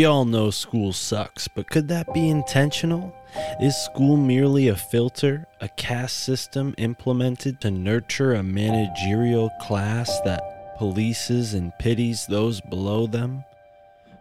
We all know school sucks, but could that be intentional? Is school merely a filter, a caste system implemented to nurture a managerial class that polices and pities those below them?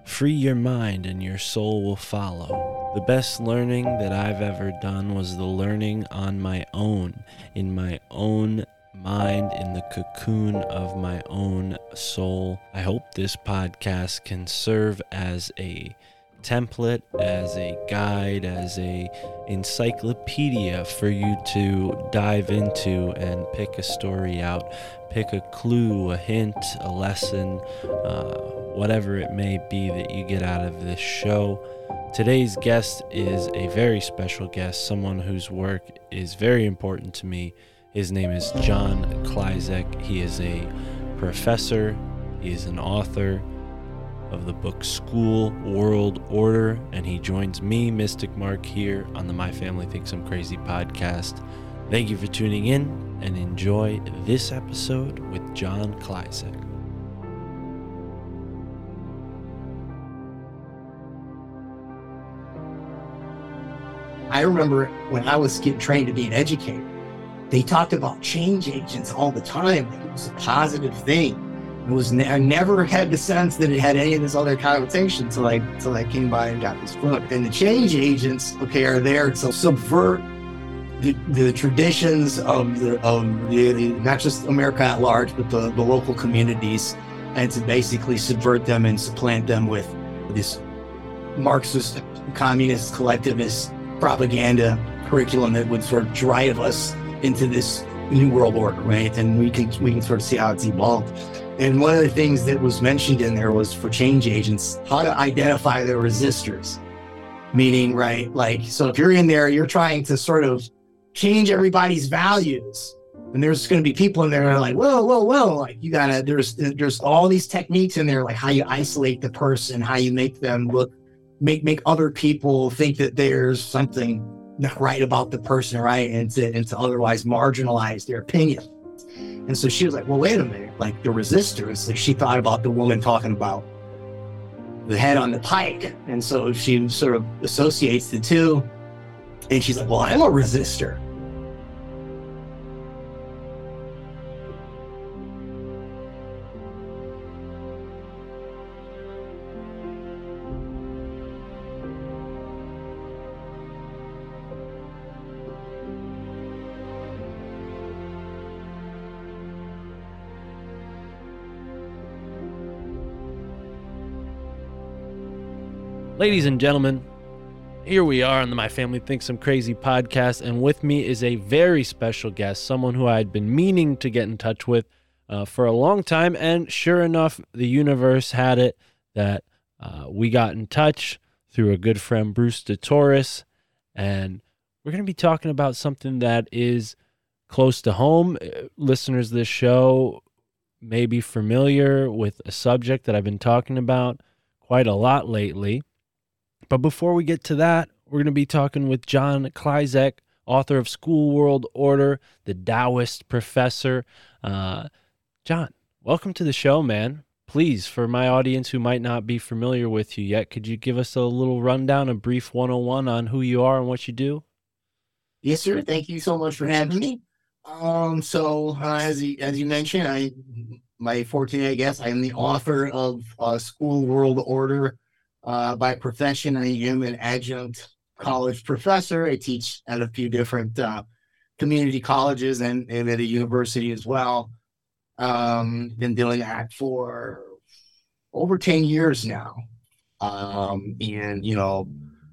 Free your mind and your soul will follow. The best learning that I've ever done was the learning on my own, in my own mind, in the cocoon of my own soul. I hope this podcast can serve as a template, as a guide, as a encyclopedia for you to dive into and pick a story out, pick a clue, a hint, a lesson, uh, whatever it may be that you get out of this show. Today's guest is a very special guest, someone whose work is very important to me. His name is John Klyczek. He is a professor, he is an author of the book School World Order, and he joins me, Mystic Mark, here on the My Family Thinks I'm Crazy podcast. Thank you for tuning in and enjoy this episode with John Klyczek. I remember when I was getting trained to be an educator, they talked about change agents all the time. It was a positive thing. It was ne- I never had the sense that it had any of this other connotation until I until I came by and got this book. And the change agents, okay, are there to subvert the, the traditions of the of the, the not just America at large, but the, the local communities, and to basically subvert them and supplant them with this Marxist, communist, collectivist propaganda curriculum that would sort of drive us into this new world order, right? And we can we can sort of see how it's evolved. And one of the things that was mentioned in there was for change agents, how to identify the resistors. Meaning, right, like so if you're in there, you're trying to sort of change everybody's values. And there's going to be people in there that are like, whoa, whoa, whoa! Like you gotta, there's there's all these techniques in there, like how you isolate the person, how you make them look, make make other people think that there's something not right about the person, right? And to, and to otherwise marginalize their opinion. And so she was like, well, wait a minute. Like the resistors, like she thought about the woman talking about the head on the pike. And so she sort of associates the two. And she's like, well, I'm a resistor. Ladies and gentlemen, here we are on the My Family Thinks I'm Crazy podcast, and with me is a very special guest, someone who I had been meaning to get in touch with uh, for a long time. And sure enough, the universe had it that uh, we got in touch through a good friend, Bruce DeTorres, and we're going to be talking about something that is close to home. Uh, Listeners of this show may be familiar with a subject that I've been talking about quite a lot lately. But before we get to that, we're going to be talking with John Klyczek, author of School World Order, the Taoist professor. Uh, John, welcome to the show, man. Please, for my audience who might not be familiar with you yet, could you give us a little rundown, a brief 101 on who you are and what you do? Yes, sir. Thank you so much for having me. Um, so uh, as you, as you mentioned, I my fortune, I guess, I am the author of uh, School World Order. Uh, by profession, I am an adjunct college professor. I teach at a few different uh, community colleges and, and at a university as well. Um, been doing that for over 10 years now. Um, and, you know,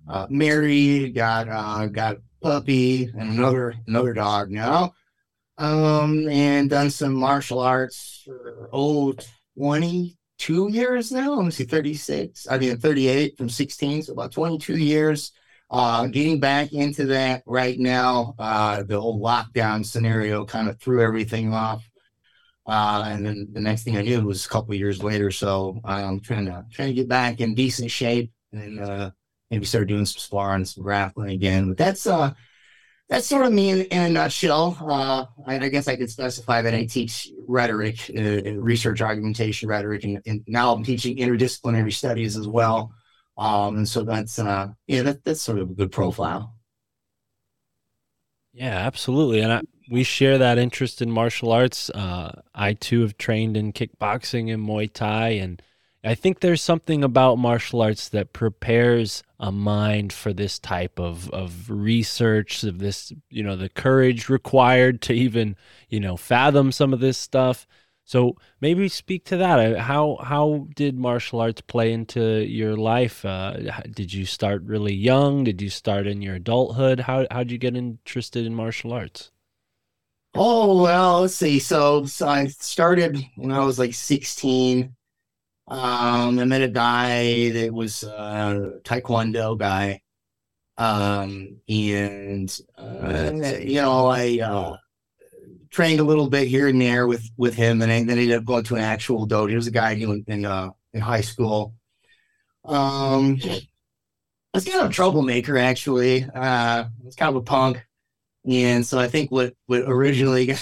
uh, married, got, uh, got puppy and another, another dog now. Um, and done some martial arts for, oh, 22 years now. Let me see, 36. I mean, 38 from 16, so about 22 years. Uh, getting back into that right now. Uh, the whole lockdown scenario kind of threw everything off. Uh, and then the next thing I knew was a couple years later. So I'm trying to trying to get back in decent shape and uh, maybe start doing some sparring, some grappling again. But that's uh that's sort of me in, in a nutshell. Uh, I, I, guess I could specify that I teach rhetoric, uh, research argumentation rhetoric, and, and, now I'm teaching interdisciplinary studies as well. Um, and so that's uh, yeah, that, that's sort of a good profile. Yeah, absolutely, and I, we share that interest in martial arts. Uh, I too have trained in kickboxing and Muay Thai, and I think there's something about martial arts that prepares a mind for this type of, of research, of this, you know, the courage required to even, you know, fathom some of this stuff. So maybe speak to that. Uh, how how did martial arts play into your life? Uh, did you start really young? Did you start in your adulthood? How how did you get interested in martial arts? Oh well, let's see. So, so I started when I was like sixteen. Um, I met a guy that was a Taekwondo guy. Um, and, uh, you know, I, uh, trained a little bit here and there with, with him and then ended up going to an actual dojo. He was a guy in, in, uh, in high school. Um, I was kind of a troublemaker, actually. Uh, I was kind of a punk. And so I think what, what originally got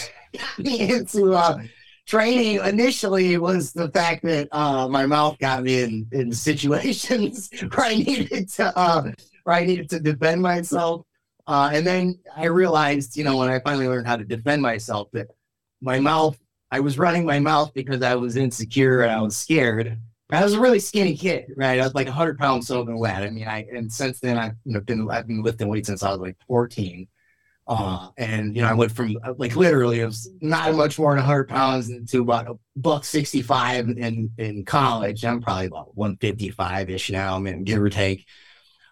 me into, uh, training initially was the fact that uh, my mouth got me in, in situations where I needed to uh, where I needed to defend myself. Uh, and then I realized, you know, when I finally learned how to defend myself, that my mouth, I was running my mouth because I was insecure and I was scared. I was a really skinny kid, right? I was like 100 pounds soaking wet. I mean, I and since then I've been I've been lifting weights since I was like 14. Uh, and you know, I went from uh, like literally it was not much more than 100 pounds to about a buck 65 in in college. I'm probably about 155 ish now, I mean, give or take.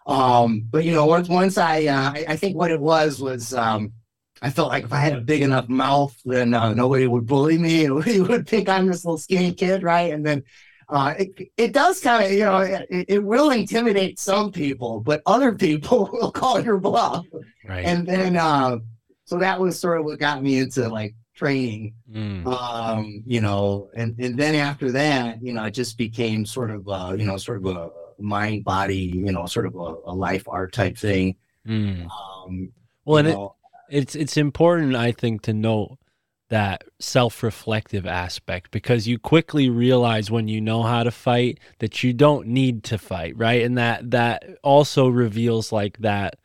Um, but you know, once once I, uh, I, I think what it was was um, I felt like if I had a big enough mouth, then uh, nobody would bully me. Nobody would think I'm this little skinny kid, right? And then uh, it, it does kind of, you know, it, it, will intimidate some people, but other people will call your bluff. Right. And then, uh, so that was sort of what got me into like training, Mm. um, you know, and, and then after that, you know, it just became sort of, uh, you know, sort of a mind body, you know, sort of a, a life art type thing. Mm. Um, Well, and it, it's it's important i think to note that self-reflective aspect because you quickly realize when you know how to fight that you don't need to fight right? And that that also reveals like that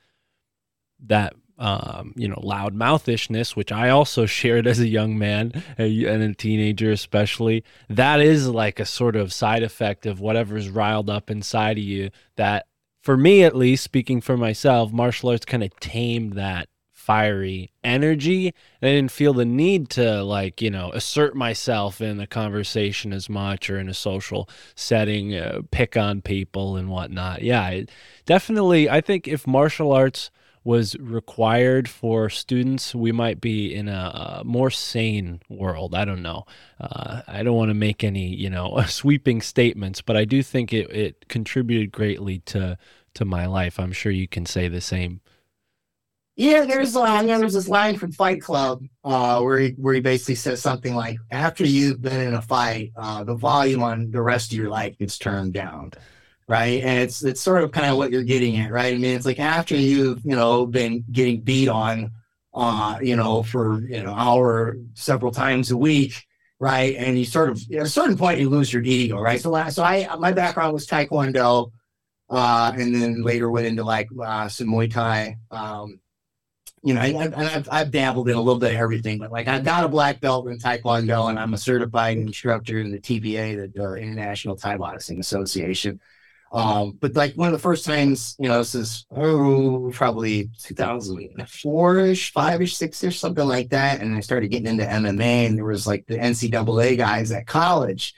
that um, you know loud mouthishness which i also shared as a young man and a teenager especially. That is like a sort of side effect of whatever's riled up inside of you that for me at least speaking for myself martial arts kind of tamed that fiery energy. And I didn't feel the need to like you know assert myself in a conversation as much or in a social setting uh, pick on people and whatnot. Yeah it, definitely I think if martial arts was required for students we might be in a, a more sane world. I don't know. Uh, I don't want to make any you know sweeping statements but I do think it, it contributed greatly to to my life. I'm sure you can say the same Yeah, there's uh, there's this line from Fight Club uh, where he where he basically says something like, "After you've been in a fight, uh, the volume on the rest of your life gets turned down." right? And it's it's sort of kind of what you're getting at, right? I mean, it's like after you've you know been getting beat on, uh, you know, for you know hour several times a week, right? And you sort of at a certain point you lose your ego, right? So last, so I my background was Taekwondo, uh, and then later went into like uh, some Muay Thai. Um, you know, I, I, I've, I've dabbled in a little bit of everything, but like I've got a black belt in Taekwondo, and I'm a certified instructor in the TBA, the uh, International Thai Boxing Association. Um, but like one of the first times, you know, this is oh, probably 2004 ish, five ish, six ish, something like that. And I started getting into MMA, and there was like the NCAA guys at college,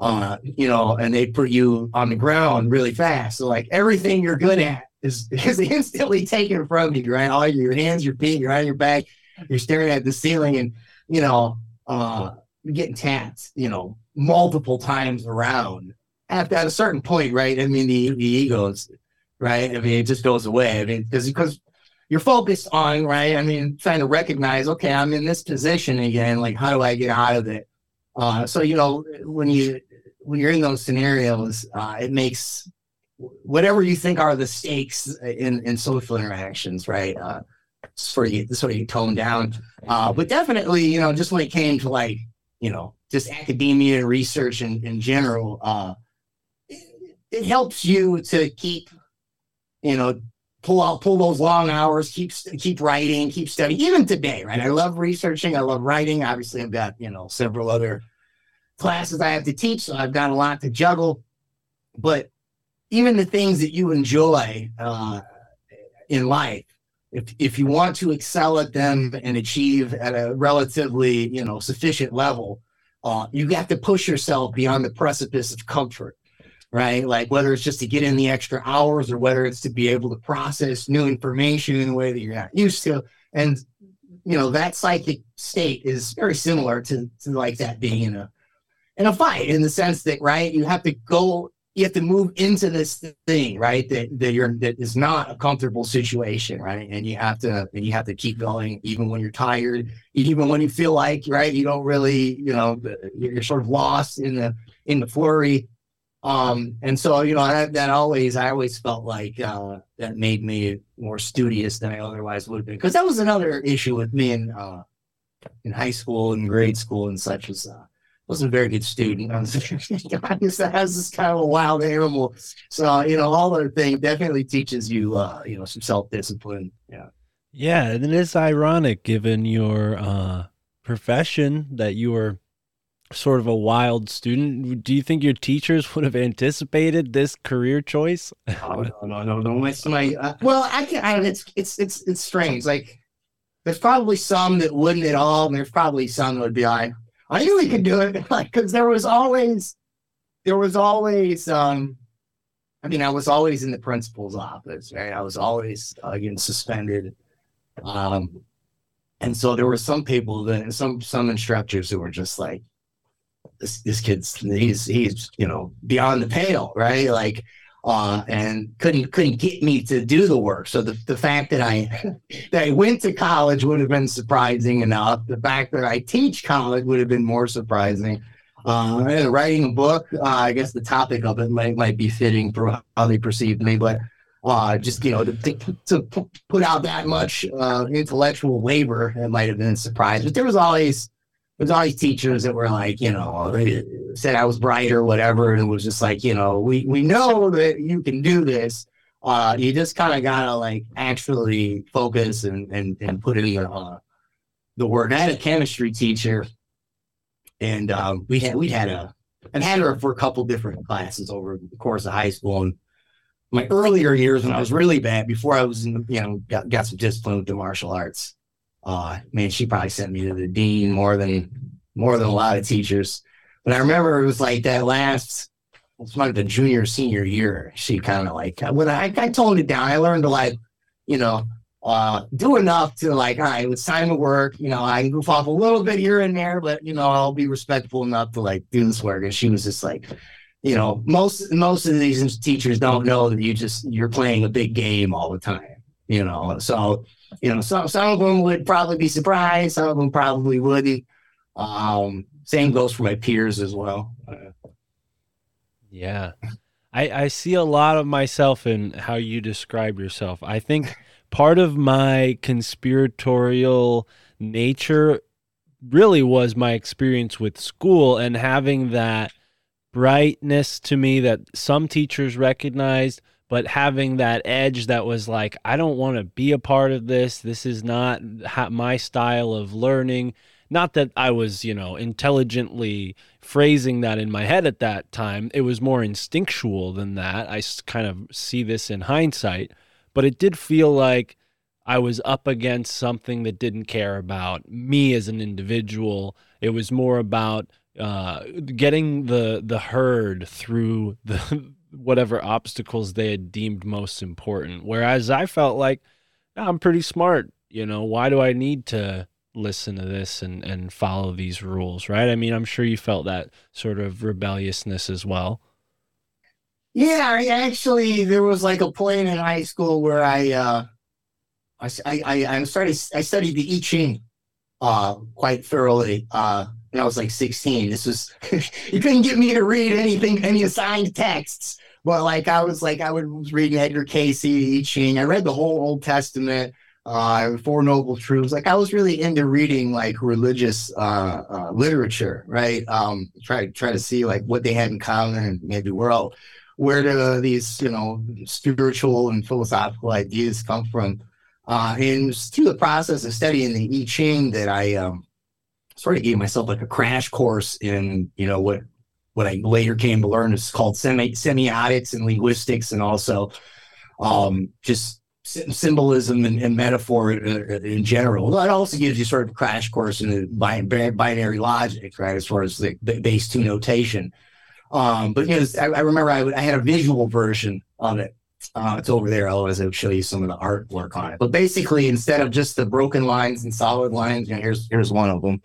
uh, you know, and they put you on the ground really fast. So like everything you're good at is is instantly taken from you, right? All your hands, your feet, you're on your back, you're staring at the ceiling, and you know, uh, getting tapped, you know, multiple times around. At, at a certain point, right? I mean, the the egos, right? I mean, it just goes away. I mean, because because you're focused on, right? I mean, trying to recognize, okay, I'm in this position again. Like, how do I get out of it? Uh, so you know, when you when you're in those scenarios, uh, it makes whatever you think are the stakes in in social interactions, right? Uh, sort of sort of tone down. Uh, but definitely, you know, just when it came to like, you know, just academia and research in, in general, uh, it, it helps you to keep, you know, pull out, pull those long hours, keep, keep writing, keep studying, even today, right? I love researching. I love writing. Obviously I've got, you know, several other classes I have to teach. So I've got a lot to juggle, but even the things that you enjoy, uh, in life, if if you want to excel at them and achieve at a relatively you know sufficient level, uh, you have to push yourself beyond the precipice of comfort, right? Like whether it's just to get in the extra hours or whether it's to be able to process new information in a way that you're not used to, and you know that psychic state is very similar to, to like that being in a in a fight in the sense that right you have to go you have to move into this thing, right? That that you're that is not a comfortable situation, right? And you have to and you have to keep going even when you're tired, even when you feel like right you don't really, you know, you're sort of lost in the in the flurry. Um, and so you know that, that always I always felt like uh, that made me more studious than I otherwise would have been because that was another issue with me in uh, in high school and grade school and such as uh, wasn't a very good student. I was, I was this kind of a wild animal. So, you know, all other thing definitely teaches you, uh, you know, some self discipline. Yeah. Yeah, and it is ironic given your uh, profession that you were sort of a wild student. Do you think your teachers would have anticipated this career choice? Oh, no, no, no, no. My, my uh, well, I can. I, it's it's it's it's strange. Like, there's probably some that wouldn't at all, and there's probably some that would be like, I knew he could do it, like because there was always, there was always, um, I mean, I was always in the principal's office, right? I was always uh, getting suspended, um, and so there were some people that some some instructors who were just like, this this kid's he's he's you know beyond the pale, right? Like. Uh, and couldn't couldn't get me to do the work. So the, the fact that I that I went to college would have been surprising enough. The fact that I teach college would have been more surprising. Uh, and writing a book, uh, I guess the topic of it might might be fitting for how they perceived me, but uh, just you know to, to put out that much uh, intellectual labor, it might have been a surprise. But there was always there's always teachers that were like, you know, they said I was bright or whatever, and it was just like, you know, we we know that you can do this. Uh, you just kind of gotta like actually focus and and and put in uh, the work. I had a chemistry teacher, and um, we had we had a and had her for a couple different classes over the course of high school. And my earlier years when I was really bad, before I was in, you know, got, got some discipline with the martial arts uh, man, she probably sent me to the dean more than more than a lot of teachers. But I remember it was like that last, it's like the junior senior year. She kind of like when I, I toned it down. I learned to like, you know, uh, do enough to like, all right, it's time to work. You know, I can goof off a little bit here and there, but you know, I'll be respectful enough to like do this work. And she was just like, you know, most most of these teachers don't know that you just you're playing a big game all the time. You know, so you know, some some of them would probably be surprised. Some of them probably wouldn't. Um, same goes for my peers as well. Yeah. I, I see a lot of myself in how you describe yourself. I think part of my conspiratorial nature really was my experience with school and having that brightness to me that some teachers recognized, but having that edge that was like, I don't want to be a part of this. This is not my style of learning. Not that I was, you know, intelligently phrasing that in my head at that time. It was more instinctual than that. I kind of see this in hindsight, but it did feel like I was up against something that didn't care about me as an individual. It was more about uh, getting the the herd through the whatever obstacles they had deemed most important. Whereas I felt like "Yeah, I'm pretty smart. You know, why do I need to listen to this and and follow these rules? Right? I mean, I'm sure you felt that sort of rebelliousness as well. Yeah, I actually, there was like a point in high school where I, uh, I, I, I started, I studied the I Ching, uh, quite thoroughly. Uh, when I was like 16. This was, you couldn't get me to read anything, any assigned texts. But like, I was like, I was reading Edgar Cayce, I Ching. I read the whole Old Testament, uh, Four Noble Truths. Like, I was really into reading like religious, uh, uh literature, right? Um, try, try to see like what they had in common and maybe world where do these you know spiritual and philosophical ideas come from uh, and through the process of studying the i ching that i um, sort of gave myself like a crash course in you know what what i later came to learn is called semi semiotics and linguistics and also um, just sy- symbolism and, and metaphor in, in general. Well, it also gives you sort of a crash course in binary logic, right? As far as the, the base two notation. Um, but you know, I, I remember I, had a visual version of it. Uh, it's over there. Otherwise, I would show you some of the artwork on it. But basically, instead of just the broken lines and solid lines, you know, here's here's one of them,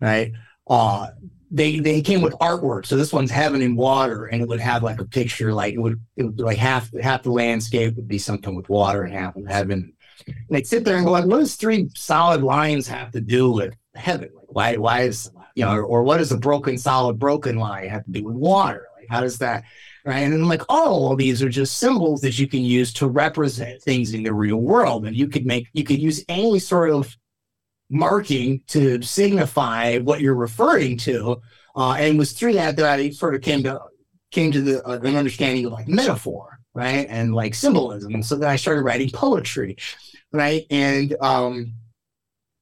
right? Uh, they they came with artwork. So this one's heaven and water, and it would have like a picture, like it would it would like half half the landscape would be something with water and half of heaven. And they'd sit there and go, like, what does three solid lines have to do with heaven? Like, why why is you know, or, or what does a broken solid broken line have to do with water? Like, how does that right? And I'm like, oh, well, these are just symbols that you can use to represent things in the real world, and you could make you could use any sort of marking to signify what you're referring to. Uh, and it was through that that I sort of came to came to the uh, an understanding of like metaphor, right, and like symbolism. And so then I started writing poetry, right, and um,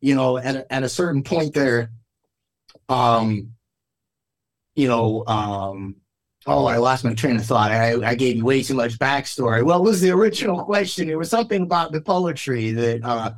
you know, at a, at a certain point there, um, you know, um, oh, I lost my train of thought. I, I gave you way too much backstory. What was the original question? It was something about the poetry that uh,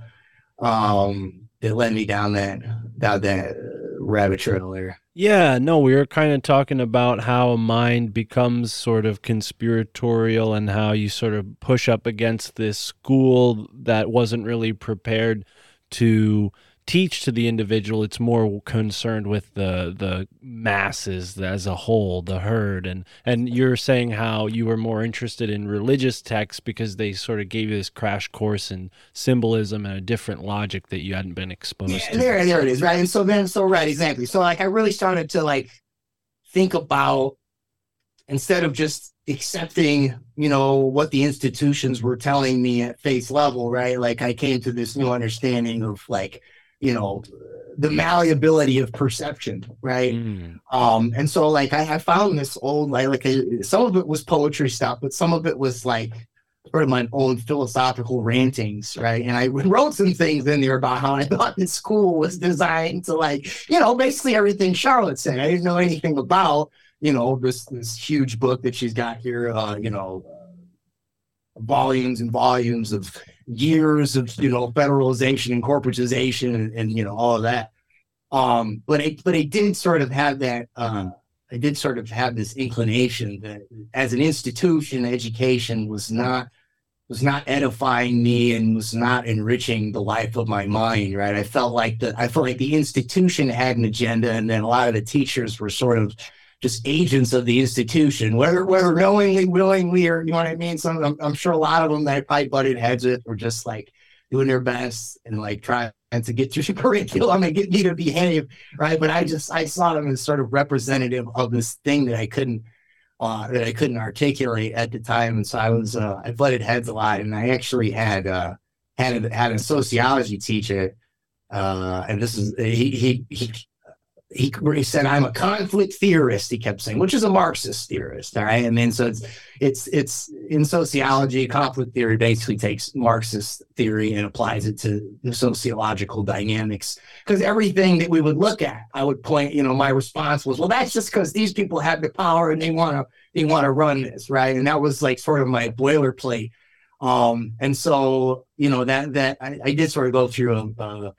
um, that led me down that down that rabbit trail there. Yeah, no, we were kind of talking about how a mind becomes sort of conspiratorial and how you sort of push up against this school that wasn't really prepared to teach to the individual. It's more concerned with the the masses as a whole, the herd. And and you're saying how you were more interested in religious texts because they sort of gave you this crash course in symbolism and a different logic that you hadn't been exposed Yeah, to. there, there it is, right? And so then, so right, exactly. So like, I really started to like think about instead of just accepting, you know, what the institutions were telling me at face level, right? Like, I came to this new understanding of like, you know, the malleability of perception, right? Mm. Um, and so like I, I found this old like, like uh, some of it was poetry stuff, but some of it was like sort of my own philosophical rantings, right? And I wrote some things in there about how I thought this school was designed to like, you know, basically everything Charlotte said. I didn't know anything about, you know, this this huge book that she's got here, uh, you know, volumes and volumes of years of you know federalization and corporatization and, and you know all of that. Um, but I but I did sort of have that. Uh, I did sort of have this inclination that as an institution, education was not was not edifying me and was not enriching the life of my mind. Right? I felt like the I felt like the institution had an agenda, and then a lot of the teachers were sort of just agents of the institution, whether whether knowingly, willingly, or you know what I mean. Some I'm, I'm sure a lot of them that I probably butted heads with were just like doing their best and like trying to get through the curriculum and get me to behave, right? But I just I saw them as sort of representative of this thing that I couldn't uh, that I couldn't articulate at the time, and so I was uh, I butted heads a lot, and I actually had uh, had a, had a sociology teacher, uh, and this is he he he. He, he said I'm a conflict theorist. He kept saying, which is a Marxist theorist, all right. And then so it's it's it's in sociology, conflict theory basically takes Marxist theory and applies it to sociological dynamics. Because everything that we would look at, I would point, you know, my response was, well, that's just because these people have the power and they want to they want to run this, right? And that was like sort of my boilerplate. Um, and so, you know, that that I, I did sort of go through a, a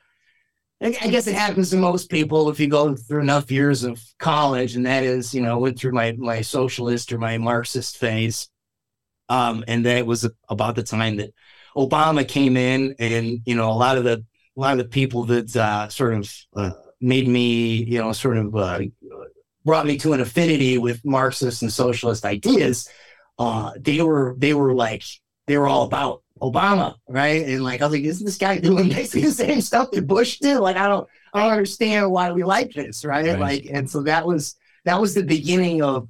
I guess it happens to most people if you go through enough years of college, and that is, you know, went through my my socialist or my Marxist phase. Um, and that was about the time that Obama came in, and you know, a lot of the a lot of the people that uh, sort of uh, made me, you know, sort of uh, brought me to an affinity with Marxist and socialist ideas. Uh, they were they were like they were all about Obama, right? And like I was like, isn't this guy doing basically the same stuff that Bush did? Like I don't I don't understand why we like this, right? Right. Like and so that was that was the beginning of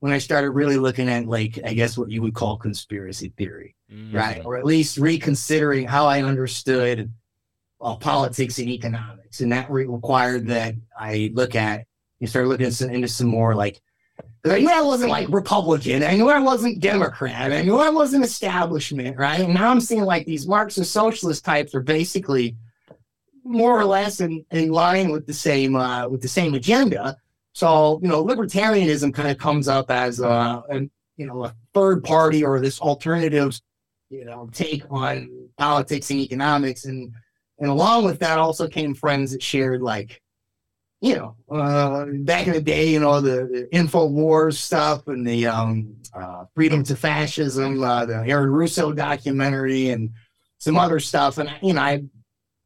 when I started really looking at like I guess what you would call conspiracy theory, right? Or at least reconsidering how I understood uh, politics and economics, and that re- required that I look at you start looking some, into some more like I knew I wasn't like Republican. I knew I wasn't Democrat. I knew I wasn't establishment, right? And now I'm seeing like these Marxist socialist types are basically more or less in, in line with the same uh, with the same agenda. So you know, libertarianism kind of comes up as uh, an you know a third party or this alternative you know take on politics and economics, and and along with that also came friends that shared like you know, uh, back in the day, you know, the, the info wars stuff and the um, uh, freedom to fascism, uh, the Aaron Russo documentary, and some other stuff. And you know, I,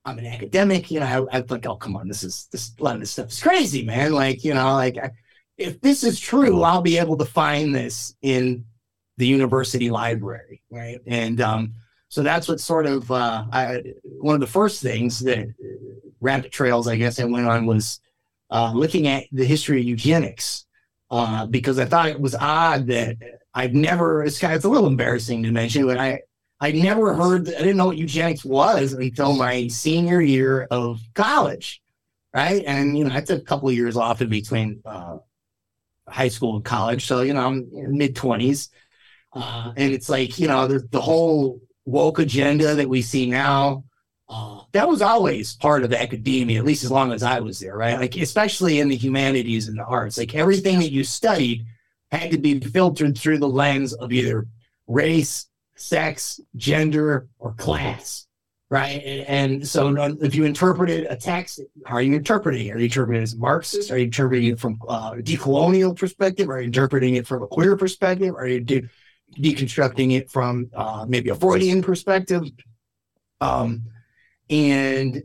I'm an academic. You know, I, I think, oh, come on, this is this a lot of this stuff is crazy, man. Like, you know, like I, if this is true, I'll be able to find this in the university library, right? And um, so that's what sort of uh, I, one of the first things that uh, rabbit trails, I guess, I went on was uh, looking at the history of eugenics uh, because I thought it was odd that I've never. It's kind of it's a little embarrassing to mention, but I I never heard. I didn't know what eugenics was until my senior year of college, right? And you know, I took a couple of years off in between uh, high school and college, so you know, I'm mid twenties, uh, and it's like you know, the, the whole woke agenda that we see now uh, that was always part of academia, at least as long as I was there, right? Like, especially in the humanities and the arts, like everything that you studied had to be filtered through the lens of either race, sex, gender, or class, right? And, and so, if you interpreted a text, how are you interpreting it? Are you interpreting it as Marxist? Are you interpreting it from uh, decolonial perspective? Are you interpreting it from a queer perspective? Are you de- deconstructing it from uh, maybe a Freudian perspective? Um, and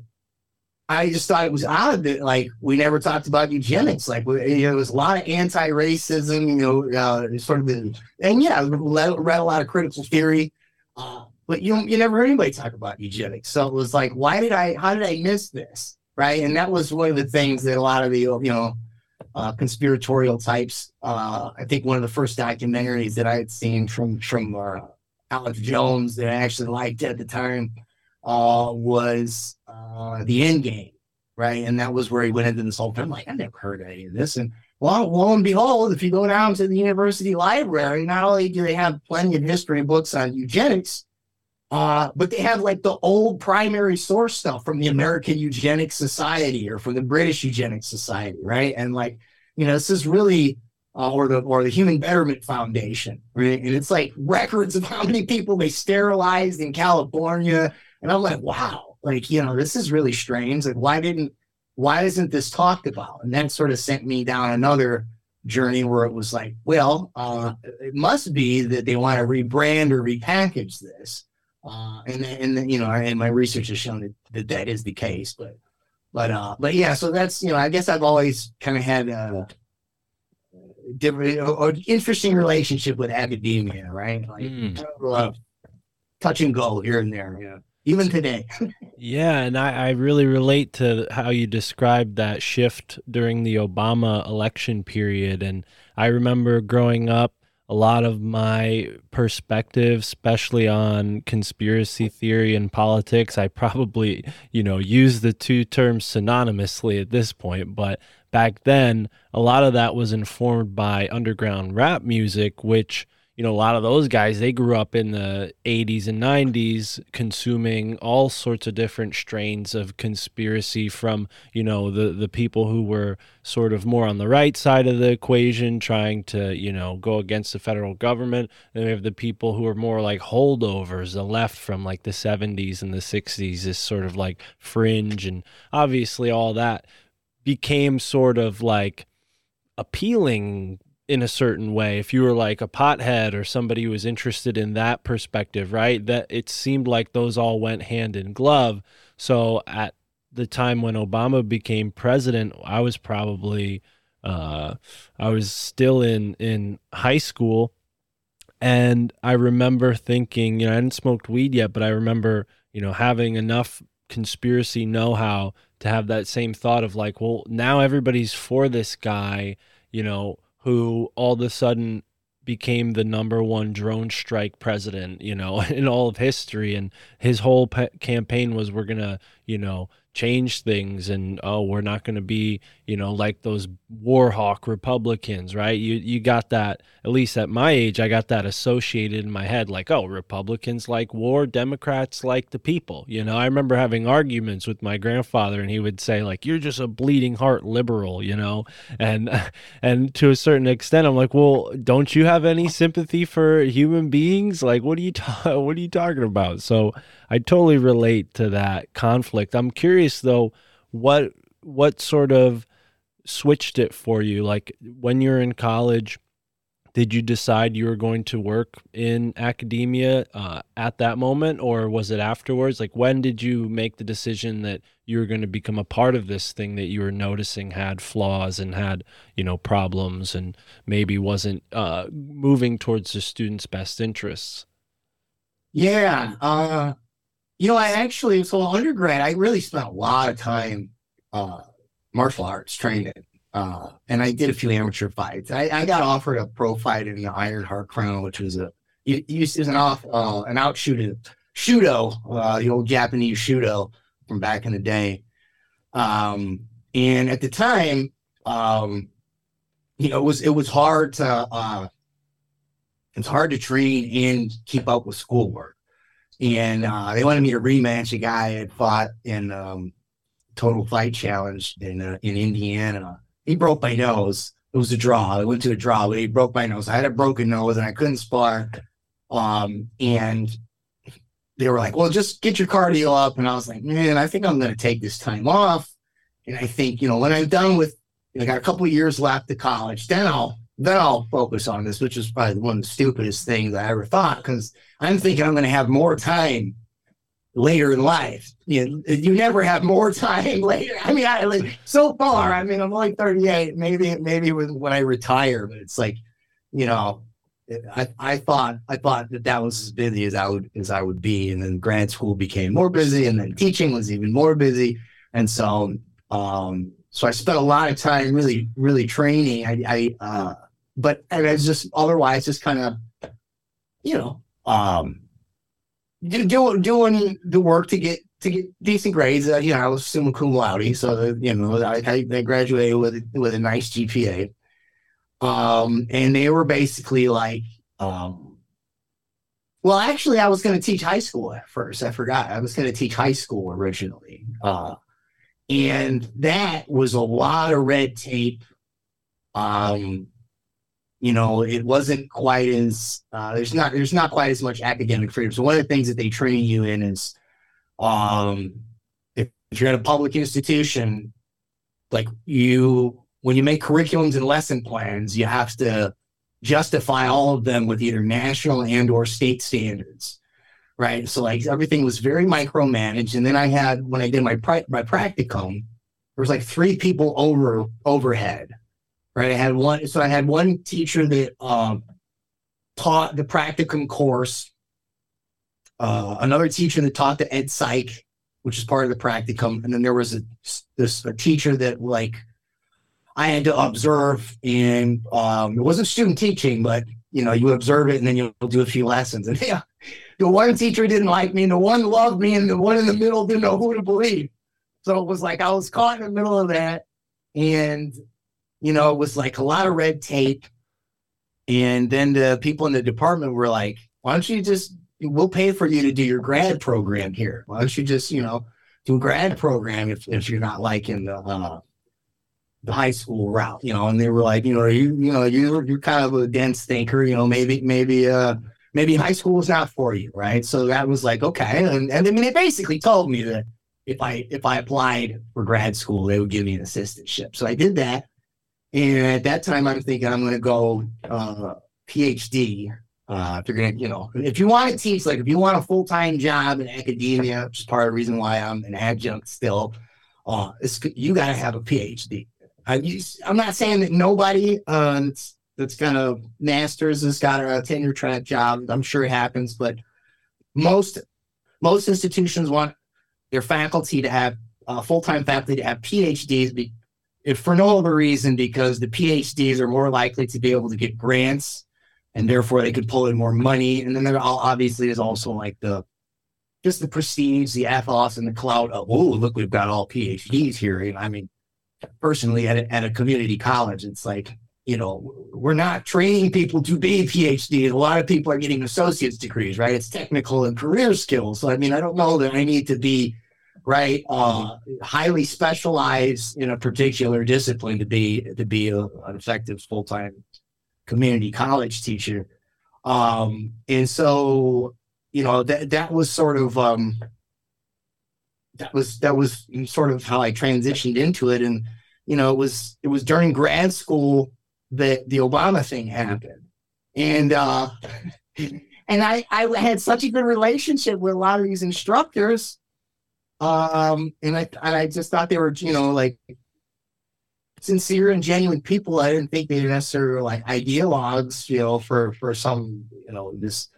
I just thought it was odd that like we never talked about eugenics. Like we, you know, there was a lot of anti-racism, you know, uh, sort of, the, and yeah, read, read a lot of critical theory, uh, but you you never heard anybody talk about eugenics. So it was like, why did I? How did I miss this? Right, and that was one of the things that a lot of the you know uh, conspiratorial types. Uh, I think one of the first documentaries that I had seen from from uh, Alex Jones that I actually liked at the time uh, was uh, the end game, right? And that was where he went into this whole thing. I'm like, I never heard any of this. And well, lo and behold, if you go down to the university library, not only do they have plenty of history books on eugenics, uh, but they have like the old primary source stuff from the American Eugenics Society or from the British Eugenics Society, right? And like, you know, this is really uh, or the or the Human Betterment Foundation, right? And it's like records of how many people they sterilized in California. And I'm like, wow, like, you know, this is really strange. Like, why didn't, why isn't this talked about? And that sort of sent me down another journey where it was like, well, uh, it must be that they want to rebrand or repackage this. Uh, and then, and then, you know, and my research has shown that, that that is the case. But, but, uh, but yeah, so that's, you know, I guess I've always kind of had a different or interesting relationship with academia, right? Like, Mm. touch and go here and there. Yeah. Even today. Yeah, and I, I really relate to how you described that shift during the Obama election period. And I remember growing up, a lot of my perspective, especially on conspiracy theory and politics, I probably, you know, use the two terms synonymously at this point. But back then, a lot of that was informed by underground rap music, which you know, a lot of those guys, they grew up in the 80s and 90s consuming all sorts of different strains of conspiracy from, you know, the, the people who were sort of more on the right side of the equation, trying to, you know, go against the federal government. Then we have the people who are more like holdovers, the left from like the 70s and the 60s, this sort of like fringe. And obviously all that became sort of like appealing in a certain way. If you were like a pothead or somebody who was interested in that perspective right that it seemed like those all went hand in glove. So at the time when obama became president i was probably uh, i was still in in high school. And i remember thinking you know i hadn't smoked weed yet but i remember you know having enough conspiracy know-how to have that same thought of like well now everybody's for this guy you know who all of a sudden became the number one drone strike president, you know, in all of history. And his whole pe- campaign was, we're going to, you know, change things and oh we're not going to be you know like those war hawk republicans right? You you got that at least at my age i got that associated in my head like oh republicans like war democrats like the people you know? I remember having arguments with my grandfather and he would say like you're just a bleeding heart liberal you know? And and to a certain extent i'm like well don't you have any sympathy for human beings? Like what are you ta- what are you talking about? So I totally relate to that conflict. I'm curious though, what what sort of switched it for you? Like when you're in college, did you decide you were going to work in academia uh, at that moment, or was it afterwards? Like when did you make the decision that you were going to become a part of this thing that you were noticing had flaws and had you know problems and maybe wasn't uh, moving towards the students' best interests? Yeah. Uh, you know, I actually, so undergrad, I really spent a lot of time uh, martial arts training. Uh, and I did a few amateur fights. I, I, got offered a pro fight in the Iron Heart Crown, which was a used as an off uh, an out shooting Shooto, uh, the old Japanese Shooto from back in the day. Um, and at the time, um, you know, it was it was hard to uh, it's hard to train and keep up with schoolwork and uh, they wanted me to rematch a guy I had fought in um, Total Fight Challenge in uh, in Indiana. He broke my nose. It was a draw. I went to a draw, but he broke my nose. I had a broken nose and I couldn't spar. Um, and they were like, "Well, just get your cardio up." And I was like, "Man, I think I'm going to take this time off." And I think, you know, when I'm done with, you know, I got a couple years left to college, then I'll then I'll focus on this, which is probably one of the stupidest things I ever thought because I'm thinking I'm going to have more time later in life. You you never have more time later. I mean, I so far. I mean, I'm only 38. Maybe maybe when I retire, but it's like, you know, I, I thought I thought that that was as busy as I would as I would be, and then grad school became more busy, and then teaching was even more busy, and so um so I spent a lot of time really really training. I I uh but and it's just otherwise just kind of you know um do, do, doing the work to get to get decent grades. Uh, you know, I was summa cum laude, so you know I, I graduated with with a nice GPA. Um, and they were basically like, um, well, actually, I was going to teach high school at first. I forgot I was going to teach high school originally, uh, and that was a lot of red tape. Um, you know, it wasn't quite as uh, there's not there's not quite as much academic freedom. So one of the things that they train you in is, um, if, if you're at a public institution, like you when you make curriculums and lesson plans, you have to justify all of them with either national and or state standards, right? So like everything was very micromanaged. And then I had when I did my pri- my practicum, there was like three people over overhead right? I had one, so I had one teacher that um, taught the practicum course, uh, another teacher that taught the ed psych, which is part of the practicum, and then there was a this a teacher that like I had to observe, and um, it wasn't student teaching, but you know, you observe it and then you'll do a few lessons. And yeah, the one teacher didn't like me, and the one loved me, and the one in the middle didn't know who to believe. So it was like I was caught in the middle of that, and you know, it was like a lot of red tape. And then the people in the department were like, "Why don't you just? We'll pay for you to do your grad program here. Why don't you just, you know, do a grad program if if you're not liking the uh, the high school route, you know?" And they were like, "You know, you you know, you're you're kind of a dense thinker, you know, maybe maybe uh." Maybe high school is not for you, right? So that was like okay, and, and I mean, they basically told me that if I if I applied for grad school, they would give me an assistantship. So I did that. And at that time, I'm thinking I'm going to go uh, PhD. Uh, if you're going to, you know, if you want to teach, like if you want a full time job in academia, which is part of the reason why I'm an adjunct still, uh, you got to have a PhD. I, I'm not saying that nobody uh, that's, that's kind of masters has got a tenure track job. I'm sure it happens, but most most institutions want their faculty to have uh, full time faculty to have PhDs if for no other reason because the PhDs are more likely to be able to get grants and therefore they could pull in more money. And then there obviously is also like the just the prestige, the ethos, and the clout of oh look we've got all PhDs here. And I mean, personally at a, at a community college, it's like you know we're not training people to be PhDs. A lot of people are getting associate's degrees, right? It's technical and career skills. So I mean, I don't know that I need to be right? Uh highly specialized in a particular discipline to be to be a, an effective full-time community college teacher. Um and so you know that that was sort of um that was that was sort of how i transitioned into it. And you know it was it was during grad school that the obama thing happened. And uh and i i had such a good relationship with a lot of these instructors um, and I and I just thought they were, you know, like sincere and genuine people. I didn't think they necessarily were like ideologues, you know, for for some, you know, this.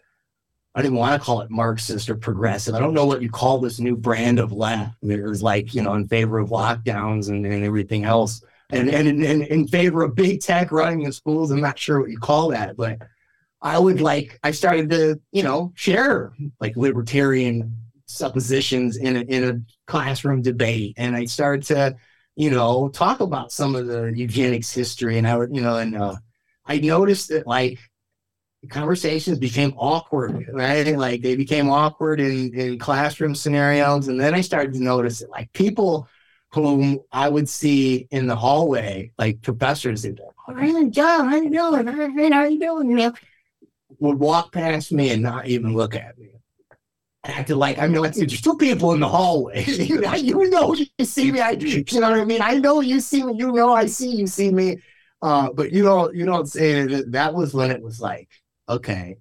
I didn't want to call it Marxist or progressive. I don't know what you call this new brand of left. There's like, you know, in favor of lockdowns and, and everything else, and and in, in, in favor of big tech running the schools. I'm not sure what you call that, but I would like. I started to, you know, share like libertarian suppositions in a, in a classroom debate. And i started to you know talk about some of the eugenics history. And i would you know and uh, i noticed that like conversations became awkward right? Like they became awkward in, in classroom scenarios. And then i started to notice that like people whom i would see in the hallway like professors would be like, "Hey, John, how you doing? How you doing you know? Would walk past me and not even look at me acted like I know it's two people in the hallway. you know, you see me. I, you know what I mean. I know you see me. You know, I see you see me. Uh, but you know, you don't say that. That was when it was like, okay.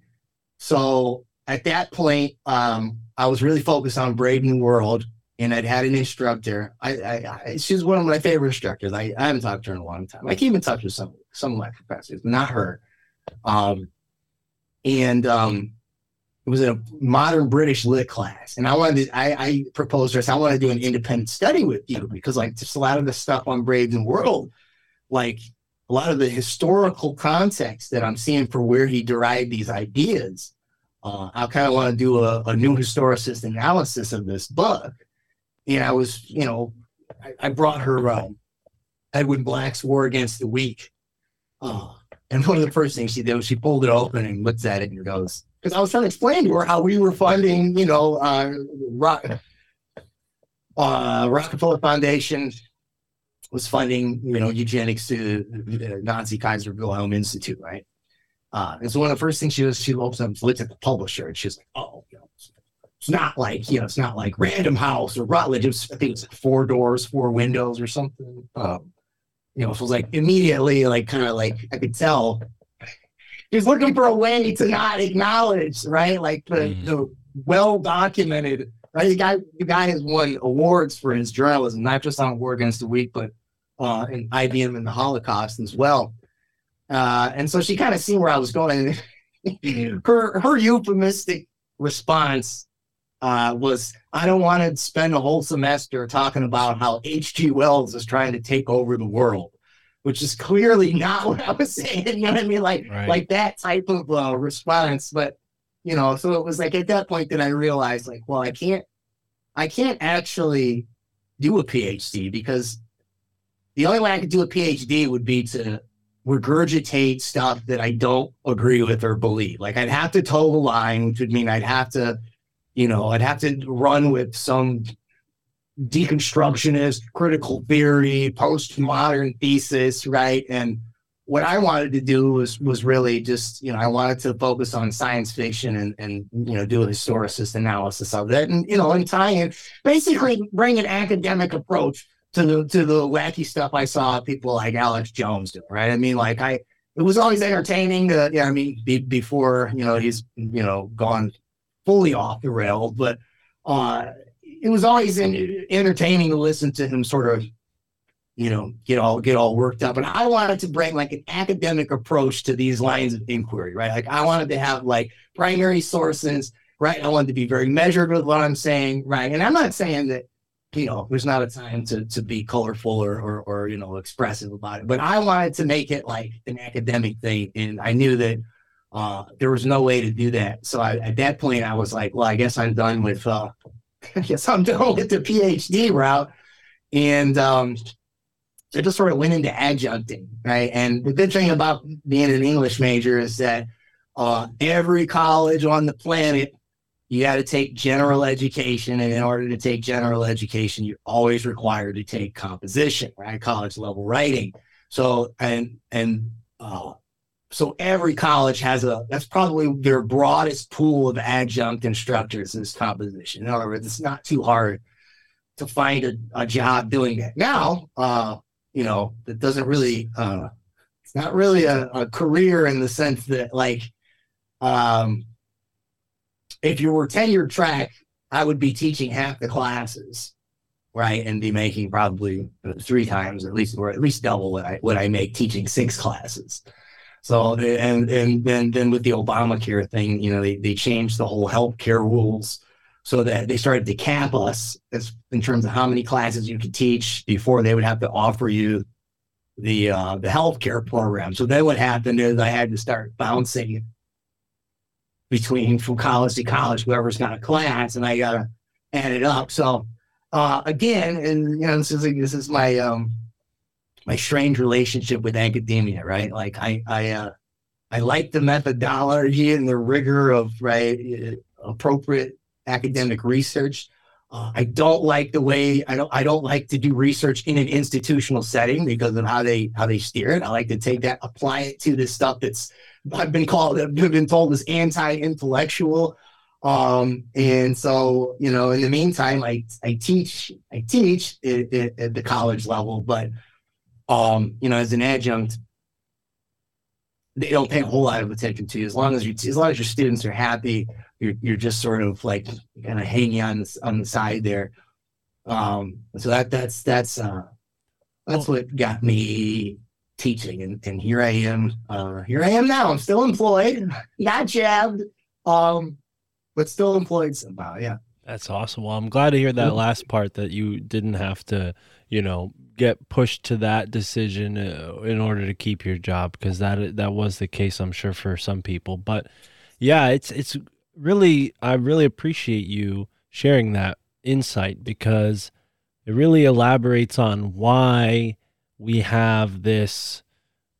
So at that point, um, I was really focused on Brave New World, and I'd had an instructor. I, I, I she's one of my favorite instructors. I, I haven't talked to her in a long time. I keep in touch with some some of my professors, not her. Um, and um, it was a modern British lit class. And I wanted to, I, I proposed this, I want to do an independent study with you because like just a lot of the stuff on Brave New World, like a lot of the historical context that I'm seeing for where he derived these ideas, uh, I kind of want to do a, a new historicist analysis of this book. And I was, you know, I, I brought her um, Edwin Black's War Against the Weak. Uh, and one of the first things she did was she pulled it open and looks at it and goes, because I was trying to explain to her how we were funding, you know, uh, Rock, uh, Rockefeller Foundation was funding, you know, eugenics to the Nazi Kaiser Wilhelm Institute, right? Uh, and so one of the first things she was, she looks up, looked at the publisher, and she's like, "Oh, you know, it's not like you know, it's not like Random House or Routledge. It was, I think it's like four doors, four windows, or something." Um, you know, so it was like immediately, like kind of like I could tell he's looking for a way to not acknowledge, right? Like the, Mhm. the well documented, right? The guy, the guy has won awards for his journalism, not just on War Against the Weak, but uh, in IBM and the Holocaust as well. Uh, and so she kind of seen where I was going. her her euphemistic response uh, was I don't want to spend a whole semester talking about how H.G. Wells is trying to take over the world, which is clearly not what I was saying. You know what I mean? Like Right. like that type of uh, response. But you know, so it was like at that point that I realized, like, well, I can't, I can't actually do a PhD because the only way I could do a PhD would be to regurgitate stuff that I don't agree with or believe. Like I'd have to toe the line, which would mean I'd have to, you know, I'd have to run with some deconstructionist critical theory, postmodern thesis, right? And what I wanted to do was was really just, you know, I wanted to focus on science fiction and and you know do a historicist analysis of it, and you know, and tie in basically bring an academic approach to the to the wacky stuff I saw people like Alex Jones do, right? I mean, like I it was always entertaining to, yeah, I mean, be, before you know he's you know gone fully off the rail but uh it was always en- entertaining to listen to him sort of you know get all get all worked up. And i wanted to bring like an academic approach to these lines of inquiry right? Like i wanted to have like primary sources right? I wanted to be very measured with what i'm saying right? And i'm not saying that you know there's not a time to to be colorful or or, or you know expressive about it. But i wanted to make it like an academic thing. And i knew that uh there was no way to do that. So I, at that point i was like well i guess i'm done with uh I guess I'm done with the PhD route. And um, I just sort of went into adjuncting, right? And the good thing about being an English major is that uh, every college on the planet, you got to take general education. And in order to take general education, you're always required to take composition, right? College level writing. So, and, and, uh, so every college has a that's probably their broadest pool of adjunct instructors is composition. In other words, it's not too hard to find a, a job doing that. Now, uh, you know, that doesn't really uh it's not really a, a career in the sense that like um if you were tenure track, I would be teaching half the classes, right? And be making probably three times at least or at least double what I what I make teaching six classes. So and and then then with the Obamacare thing, you know, they they changed the whole healthcare rules so that they started to cap us as in terms of how many classes you could teach before they would have to offer you the uh, the healthcare program. So then what happened is I had to start bouncing between from college to college, whoever's got a class, and I gotta add it up. So uh, again, and you know, this is this is my um my strange relationship with academia, right? Like I I uh I like the methodology and the rigor of right uh, appropriate academic research. Uh, I don't like the way I don't I don't like to do research in an institutional setting because of how they how they steer it. I like to take that, apply it to this stuff that's I've been called I've been told is anti-intellectual. Um, and so you know, in the meantime, I I teach I teach at, at, at the college level, but um, you know, as an adjunct, they don't pay a whole lot of attention to you. As long as you, as long as your students are happy, you're you're just sort of like kind of hanging on the, on the side there. Um, so that that's that's uh, that's what got me teaching, and and here I am. Uh, here I am now. I'm still employed, not jabbed, um, but still employed somehow. Yeah. That's awesome. Well, I'm glad to hear that last part that you didn't have to, you know, get pushed to that decision uh, in order to keep your job because that that was the case, I'm sure, for some people. But yeah, it's it's really I really appreciate you sharing that insight because it really elaborates on why we have this,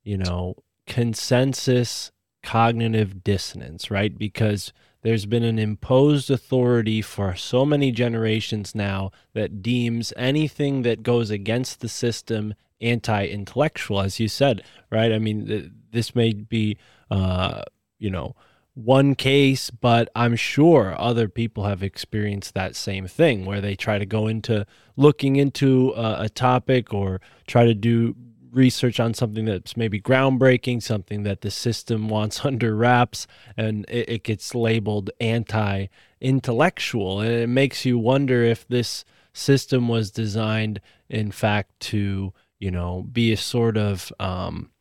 you know, consensus cognitive dissonance, right? Because there's been an imposed authority for so many generations now that deems anything that goes against the system anti-intellectual as you said right? I mean th- this may be uh you know one case but i'm sure other people have experienced that same thing where they try to go into looking into a topic or try to do research on something that's maybe groundbreaking, something that the system wants under wraps, and it, it gets labeled anti intellectual. And it makes you wonder if this system was designed, in fact, to, you know, be a sort of, um,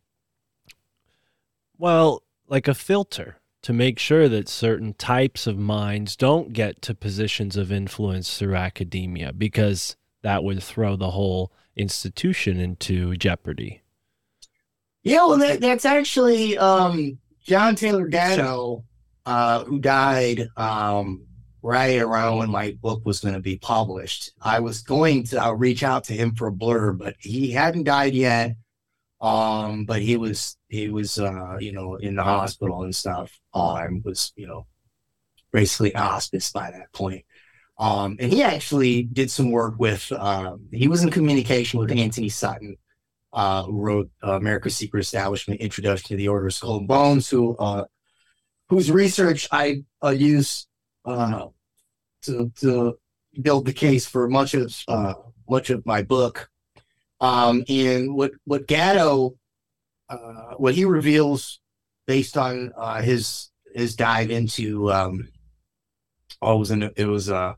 well, like a filter, to make sure that certain types of minds don't get to positions of influence through academia because that would throw the whole institution into jeopardy. Yeah, well, that, that's actually um, John Taylor Gatto, uh, who died um, right around when my book was going to be published. I was going to uh, reach out to him for a blurb, but he hadn't died yet. Um, but he was he was uh, you know in the hospital and stuff. Um, was you know basically hospice by that point. Um, and he actually did some work with. Um, he was in communication with Antony Sutton, uh, who wrote uh, America's Secret Establishment: Introduction to the Order of Skull and Bones, who uh, whose research I uh, use uh, to to build the case for much of uh, much of my book. Um, and what what Gatto, uh, what he reveals based on uh, his his dive into um, oh, it was in, it was uh,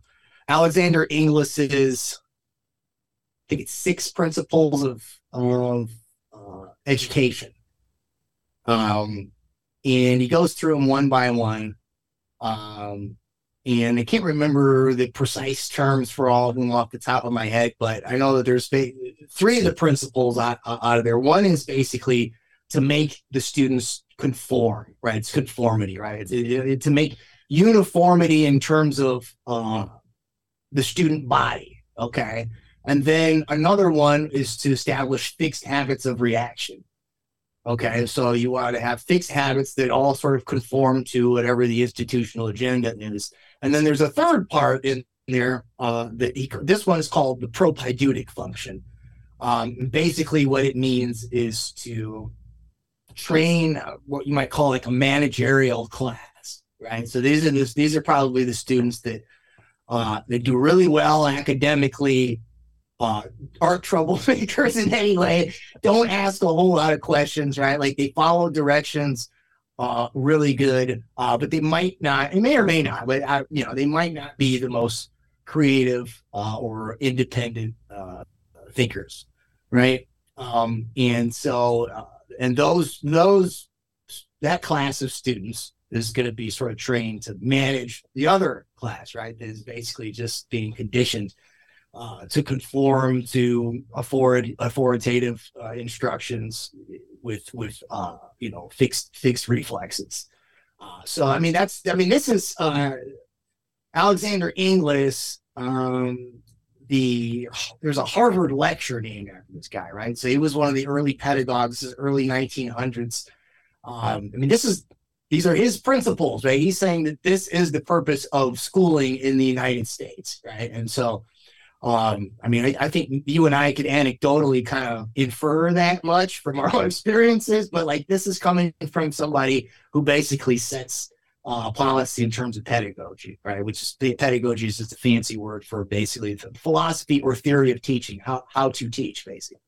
Alexander Inglis's I think it's six principles of of uh, education. Um, and he goes through them one by one. Um, and I can't remember the precise terms for all of them off the top of my head, but I know that there's three of the principles out, out of there. One is basically to make the students conform, right? It's conformity, right? It's, it, it- to make uniformity in terms of uh, the student body, okay? And then another one is to establish fixed habits of reaction. Okay, so you want to have fixed habits that all sort of conform to whatever the institutional agenda is. And then there's a third part in there uh, that he, this one is called the propaedeutic function. Um, basically, what it means is to train uh, what you might call like a managerial class, right? So these are this, these are probably the students that uh, that do really well academically, uh, aren't troublemakers in any way, don't ask a whole lot of questions, right? Like they follow directions uh, really good, uh, but they might not, they may or may not, but you know, they might not be the most creative uh, or independent uh, thinkers, right? Um, and so, uh, and those, those, that class of students is going to be sort of trained to manage the other class, right? That is basically just being conditioned uh, to conform to authority, authoritative uh, instructions with with uh, you know fixed fixed reflexes. Uh, so I mean that's I mean this is uh, Alexander Inglis. Um, the there's a Harvard lecture named after this guy, right? So he was one of the early pedagogues, early 1900s. Um, I mean this is these are his principles, right? He's saying that this is the purpose of schooling in the United States, right? And so um, I mean, I, I think you and I could anecdotally kind of infer that much from our own experiences, but like this is coming from somebody who basically sets uh, policy in terms of pedagogy, right? Which is pedagogy is just a fancy word for basically the philosophy or theory of teaching, how how to teach, basically.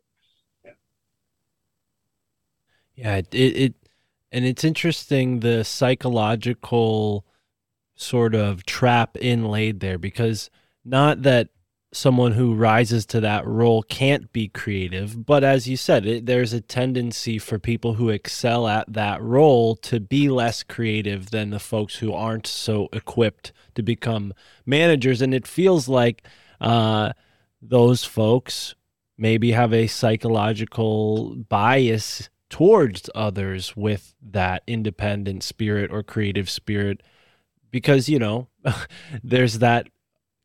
Yeah, it, it, it and it's interesting the psychological sort of trap inlaid there because not that someone who rises to that role can't be creative, but as you said, it, there's a tendency for people who excel at that role to be less creative than the folks who aren't so equipped to become managers, and it feels like uh, those folks maybe have a psychological bias towards others with that independent spirit or creative spirit because you know there's that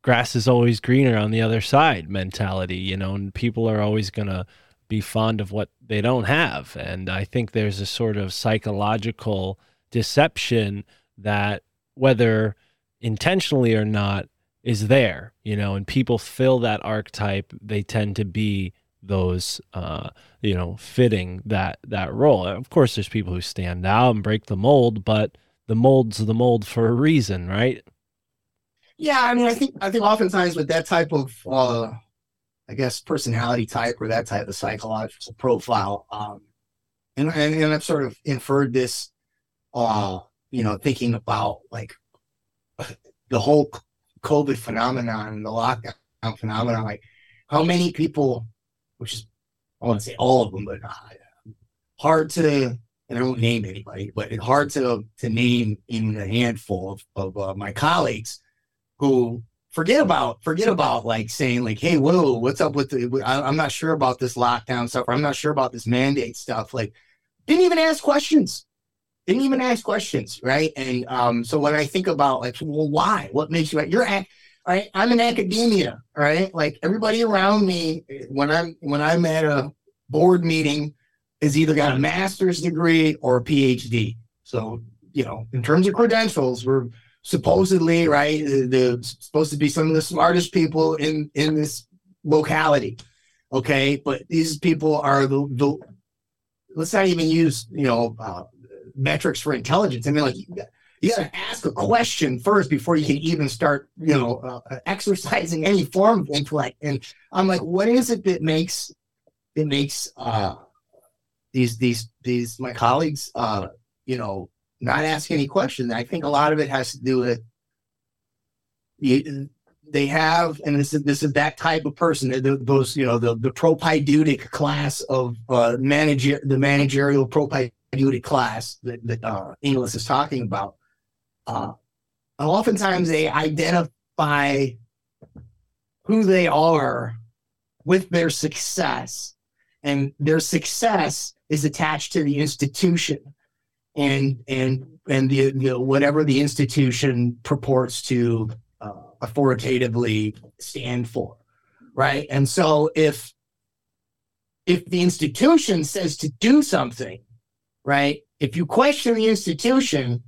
grass is always greener on the other side mentality you know and people are always going to be fond of what they don't have. And i think there's a sort of psychological deception that whether intentionally or not is there you know and people fill that archetype they tend to be those uh you know fitting that that role. Of course there's people who stand out and break the mold but the mold's the mold for a reason right? Yeah, I mean, I think I think oftentimes with that type of, uh, I guess, personality type or that type of psychological profile, um, and and, and I've sort of inferred this, uh, you know, thinking about like the whole COVID phenomenon, the lockdown phenomenon, like how many people, which is I want to say all of them, but uh, hard to and I won't name anybody, but it's hard to to name even a handful of, of uh, my colleagues who forget about forget about like saying like, hey, whoa, what's up with the? I, I'm not sure about this lockdown stuff. Or I'm not sure about this mandate stuff. Like, didn't even ask questions. Didn't even ask questions, right? And um, so when I think about like, well, why? What makes you? You're at right? I'm in academia, right? Like everybody around me, when I'm when I'm at a board meeting, is either got a master's degree or a PhD. So you know, in terms of credentials, we're supposedly right. The supposed to be some of the smartest people in in this locality. Okay, but these people are the the. Let's not even use you know uh, metrics for intelligence. I mean, like you got to ask a question first before you can even start, you know, uh, exercising any form of intellect. And I'm like, what is it that makes that makes uh, these these these my colleagues, uh, you know, not ask any questions? I think a lot of it has to do with you, they have, and this is this is that type of person. Those you know the the propaedeutic class of uh, manager the managerial propaedeutic class that that uh, Inglis is talking about uh, oftentimes they identify who they are with their success, and their success is attached to the institution and and and the, the whatever the institution purports to uh, authoritatively stand for, right? And so if if the institution says to do something, right? If you question the institution,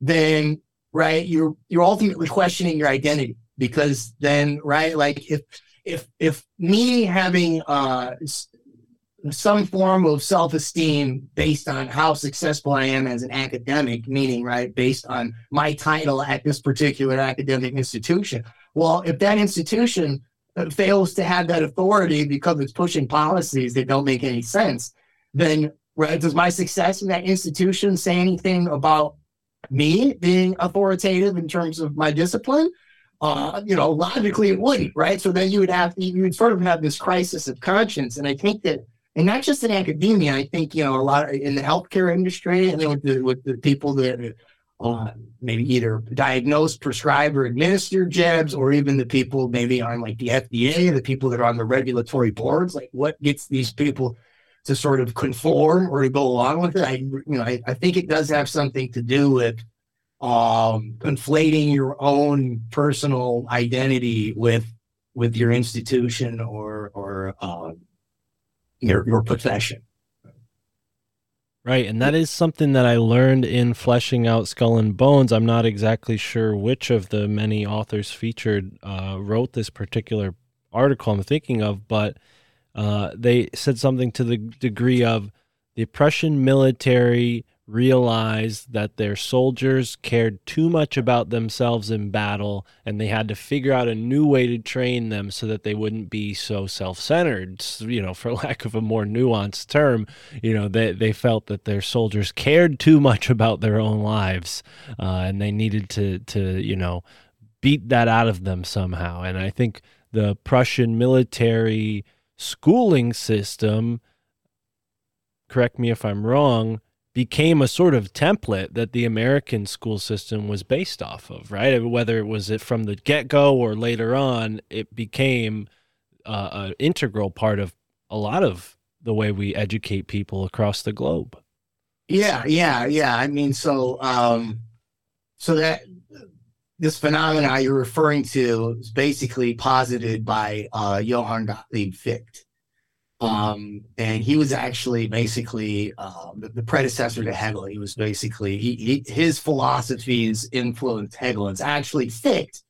then right you're you're ultimately questioning your identity because then right like if if if me having uh some form of self-esteem based on how successful I am as an academic, meaning right based on my title at this particular academic institution. Well, if that institution uh, fails to have that authority because it's pushing policies that don't make any sense, then right, does my success in that institution say anything about me being authoritative in terms of my discipline, uh, you know, logically it wouldn't, right? So then you would have, you would sort of have this crisis of conscience. And I think that, and not just in academia, I think, you know, a lot in the healthcare industry and then with the, with the people that uh, maybe either diagnose, prescribe, or administer jabs, or even the people maybe on like the FDA, the people that are on the regulatory boards, like what gets these people to sort of conform or to go along with it. I, you know, I, I think it does have something to do with um, conflating your own personal identity with with your institution or or um, your your profession. Right, and that is something that I learned in fleshing out Skull and Bones. I'm not exactly sure which of the many authors featured uh, wrote this particular article I'm thinking of, but uh, they said something to the degree of the Prussian military realized that their soldiers cared too much about themselves in battle and they had to figure out a new way to train them so that they wouldn't be so self-centered. You know for lack of a more nuanced term you know they, they felt that their soldiers cared too much about their own lives uh, and they needed to to you know beat that out of them somehow. And i think the prussian military schooling system, correct me if I'm wrong, became a sort of template that the American school system was based off of, right? Whether it was it from the get go or later on, it became uh, an integral part of a lot of the way we educate people across the globe. Yeah, yeah, yeah. I mean, so um, so that this phenomena you're referring to is basically posited by uh, Johann Gottlieb Fichte. Um, and he was actually basically uh, the, the, predecessor to Hegel. He was basically he, he, his philosophies influenced Hegel. It's actually Fichte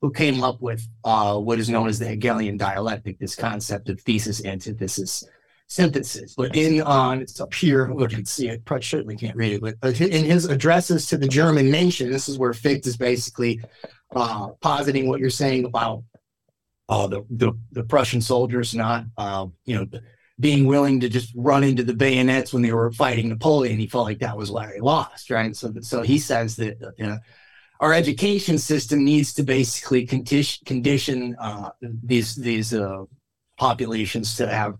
who came up with uh, what is known as the Hegelian dialectic, this concept of thesis, antithesis, synthesis. But in on uh, it's up here, we can see it. Probably certainly can't read it, but uh, in his addresses to the German nation, this is where Fichte is basically uh, positing what you're saying about uh, the, the the Prussian soldiers not uh, you know being willing to just run into the bayonets when they were fighting Napoleon. He felt like that was why lost, right? So so he says that you know our education system needs to basically condition condition uh, these these uh, populations to have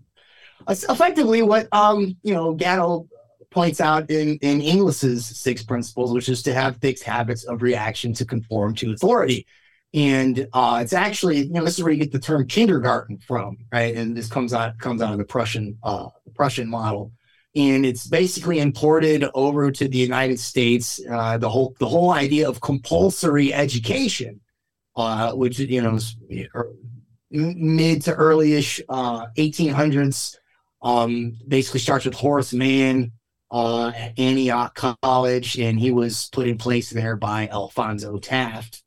effectively what um you know Gatto points out in, in Inglis's six principles, which is to have fixed habits of reaction to conform to authority. And uh, it's actually, you know, this is where you get the term kindergarten from, right? And this comes out comes out of the Prussian uh, Prussian model, and it's basically imported over to the United States. Uh, the whole the whole idea of compulsory education, uh, which you know, er, mid to early-ish uh, 1800s, um, basically starts with Horace Mann, uh, Antioch College, and he was put in place there by Alphonso Taft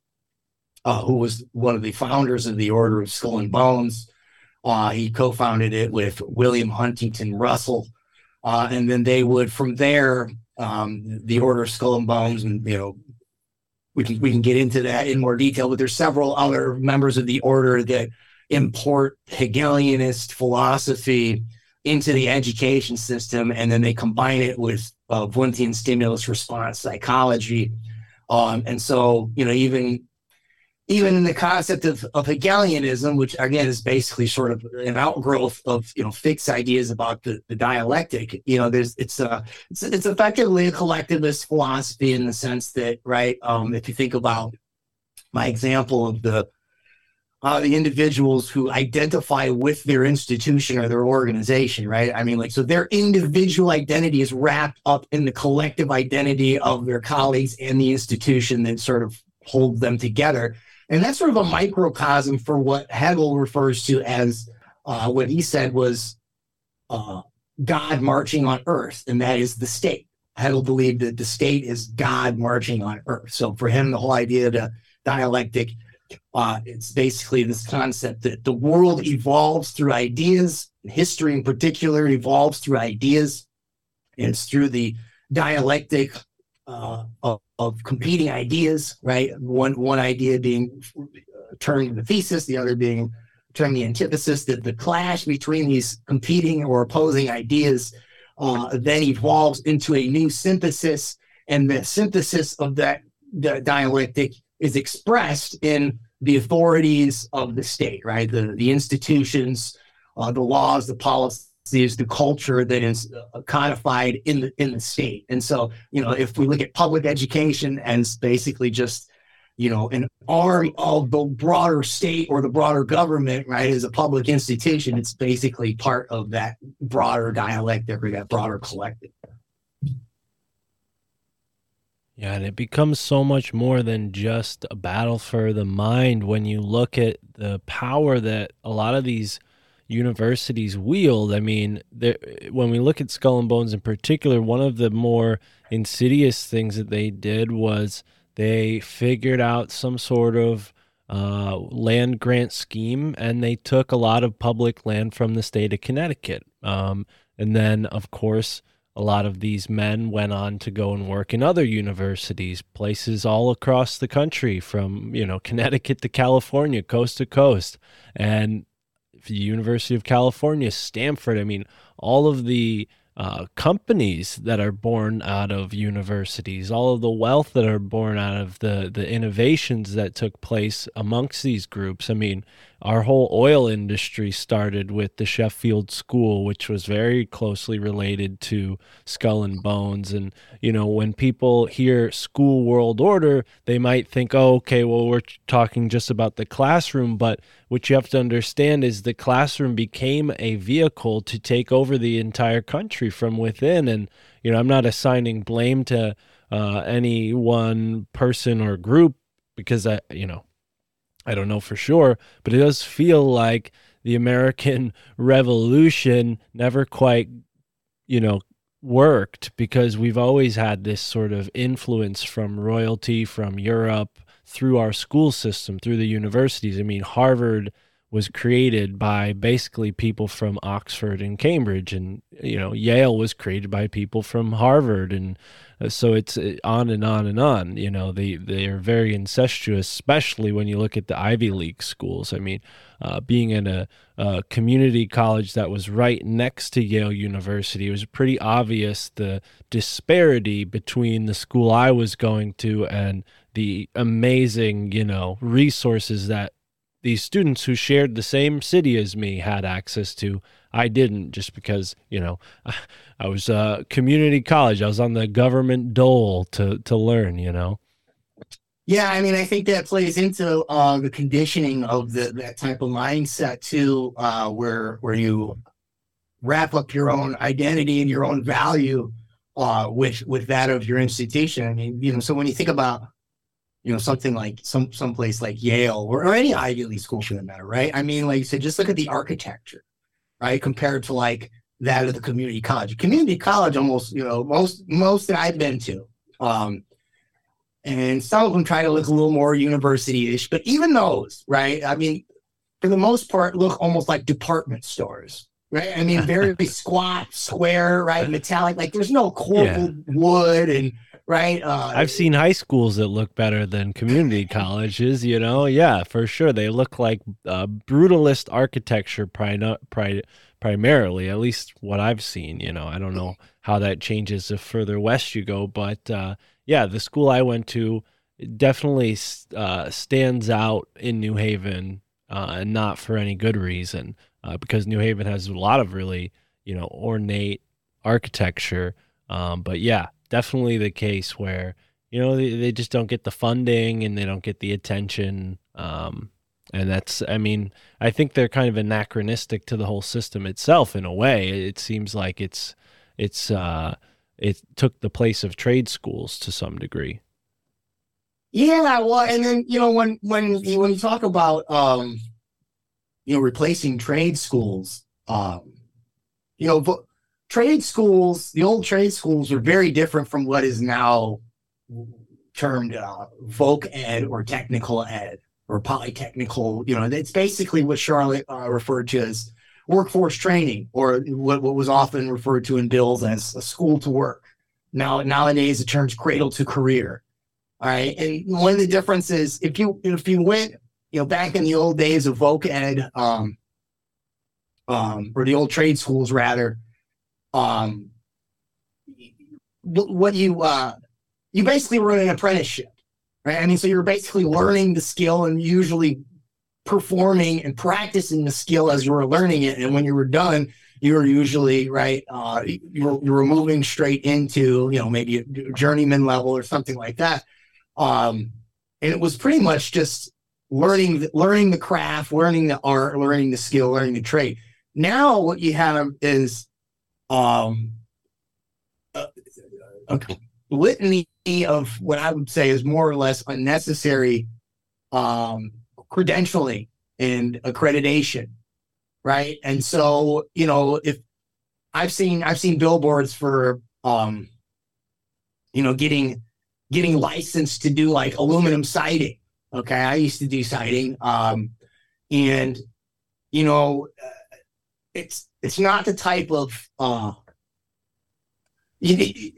uh, who was one of the founders of the Order of Skull and Bones. Uh, he co-founded it with William Huntington Russell, uh, and then they would, from there, um, the Order of Skull and Bones, and you know, we can we can get into that in more detail. But there's several other members of the order that import Hegelianist philosophy into the education system, and then they combine it with uh, stimulus response psychology. Um, and so, you know, even even in the concept of, of Hegelianism, which again is basically sort of an outgrowth of you know fixed ideas about the, the dialectic, you know, there's it's a it's, it's effectively a collectivist philosophy in the sense that right, um, if you think about my example of the uh, the individuals who identify with their institution or their organization, right? I mean, like, so their individual identity is wrapped up in the collective identity of their colleagues and the institution that sort of hold them together. And that's sort of a microcosm for what Hegel refers to as uh, what he said was uh, God marching on earth, and that is the state. Hegel believed that the state is God marching on earth. So for him, the whole idea of the dialectic, uh, it's basically this concept that the world evolves through ideas. History, in particular, evolves through ideas. And it's through the dialectic uh, of, of competing ideas, right? One one idea being turned the thesis, the other being turned the antithesis. That the clash between these competing or opposing ideas uh, then evolves into a new synthesis, and the synthesis of that dialectic is expressed in the authorities of the state, right? The the institutions, uh, the laws, the policies the culture that is uh, codified in the in the state. And so, you know, if we look at public education as basically just you know an arm of the broader state or the broader government, right, as a public institution, it's basically part of that broader dialectic or that broader collective. Yeah, and it becomes so much more than just a battle for the mind when you look at the power that a lot of these universities wield. I mean, when we look at Skull and Bones in particular, one of the more insidious things that they did was they figured out some sort of uh, land grant scheme and they took a lot of public land from the state of Connecticut. Um, and then, of course, a lot of these men went on to go and work in other universities, places all across the country, from you know Connecticut to California, coast to coast, and the University of California, Stanford. I mean, all of the uh, companies that are born out of universities, all of the wealth that are born out of the the innovations that took place amongst these groups. I mean, our whole oil industry started with the Sheffield School, which was very closely related to Skull and Bones. And you know, when people hear school world order, they might think, "Oh, okay, well, we're talking just about the classroom." But what you have to understand is the classroom became a vehicle to take over the entire country from within. And you know, I'm not assigning blame to uh, any one person or group because I, you know, I don't know for sure, but it does feel like the American Revolution never quite, you know, worked because we've always had this sort of influence from royalty from Europe through our school system, through the universities. I mean, Harvard was created by basically people from Oxford and Cambridge, and you know Yale was created by people from Harvard, and uh, so it's uh, on and on and on. You know they they are very incestuous, especially when you look at the Ivy League schools. I mean, uh, being in a, a community college that was right next to Yale University, it was pretty obvious the disparity between the school I was going to and the amazing you know resources that these students who shared the same city as me had access to. I didn't just because you know I was uh, community college. I was on the government dole to to learn. You know. Yeah, I mean, I think that plays into uh, the conditioning of the, that type of mindset too, uh, where where you wrap up your own identity and your own value uh, with with that of your institution. I mean, you know, so when you think about you know something like some some place like Yale or, or any Ivy League school for that matter, right? I mean, like you said, just look at the architecture, right, compared to like that of the community college. Community college, almost you know most most that I've been to. Um, and some of them try to look a little more university-ish, but even those, right? I mean, for the most part, look almost like department stores, right? I mean, very squat, square, right? Metallic, like there's no cold wood and right. Uh, I've seen high schools that look better than community colleges. You know, yeah, for sure. They look like uh, brutalist architecture, pri- pri- primarily. At least what I've seen. You know, I don't know how that changes the further west you go, but uh, yeah, the school I went to definitely uh, stands out in New Haven, uh, and not for any good reason, uh, because New Haven has a lot of really you know ornate architecture. Um, but yeah, definitely the case where you know they, they just don't get the funding and they don't get the attention. Um, and that's i mean i think they're kind of anachronistic to the whole system itself in a way it seems like it's it's uh it took the place of trade schools to some degree Yeah, well, and then you know when when when you talk about um, you know replacing trade schools, um, you know, trade schools, the old trade schools are very different from what is now termed uh, voc ed or technical ed or polytechnical. You know, it's basically what Charlotte uh, referred to as workforce training, or what, what was often referred to in bills as a school to work. Now nowadays, the term's cradle to career. All right. And one of the differences, if you if you went, you know, back in the old days of voc ed, um, um, or the old trade schools rather, um, what you uh, you basically were in an apprenticeship, right? I mean, so you're basically learning the skill and usually performing and practicing the skill as you were learning it. And when you were done, you were usually right. Uh, you were you were moving straight into you know maybe a journeyman level or something like that. Um, and it was pretty much just learning the, learning the craft, learning the art, learning the skill, learning the trade. Now what you have is um, a, a litany of what I would say is more or less unnecessary um, credentialing and accreditation, right? And so you know if I've seen I've seen billboards for um, you know getting getting licensed to do like aluminum siding. Okay, I used to do siding, um, and you know, uh, it's it's not the type of uh, you,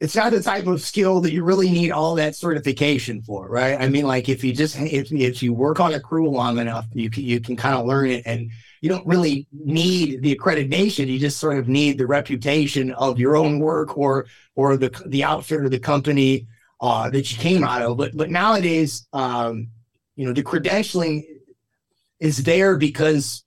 it's not the type of skill that you really need all that certification for, right? I mean, like if you just if if you work on a crew long enough, you can, you can kind of learn it, and you don't really need the accreditation. You just sort of need the reputation of your own work or or the the outfit or the company uh, that you came out of. But but nowadays, um, you know, the credentialing is there because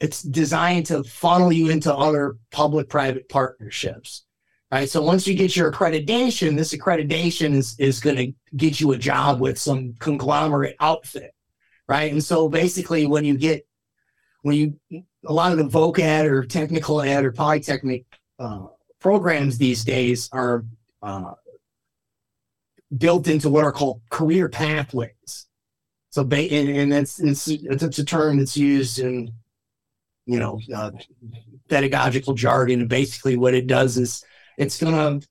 it's designed to funnel you into other public-private partnerships. Right. So once you get your accreditation, this accreditation is, is going to get you a job with some conglomerate outfit. Right. And so basically, when you get, when you, a lot of the voc ed or technical ed or polytechnic uh, programs these days are uh, built into what are called career pathways. So, ba- and, and that's, it's, it's a term that's used in, you know, uh, pedagogical jargon. And basically, what it does is, it's going to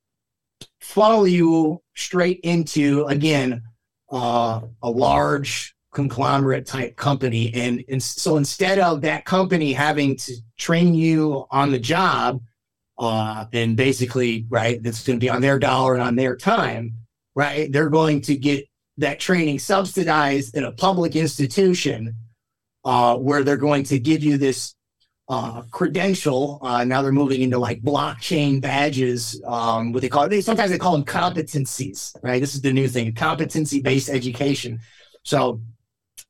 funnel you straight into again uh, a large conglomerate type company and, and so instead of that company having to train you on the job uh, and basically right that's going to be on their dollar and on their time right they're going to get that training subsidized in a public institution uh, where they're going to give you this uh, credential. Uh, now they're moving into like blockchain badges. Um, what they call it? They, sometimes they call them competencies, right? This is the new thing: competency-based education. So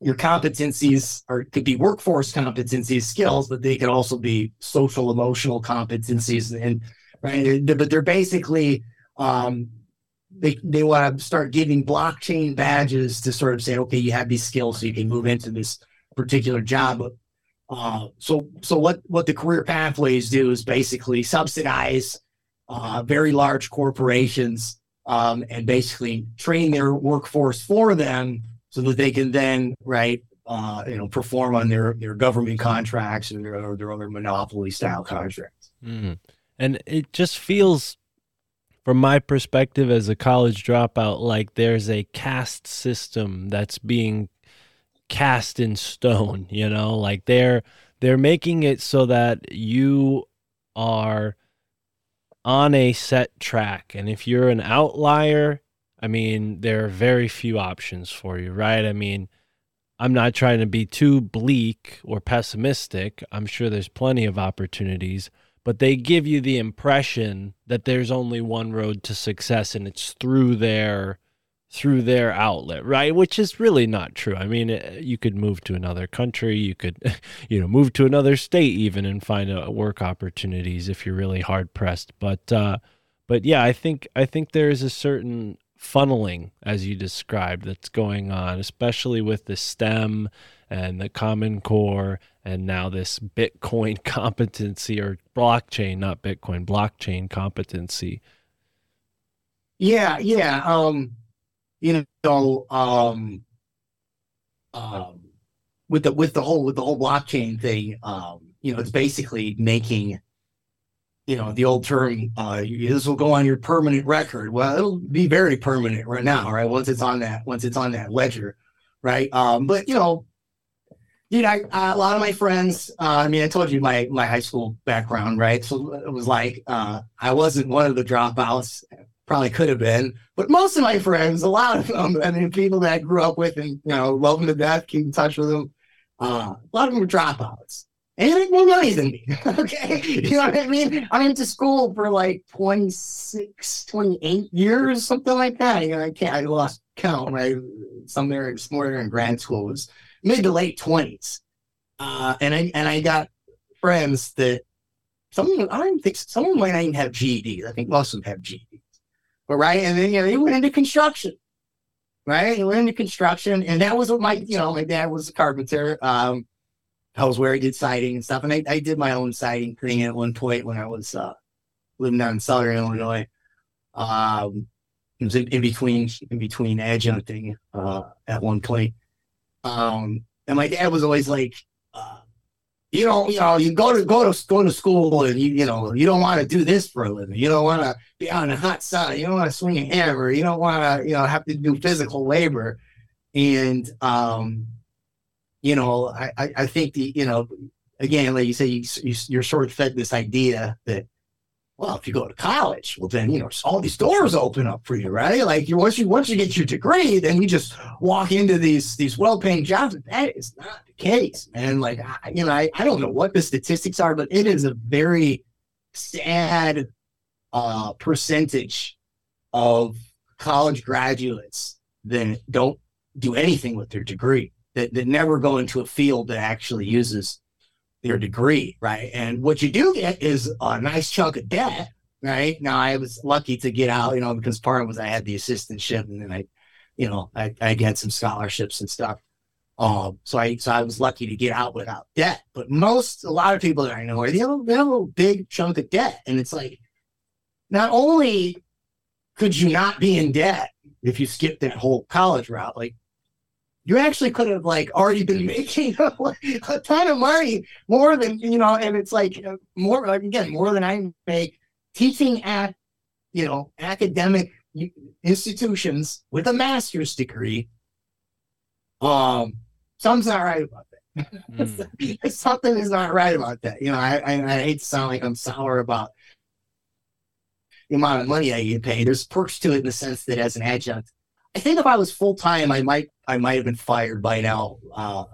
your competencies are could be workforce competencies, skills, but they could also be social emotional competencies and right. But they're basically um, they they want to start giving blockchain badges to sort of say, okay, you have these skills, so you can move into this particular job. Uh, so so what what the career pathways do is basically subsidize uh, very large corporations um, and basically train their workforce for them so that they can then right uh, you know perform on their their government contracts or their, or their other monopoly style contracts. Mm. And it just feels, from my perspective as a college dropout, like there's a caste system that's being cast in stone. You know, like they're they're making it so that you are on a set track, and if you're an outlier, I mean, there are very few options for you, right? I mean, I'm not trying to be too bleak or pessimistic. I'm sure there's plenty of opportunities, but they give you the impression that there's only one road to success and it's through their through their outlet, right? Which is really not true. I mean, eh, you could move to another country, you could you know, move to another state even and find uh, work opportunities if you're really hard pressed. But uh but yeah, I think I think there is a certain funneling as you described that's going on especially with the stem and the common core and now this bitcoin competency or blockchain not bitcoin blockchain competency Yeah, yeah. Um, you know, um, um, with the with the whole with the whole blockchain thing, um, you know, it's basically making, you know, the old term, uh, this will go on your permanent record. Well, it'll be very permanent right now, right? Once it's on that, once it's on that ledger, right? Um, but you know, you know, a lot of my friends. Uh, I mean, I told you my my high school background, right? So it was like uh, I wasn't one of the dropouts. Probably could have been, but most of my friends, a lot of them, I mean, people that I grew up with and you know love them to death, keep in touch with them. Uh, a lot of them were dropouts, and they more money than me. okay, you know what I mean? I went to school for like 26, 28 years, something like that. You know, I can't. I lost count. Right, some there, somewhere in grad school was mid to late twenties, uh, and I and I got friends that some of them, I don't think some of them might not even have GEDs. I think most of them have GEDs. But right, and then you know they went into construction, right? They went into construction, and that was what my you know my dad was a carpenter. Um, I was where he did siding and stuff, and I, I did my own siding thing at one point when I was uh, living down in Southern Illinois. Um, it was in, in between in between adjuncting uh, at one point. Um, and my dad was always like, uh, you know, you know, you go to go to go to school and you you know you don't want to do this for a living. You don't want to be on the hot sun. You don't want to swing a hammer. You don't want to you know have to do physical labor. And um, you know, I I, I think the you know again, like you say, you, you you're sort of fed this idea that well, if you go to college, well, then you know all these doors open up for you, right? Like you once you once you get your degree, then you just walk into these these well-paying jobs. That is not the case, man. Like I, you know, I, I don't know what the statistics are, but it is a very sad uh, percentage of college graduates that don't do anything with their degree, that that never go into a field that actually uses their degree, right? And what you do get is a nice chunk of debt, right? Now I was lucky to get out, you know, because part was I had the assistantship and then I, you know, I, I had some scholarships and stuff. Um, so I so I was lucky to get out without debt. But most a lot of people that I know are they have, a, they have a big chunk of debt. And it's like not only could you not be in debt if you skip that whole college route, like you actually could have like already been making a ton of money more than you know and it's like uh, more again more than i make teaching at you know academic institutions with a master's degree. Um something's not right about that. Mm. something is not right about that. You know I, I i hate to sound like i'm sour about the amount of money i get paid. There's perks to it in the sense that as an adjunct I think if I was full time, I might I might have been fired by now uh,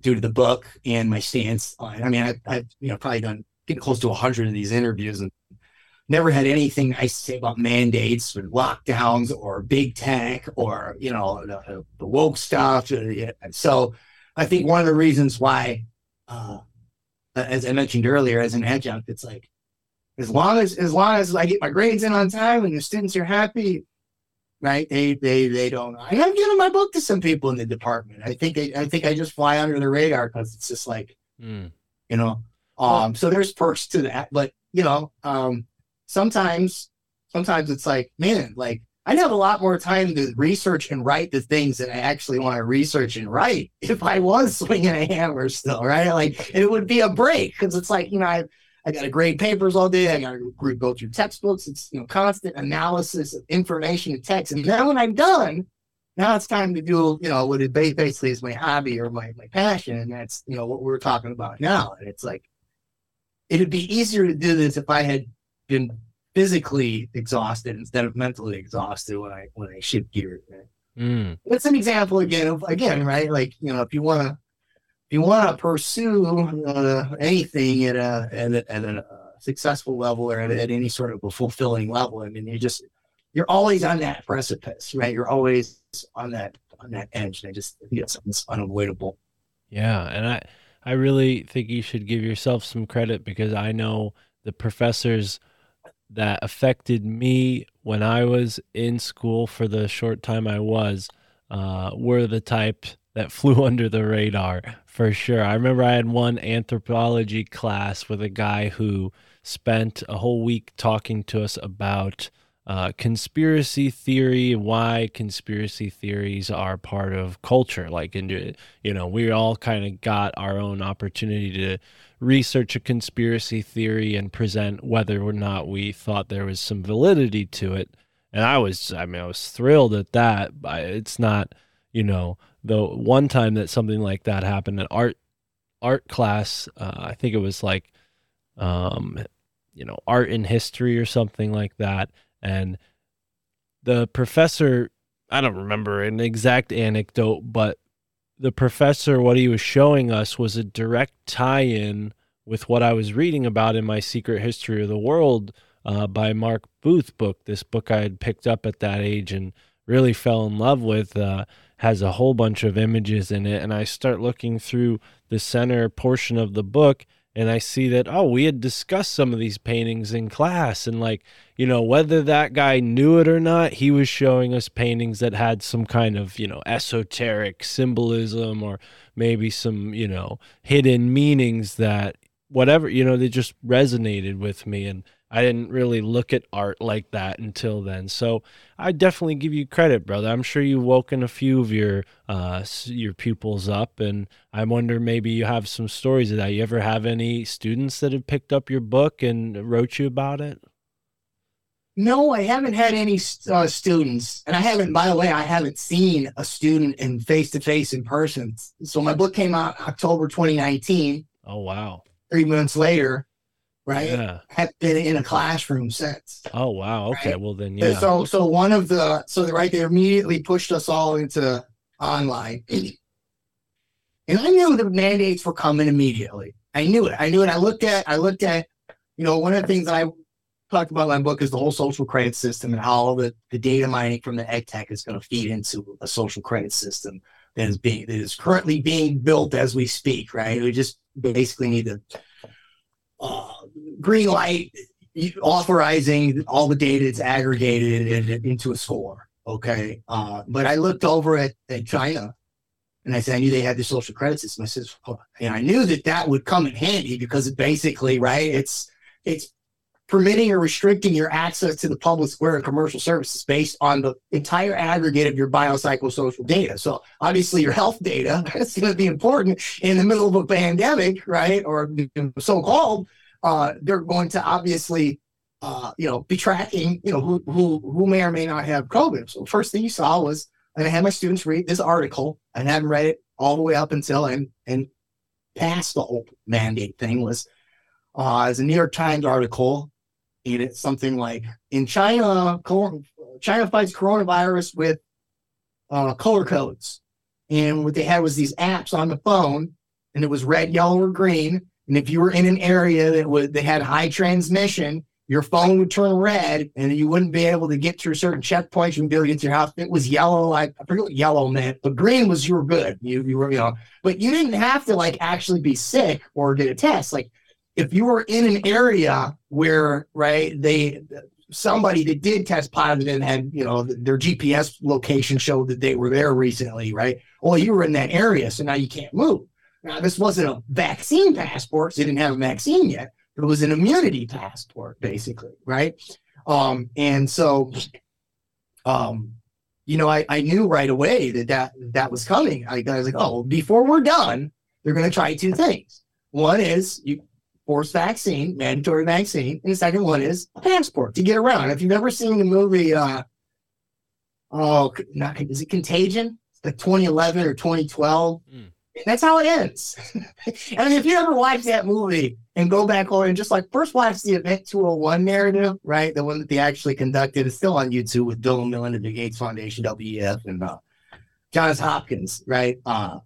due to the book and my stance. I mean, I, I've you know probably done getting close to hundred of these interviews and never had anything I say about mandates or lockdowns or big tech or you know the, the woke stuff. So I think one of the reasons why, uh, as I mentioned earlier, as an adjunct, it's like as long as as long as I get my grades in on time and the students are happy, right? They they they don't. I have given my book to some people in the department. I think they, I think I just fly under the radar because it's just like Mm. you know. Um, so there's perks to that, but you know, um, sometimes sometimes it's like, man, like I'd have a lot more time to research and write the things that I actually want to research and write if I was swinging a hammer still, right? Like it would be a break because it's like, you know, I, I got to grade papers all day. I got to go through textbooks. It's, you know, constant analysis of information and text. And then when I'm done, now it's time to do, you know, what it basically is my hobby or my, my passion. And that's, you know, what we're talking about now. And it's like, it'd be easier to do this if I had been physically exhausted instead of mentally exhausted when I when I shift gears. man. Mm. It's an example again of again, right? Like you know, if you want to you want to pursue uh, anything at a at a, at a successful level or at, at any sort of a fulfilling level, I mean, you just you're always on that precipice, right? You're always on that on that edge. And I just think it's it's unavoidable. Yeah, and I I really think you should give yourself some credit because I know the professors that affected me when I was in school for the short time I was uh, were the type that flew under the radar for sure. I remember I had one anthropology class with a guy who spent a whole week talking to us about uh, conspiracy theory why conspiracy theories are part of culture. Like, in, you know, we all kind of got our own opportunity to research a conspiracy theory and present whether or not we thought there was some validity to it. And I was, I mean, I was thrilled at that. It's not, you know, the one time that something like that happened in art art class. Uh, I think it was like, um, you know, art and history or something like that. And the professor, I don't remember an exact anecdote, but the professor, what he was showing us was a direct tie in with what I was reading about in my Secret History of the World uh, by Mark Booth book. This book I had picked up at that age and really fell in love with. Uh, has a whole bunch of images in it. And I start looking through the center portion of the book and I see that, oh, we had discussed some of these paintings in class. And, like, you know, whether that guy knew it or not, he was showing us paintings that had some kind of, you know, esoteric symbolism or maybe some, you know, hidden meanings that whatever, you know, they just resonated with me. And I didn't really look at art like that until then. So I definitely give you credit, brother. I'm sure you've woken a few of your uh, your pupils up, and I wonder maybe you have some stories of that. You ever have any students that have picked up your book and wrote you about it? No, I haven't had any uh, students, and I haven't. By the way, I haven't seen a student in face to face in person. So my book came out October 2019. Oh wow, Three months later, right? yeah. Have been in a classroom since. Oh wow. Okay. Right. Well then, And yeah. So, so one of the so the right they immediately pushed us all into online, and I knew the mandates were coming immediately. I knew it. I knew it. I looked at. I looked at. You know, one of the things that I talked about in my book is the whole social credit system and how all the, the data mining from the ed tech is going to feed into a social credit system that is being that is currently being built as we speak. Right. We just basically need to uh, green light authorizing all the data it's aggregated in- into a score. Okay. Uh, but I looked over at, at China and I said, I knew they had the social credit system. I said, "Oh," and I knew that that would come in handy because it basically, right, it's, it's permitting or restricting your access to the public square and commercial services based on the entire aggregate of your biopsychosocial data. So obviously your health data is going to be important in the middle of a pandemic, right? Or so-called, uh, they're going to obviously, uh, you know, be tracking, you know, who, who, who may or may not have COVID. So first thing you saw was, and I had my students read this article and I hadn't read it all the way up until and, and past the whole mandate thing was, uh, as a New York Times article and it's something like in China, China fights coronavirus with uh, color codes. And what they had was these apps on the phone, and it was red, yellow, or green. And if you were in an area that was that had high transmission, your phone would turn red and you wouldn't be able to get through certain checkpoints. You wouldn't be able to get to your house. It was yellow, like I forget what yellow meant, but green was you were good. You you were, you know, but you didn't have to like actually be sick or get a test. Like if you were in an area where right they somebody that did test positive and had you know their GPS location showed that they were there recently, right? Well, you were in that area, so now you can't move. Now this wasn't a vaccine passport; so didn't have a vaccine yet. It was an immunity passport, basically, right? Um, and so, um, you know, I, I knew right away that that, that was coming. I, I was like, oh, before we're done, they're going to try two things. One is you force vaccine, mandatory vaccine, and the second one is a passport to get around. If you've ever seen the movie, uh, oh, not, is it Contagion? It's like 2011 or 2012. Mm. That's how it ends. I mean, if you ever watch that movie and go back over and just like first watch the Event 201 narrative, right? The one that they actually conducted is still on YouTube with Bill and Melinda the Gates Foundation, WEF, and uh, Johns Hopkins, right? Uh,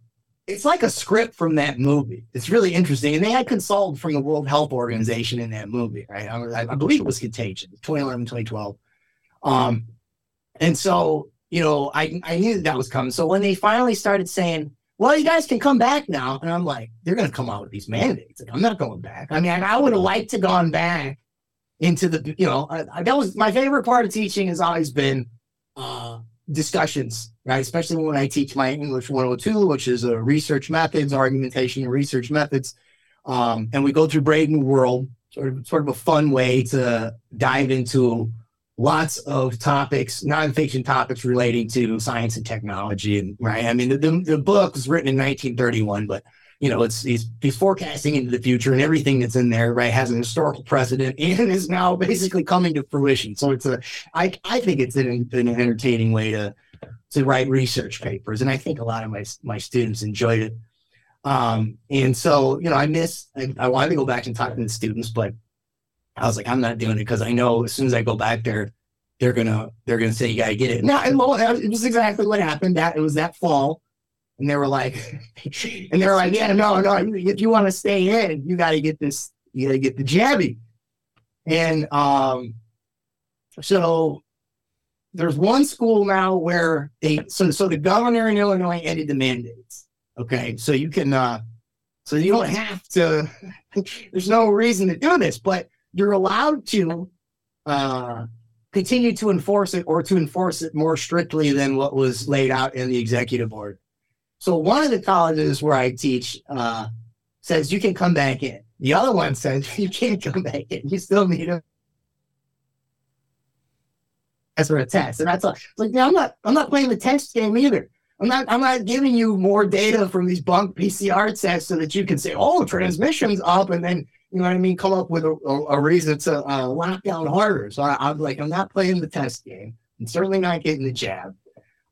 it's like a script from that movie. It's really interesting. And they had consulted from the World Health Organization in that movie, right? I, I believe it was Contagion, 2011, 2012. Um, and so, you know, I, I knew that, that was coming. So when they finally started saying, well, you guys can come back now. And I'm like, they're going to come out with these mandates. Like, I'm not going back. I mean, I would have liked to gone back into the, you know, I, that was my favorite part of teaching has always been uh, discussions, right? Especially when I teach my English 102, which is a research methods, argumentation and research methods. Um, and we go through Brave New World, sort of, sort of a fun way to dive into lots of topics, nonfiction topics relating to science and technology. And right, I mean, the, the, book was written in 1931, but you know, it's he's, he's forecasting into the future, and everything that's in there, right, has an historical precedent and is now basically coming to fruition. So it's a, I I think it's an, an entertaining way to to write research papers, and I think a lot of my my students enjoyed it. Um, and so, you know, I miss, I, I wanted to go back and talk to the students, but I was like, I'm not doing it because I know as soon as I go back there, they're gonna they're gonna say you gotta get it. Now, and lo- it was exactly what happened. That it was that fall, and they were like, and they were like, yeah, no, no, if you want to stay in, you got to get this, you got to get the jabby. And um, so there's one school now where they so so the governor in Illinois ended the mandates. Okay, so you can uh, so you don't have to. there's no reason to do this, but you're allowed to uh, continue to enforce it or to enforce it more strictly than what was laid out in the executive order. So one of the colleges where I teach uh, says you can come back in. The other one says you can't come back in. You still need a as for a test. And that's like, like yeah, I'm not I'm not playing the test game either. I'm not I'm not giving you more data from these bunk PCR tests so that you can say, oh, transmission's up, and then you know what I mean, come up with a, a, a reason to uh, lock down harder. So I, I'm like, I'm not playing the test game. I'm certainly not getting the jab.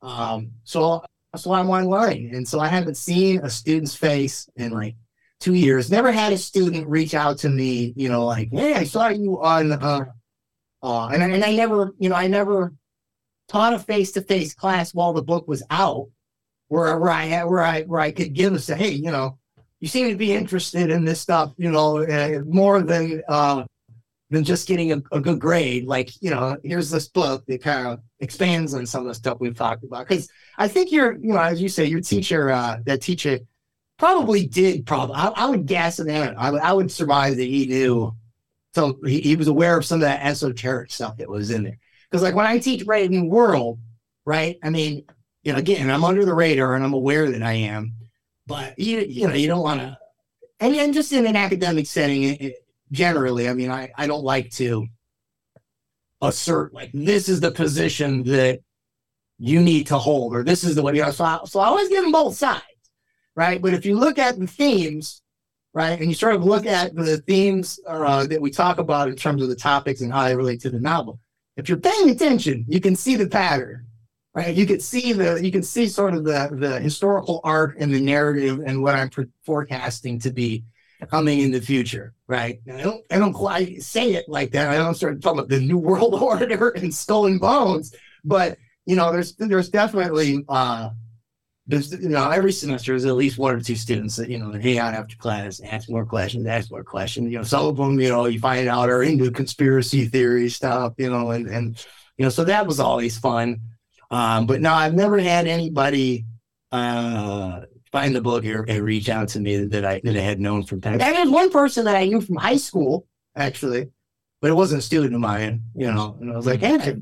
Um, so so I'm online, and so I haven't seen a student's face in like two years. Never had a student reach out to me, you know, like, hey, I saw you on, uh, uh, and I, and I never, you know, I never taught a face to face class while the book was out, where I had where I where I could give us, say, hey, you know, you seem to be interested in this stuff, you know, uh, more than uh, than just getting a, a, good grade. Like, you know, here's this book that kind of expands on some of the stuff we've talked about. Because I think you're, you know, as you say, your teacher, uh, that teacher probably did probably, I, I would guess that I, I would surmise that he knew. So he, he was aware of some of that esoteric stuff that was in there. Because like when I teach New World, right? I mean, you know, again, I'm under the radar and I'm aware that I am, but you, you know, you don't want to, and, and just in an academic setting, it, it, generally, I mean, I, I don't like to assert like this is the position that you need to hold, or this is the way you know. So I, so I always give them both sides, right? But if you look at the themes, right, and you sort of look at the themes uh, that we talk about in terms of the topics and how they relate to the novel, if you're paying attention, you can see the pattern, right? You can see the you can see sort of the the historical arc and the narrative and what I'm forecasting to be coming in the future, right? And I don't I don't quite say it like that. I don't start talking about the New World Order and Skull and Bones, but you know, there's there's definitely uh, there's, you know, every semester there's at least one or two students that, you know, hang out after class, ask more questions, ask more questions. You know, some of them, you know, you find out are into conspiracy theory stuff, you know, and, and, you know, so that was always fun. Um, but no, I've never had anybody, uh, find the book here and reach out to me that I, that I had known from time. I had one person that I knew from high school, actually, but it wasn't a student of mine, you know, and I was like, hey, I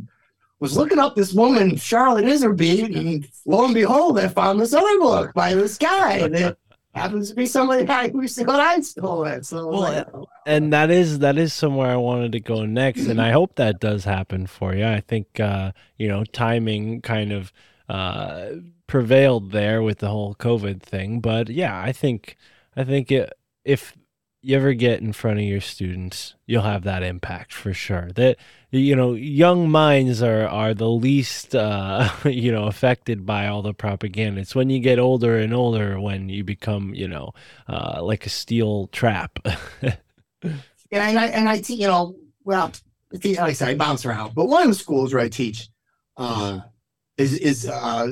was looking up this woman, Charlotte Iserbyt, and lo and behold, I found this other book by this guy happens to be somebody I used to go to high school with. So, Well, like, oh, and that is that is somewhere I wanted to go next, and I hope that does happen for you. I think uh, you know timing kind of uh, prevailed there with the whole COVID thing, but yeah, I think I think it, if you ever get in front of your students, you'll have that impact for sure. That you know, young minds are are the least uh, you know affected by all the propaganda. It's when you get older and older when you become you know uh, like a steel trap. Yeah, and I and I teach, you know, well, like I said, I bounce around, but one of the schools where I teach uh, is is uh,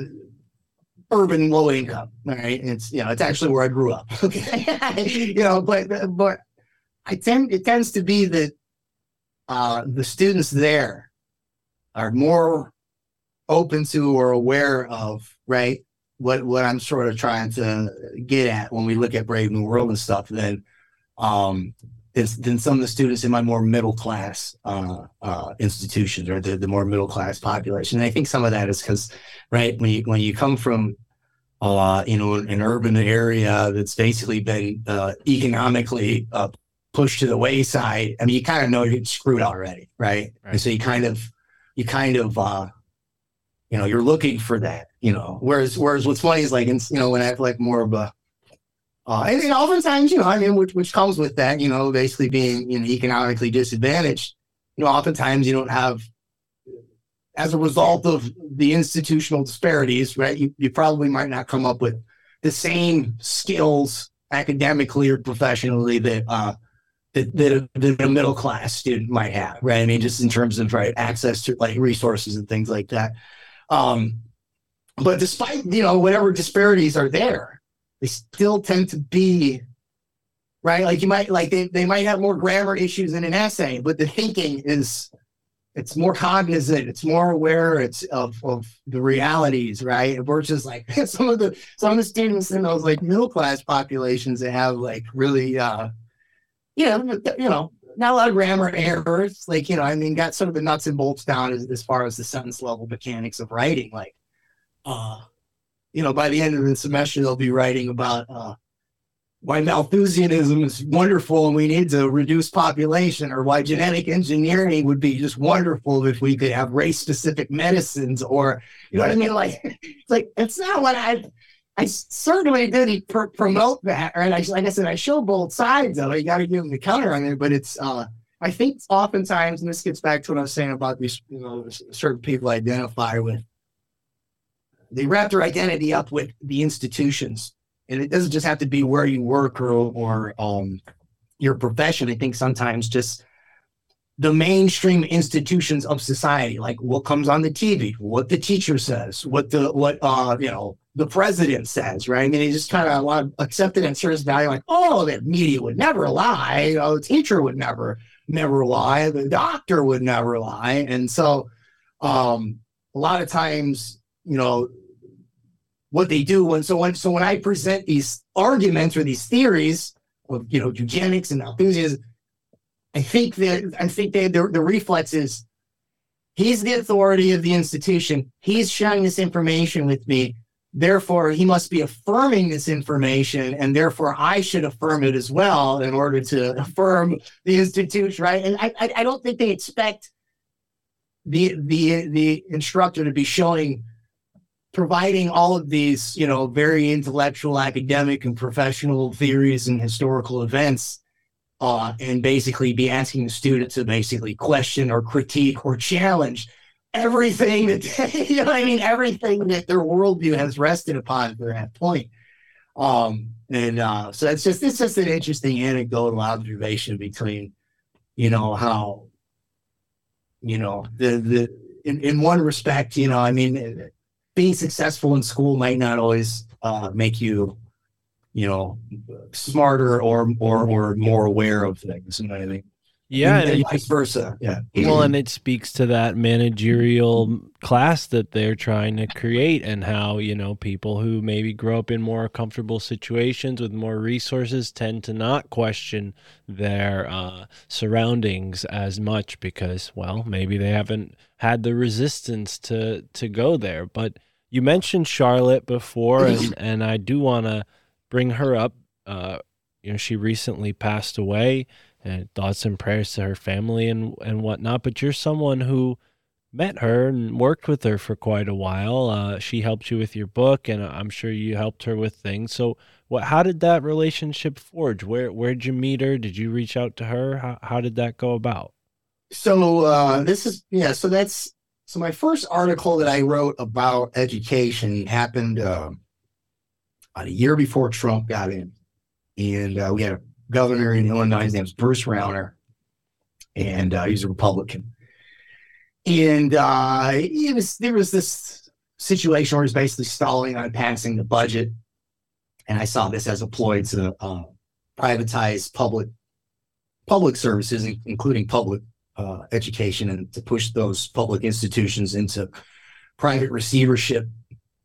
urban low income. All right, it's you know, it's actually where I grew up. Okay, you know, but but I tend it tends to be that uh, the students there are more open to or aware of right what what I'm sort of trying to get at when we look at Brave New World and stuff. Then um, than some of the students in my more middle class uh, uh, institutions or the, the more middle class population. And I think some of that is because, right, when you when you come from, uh, you know, an urban area that's basically been uh, economically uh, pushed to the wayside. I mean, you kind of know you're screwed already, right? Right. And so you kind of, you kind of, uh, you know, you're looking for that, you know. Whereas, whereas what's funny is like, in, you know, when I have like more of a uh, and, and oftentimes, you know, I mean, which, which comes with that, you know, basically being you know, economically disadvantaged. You know, oftentimes you don't have, as a result of the institutional disparities, right? You, you probably might not come up with the same skills academically or professionally that uh, that, that, a, that a middle class student might have, right? I mean, just in terms of right access to like resources and things like that. Um, but despite you know whatever disparities are there, they still tend to be right? Like you might like they, they might have more grammar issues in an essay but the thinking is it's more cognizant it's more aware it's of, of the realities right? Versus like some of the some of the students in those like middle class populations that have like really uh you know you know not a lot of grammar errors like you know i mean got sort of the nuts and bolts down as, as far as the sentence level mechanics of writing like uh you know, by the end of the semester, they'll be writing about uh, why Malthusianism is wonderful and we need to reduce population, or why genetic engineering would be just wonderful if we could have race specific medicines, or you know what I mean? Like, it's like it's not what I. I certainly didn't pr- promote that, and I, like I said, I show both sides of it. You got to give them the counter on it, but it's. uh I think oftentimes, and this gets back to what I was saying about these, you know, certain people identify with they wrap their identity up with the institutions. And it doesn't just have to be where you work or or um your profession. I think sometimes just the mainstream institutions of society like what comes on the tv what the teacher says what the what uh you know the president says right? I mean you just kind of want to accept it and serious value like oh the media would never lie. Know, the teacher would never never lie. The doctor would never lie. And so um a lot of times you know what they do And so when so when I present these arguments or these theories of you know eugenics and Malthusianism, I think that I think that the, the reflex is he's the authority of the institution. He's sharing this information with me. Therefore, he must be affirming this information, and therefore I should affirm it as well in order to affirm the institution, right? And I, I, I don't think they expect the the the instructor to be showing providing all of these, you know, very intellectual, academic, and professional theories and historical events, uh, and basically be asking the student to basically question or critique or challenge everything that you know, I mean, everything that their worldview has rested upon to that point. Um, and uh, so it's just it's just an interesting anecdotal observation between, you know, how, you know, the the in, in one respect, you know, I mean being successful in school might not always uh, make you, you know, smarter or or or more aware of things. You know what I mean? Yeah, and, and vice versa. Yeah. well, and it speaks to that managerial class that they're trying to create, and how you know people who maybe grow up in more comfortable situations with more resources tend to not question their uh, surroundings as much because, well, maybe they haven't had the resistance to to go there. But you mentioned Charlotte before, and and I do want to bring her up. Uh, you know, she recently passed away and thoughts and prayers to her family and and whatnot. But you're someone who met her and worked with her for quite a while. Uh, she helped you with your book, and I'm sure you helped her with things. So, what? How did that relationship forge? Where Where'd you meet her? Did you reach out to her? How How did that go about? So uh, this is yeah. So that's so my first article that I wrote about education happened uh, about a year before Trump got in, and uh, we had a governor in Illinois. His name was Bruce Rauner, and uh, he's a Republican. And uh, it was there was this situation where he's basically stalling on passing the budget, and I saw this as a ploy to uh, privatize public public services, including public uh, education and to push those public institutions into private receivership.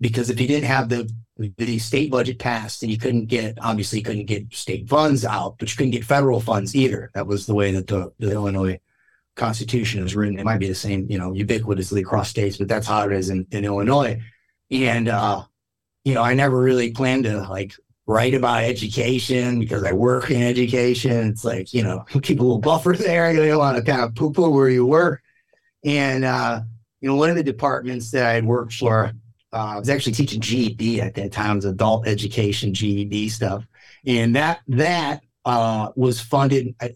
Because if you didn't have the the state budget passed, and you couldn't get obviously you couldn't get state funds out, but you couldn't get federal funds either. That was the way that the, the Illinois Constitution was written. It might be the same, you know, ubiquitously across states, but that's how it is in, in Illinois. And uh, you know, I never really planned to like write about education because I work in education. It's like, you know, keep a little buffer there. You don't want to kind of poo poo where you work. And, uh, you know, one of the departments that I worked for, uh, I was actually teaching GED at that time, it was adult education, GED stuff. And that, that, uh, was funded at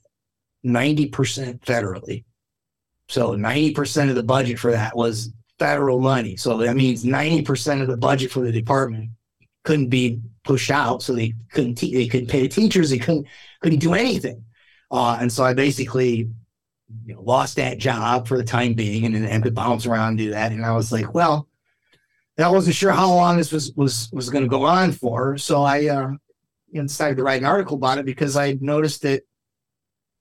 90% federally. So 90% of the budget for that was federal money. So that means 90% of the budget for the department couldn't be pushed out, so they couldn't te- they couldn't pay the teachers, they couldn't couldn't do anything, uh, and so I basically you know, lost that job for the time being, and then to bounce around and do that, and I was like, well, I wasn't sure how long this was was was going to go on for, so I uh, decided to write an article about it because I noticed that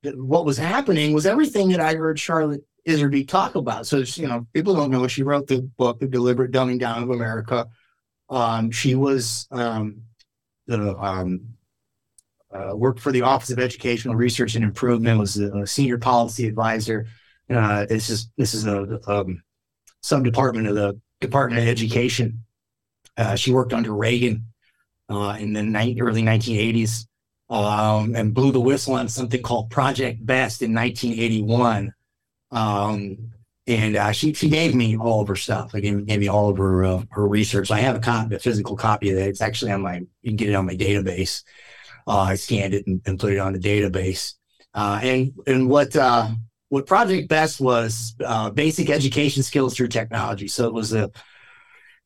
that what was happening was everything that I heard Charlotte Iserbyt talk about. So you know, people don't know she wrote the book, The Deliberate Dumbing Down of America. Um, she was um, the um, uh, worked for the Office of Educational Research and Improvement. Was a, a senior policy advisor. Uh, this is this is a um, sub department of the Department of Education. Uh, she worked under Reagan uh, in the ni- early 1980s um, and blew the whistle on something called Project Best in 1981. Um, and uh, she she gave me all of her stuff. Like gave, gave me all of her uh, her research. I have a copy, a physical copy of that. It's actually on my. You can get it on my database. Uh, I scanned it and, and put it on the database. Uh, and and what uh, what Project Best was uh, basic education skills through technology. So it was a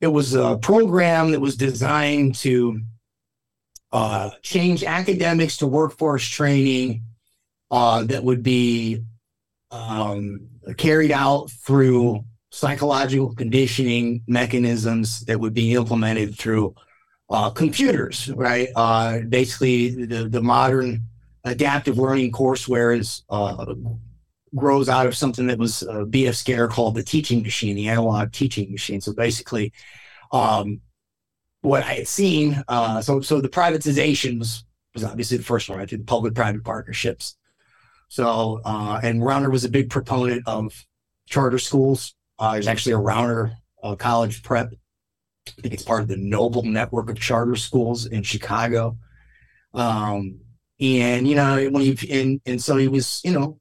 it was a program that was designed to change academics to workforce training that would be um, carried out through psychological conditioning mechanisms that would be implemented through uh, computers, right? Uh, basically, the, the modern adaptive learning courseware is uh, grows out of something that was uh, B.F. Skinner called the teaching machine, the analog teaching machine. So basically, um, what I had seen, uh, so so the privatization was was obviously the first one, right? The public-private partnerships. So, uh, and Rauner was a big proponent of charter schools. Uh, there's actually a Rauner uh, college prep. I think it's part of the Noble network of charter schools in Chicago. Um, and you know, when you and and so he was, you know,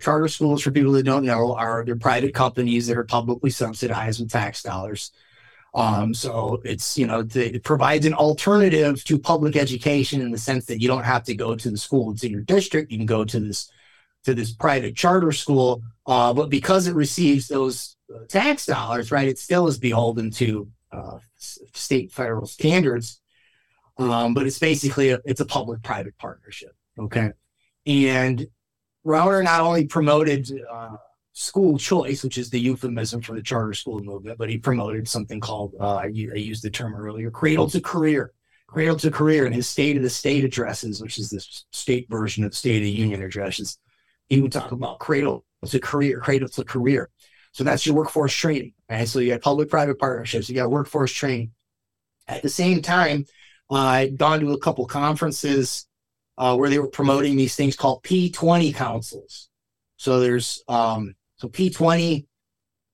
charter schools for people that don't know are they're private companies that are publicly subsidized with tax dollars. Um, so it's you know the, it provides an alternative to public education in the sense that you don't have to go to the school that's in your district. You can go to this to this private charter school, uh, but because it receives those uh, tax dollars, right, it still is beholden to uh, state federal standards. Um, but it's basically a, it's a public-private partnership. Okay, and Rauner not only promoted uh, school choice, which is the euphemism for the charter school movement, but he promoted something called, uh, I, I used the term earlier, cradle to career. Cradle to career in his state of the state addresses, which is the state version of State of the Union addresses. Would talk about cradle to career, cradle to career. So that's your workforce training. Right. So you got public private partnerships, you got workforce training. At the same time, I'd gone to a couple conferences uh, where they were promoting these things called P20 councils. So there's um, so P20,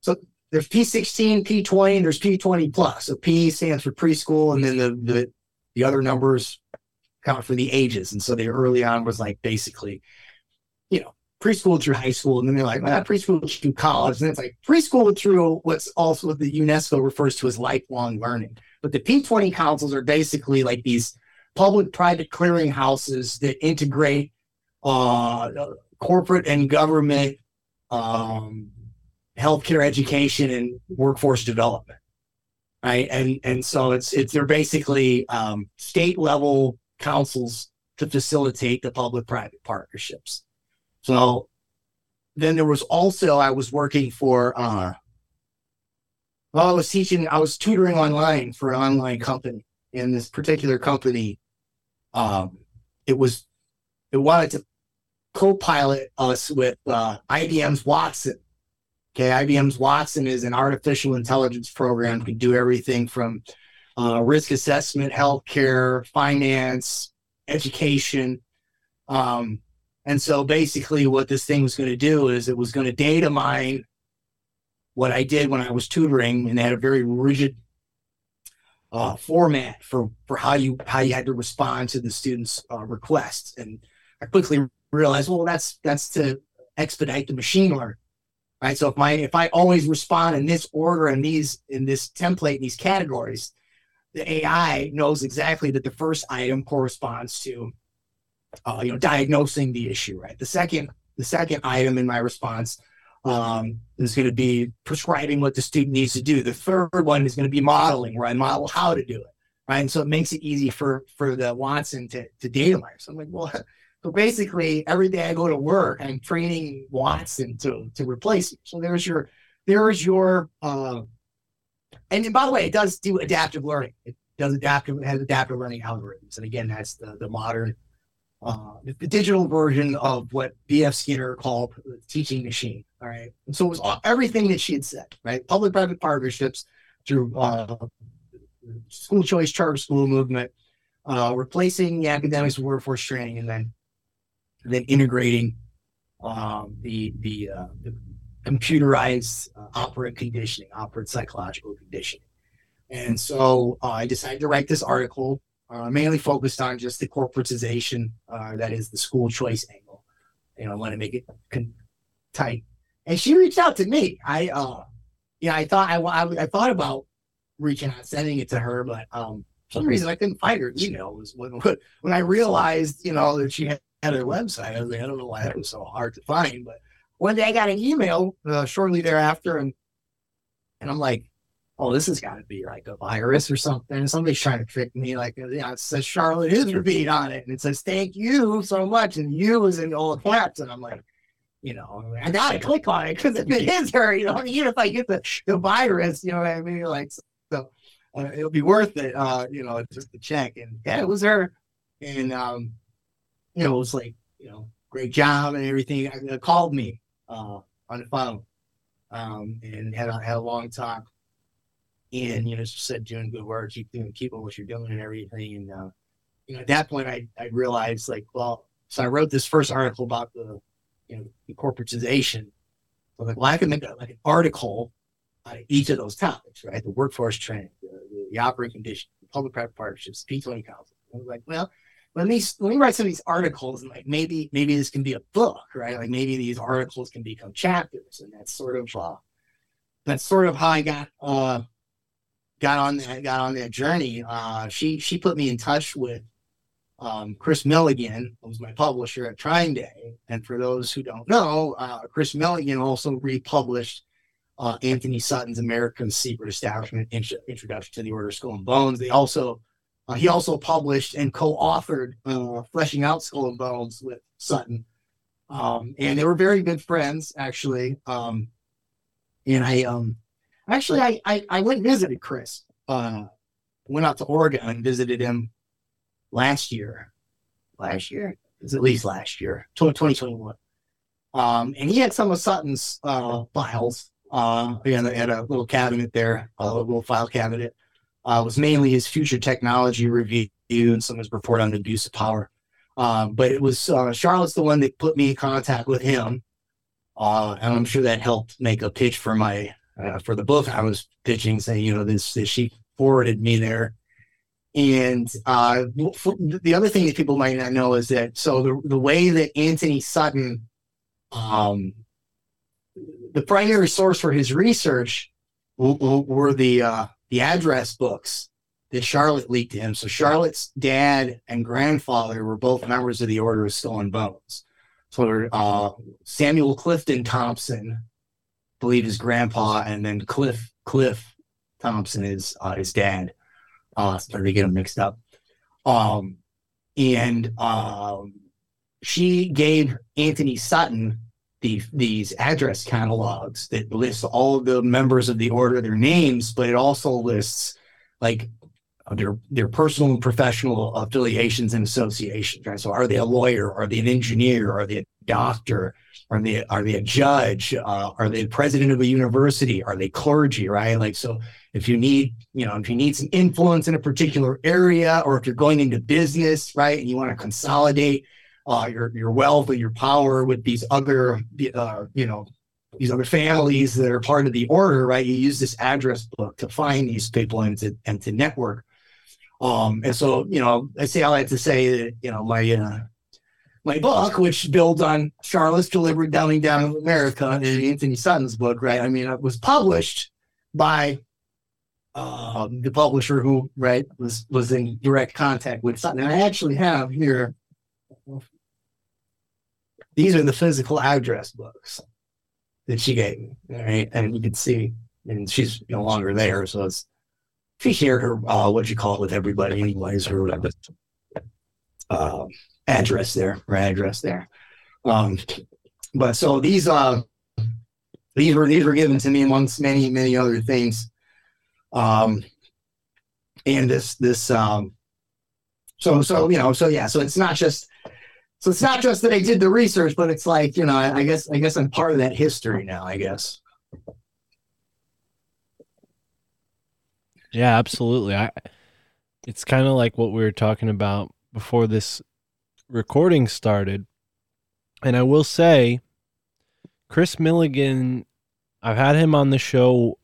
so there's P16, P20, and there's P20 plus. So P stands for preschool, and then the the, the other numbers count for the ages. And so the early on was like basically, preschool through high school, and then they're like, well, preschool through college, and it's like preschool through what's also what the UNESCO refers to as lifelong learning. But the P20 councils are basically like these public-private clearinghouses that integrate uh, corporate and government um, healthcare education and workforce development. Right. And and so it's it's they're basically um, state level councils to facilitate the public private partnerships. So then there was also I was working for uh well I was teaching I was tutoring online for an online company. In this particular company, um it was it wanted to co-pilot us with uh, IBM's Watson. Okay, IBM's Watson is an artificial intelligence program. Can do everything from uh, risk assessment, healthcare, finance, education. Um, and so basically, what this thing was going to do is it was going to data mine what I did when I was tutoring, and they had a very rigid uh, format for for how you how you had to respond to the students' uh, requests. And I quickly realized, well, that's that's to expedite the machine learning, right? So if my if I always respond in this order and these in this template in these categories, the AI knows exactly that the first item corresponds to, uh, you know, diagnosing the issue, right? The second the second item in my response um, is going to be prescribing what the student needs to do. The third one is going to be modeling, where I model how to do it, right? And so it makes it easy for for the Watson to to data mine. So I'm like, well, so basically every day I go to work, I'm training Watson to to replace me. So there's your there's your uh, and, by the way, it does do adaptive learning. It does adaptive has adaptive learning algorithms, and again, that's the the modern uh, the, digital version of what B.F. Skinner called the teaching machine. All right. And so it was everything that she had said, right? Public private partnerships through uh, school choice charter school movement, uh, replacing the academics with workforce training, and then then integrating um, the, the, uh, the computerized uh, operant conditioning, operant psychological conditioning. And so uh, I decided to write this article uh, mainly focused on just the corporatization, uh, that is the school choice angle. You know, I want to make it con- tight. And she reached out to me. I, uh, yeah, I thought I, I, I thought about reaching out, sending it to her, but um, for some reason I couldn't find her email. Was when when I realized, you know, that she had, had her website. I was like, I don't know why that was so hard to find, but one day I got an email uh, shortly thereafter, and and I'm like, oh, this has got to be like a virus or something. Somebody's trying to trick me. Like, you know, it says Charlotte Iserbyt on it, and it says thank you so much, and you is in all caps, and I'm like, you know, I gotta click on it because if it is her, you know, even if I get the the virus, you know what I mean, like, so uh, it'll be worth it, uh, you know, just to check. And yeah, it was her, and um, you know, it was like, you know, great job and everything. I, called me uh on the phone, um, and had a, had a long talk and you know just said doing good work keep doing keep on what you're doing and everything. And uh, you know at that point i i realized like well so i wrote this first article about the you know the corporatization. So like well i can make a, like an article on each of those topics right? The workforce training the, the, the operant condition the public private partnerships p20 council i was like well let me let me write some of these articles and like maybe maybe this can be a book right? Like maybe these articles can become chapters. And that's sort of uh that's sort of how i got uh got on that got on that journey. Uh, she she put me in touch with um, Kris Millegan, who was my publisher at TrineDay. And for those who don't know, uh, Kris Millegan also republished uh, Antony Sutton's American Secret Establishment Intro- Introduction to the Order of Skull and Bones. They also uh, he also published and co-authored uh, Fleshing Out Skull and Bones with Sutton. Um, and they were very good friends, actually. Um, and I, um, actually, I, I, I went and visited Chris. Uh, went out to Oregon and visited him last year. Last year? It was at least last year, 2021. Um, and he had some of Sutton's uh, files uh, in, a, a little cabinet there, a little file cabinet. Uh, it was mainly his future technology review and some of his report on abuse of power. Um, but it was uh, Charlotte's the one that put me in contact with him, uh, and I'm sure that helped make a pitch for my uh, for the book I was pitching, saying you know this, this she forwarded me there. And uh, the other thing that people might not know is that so the the way that Antony Sutton, um, the primary source for his research w- w- were the uh, the address books that Charlotte leaked to him. So Charlotte's dad and grandfather were both members of the Order of and Bones. So uh, Samuel Clifton Thompson, believe his grandpa, and then Cliff Cliff Thompson is uh, his dad. Uh, started to get them mixed up. Um, and um, she gave Antony Sutton the, these address catalogs that lists all the members of the order, their names, but it also lists like their their personal and professional affiliations and associations. Right. So, are they a lawyer? Are they an engineer? Are they a doctor? Are they are they a judge? Uh, are they the president of a university? Are they clergy? Right. Like so, if you need you know if you need some influence in a particular area, or if you're going into business, right, and you want to consolidate uh, your your wealth or your power with these other uh, you know these other families that are part of the order, right? You use this address book to find these people and to and to network. Um, and so, you know, I say all that to say that, you know, my uh, my book, which builds on Charlotte's deliberate dumbing down of America and Antony Sutton's book, right? I mean, it was published by uh, the publisher who, right, was was in direct contact with Sutton. And I actually have here. These are the physical address books that she gave me, right? And you can see, and she's no longer there, so it's she shared her uh, what you call it with everybody, anyways, or whatever. Uh, address there, her address there. Um, but so these uh these were these were given to me amongst many many other things. Um, and this this um, so so you know so yeah so it's not just so it's not just that I did the research, but it's like you know I, I guess I guess I'm part of that history now. I guess. Yeah, absolutely. I it's kind of like what we were talking about before this recording started. And I will say Kris Millegan, I've had him on the show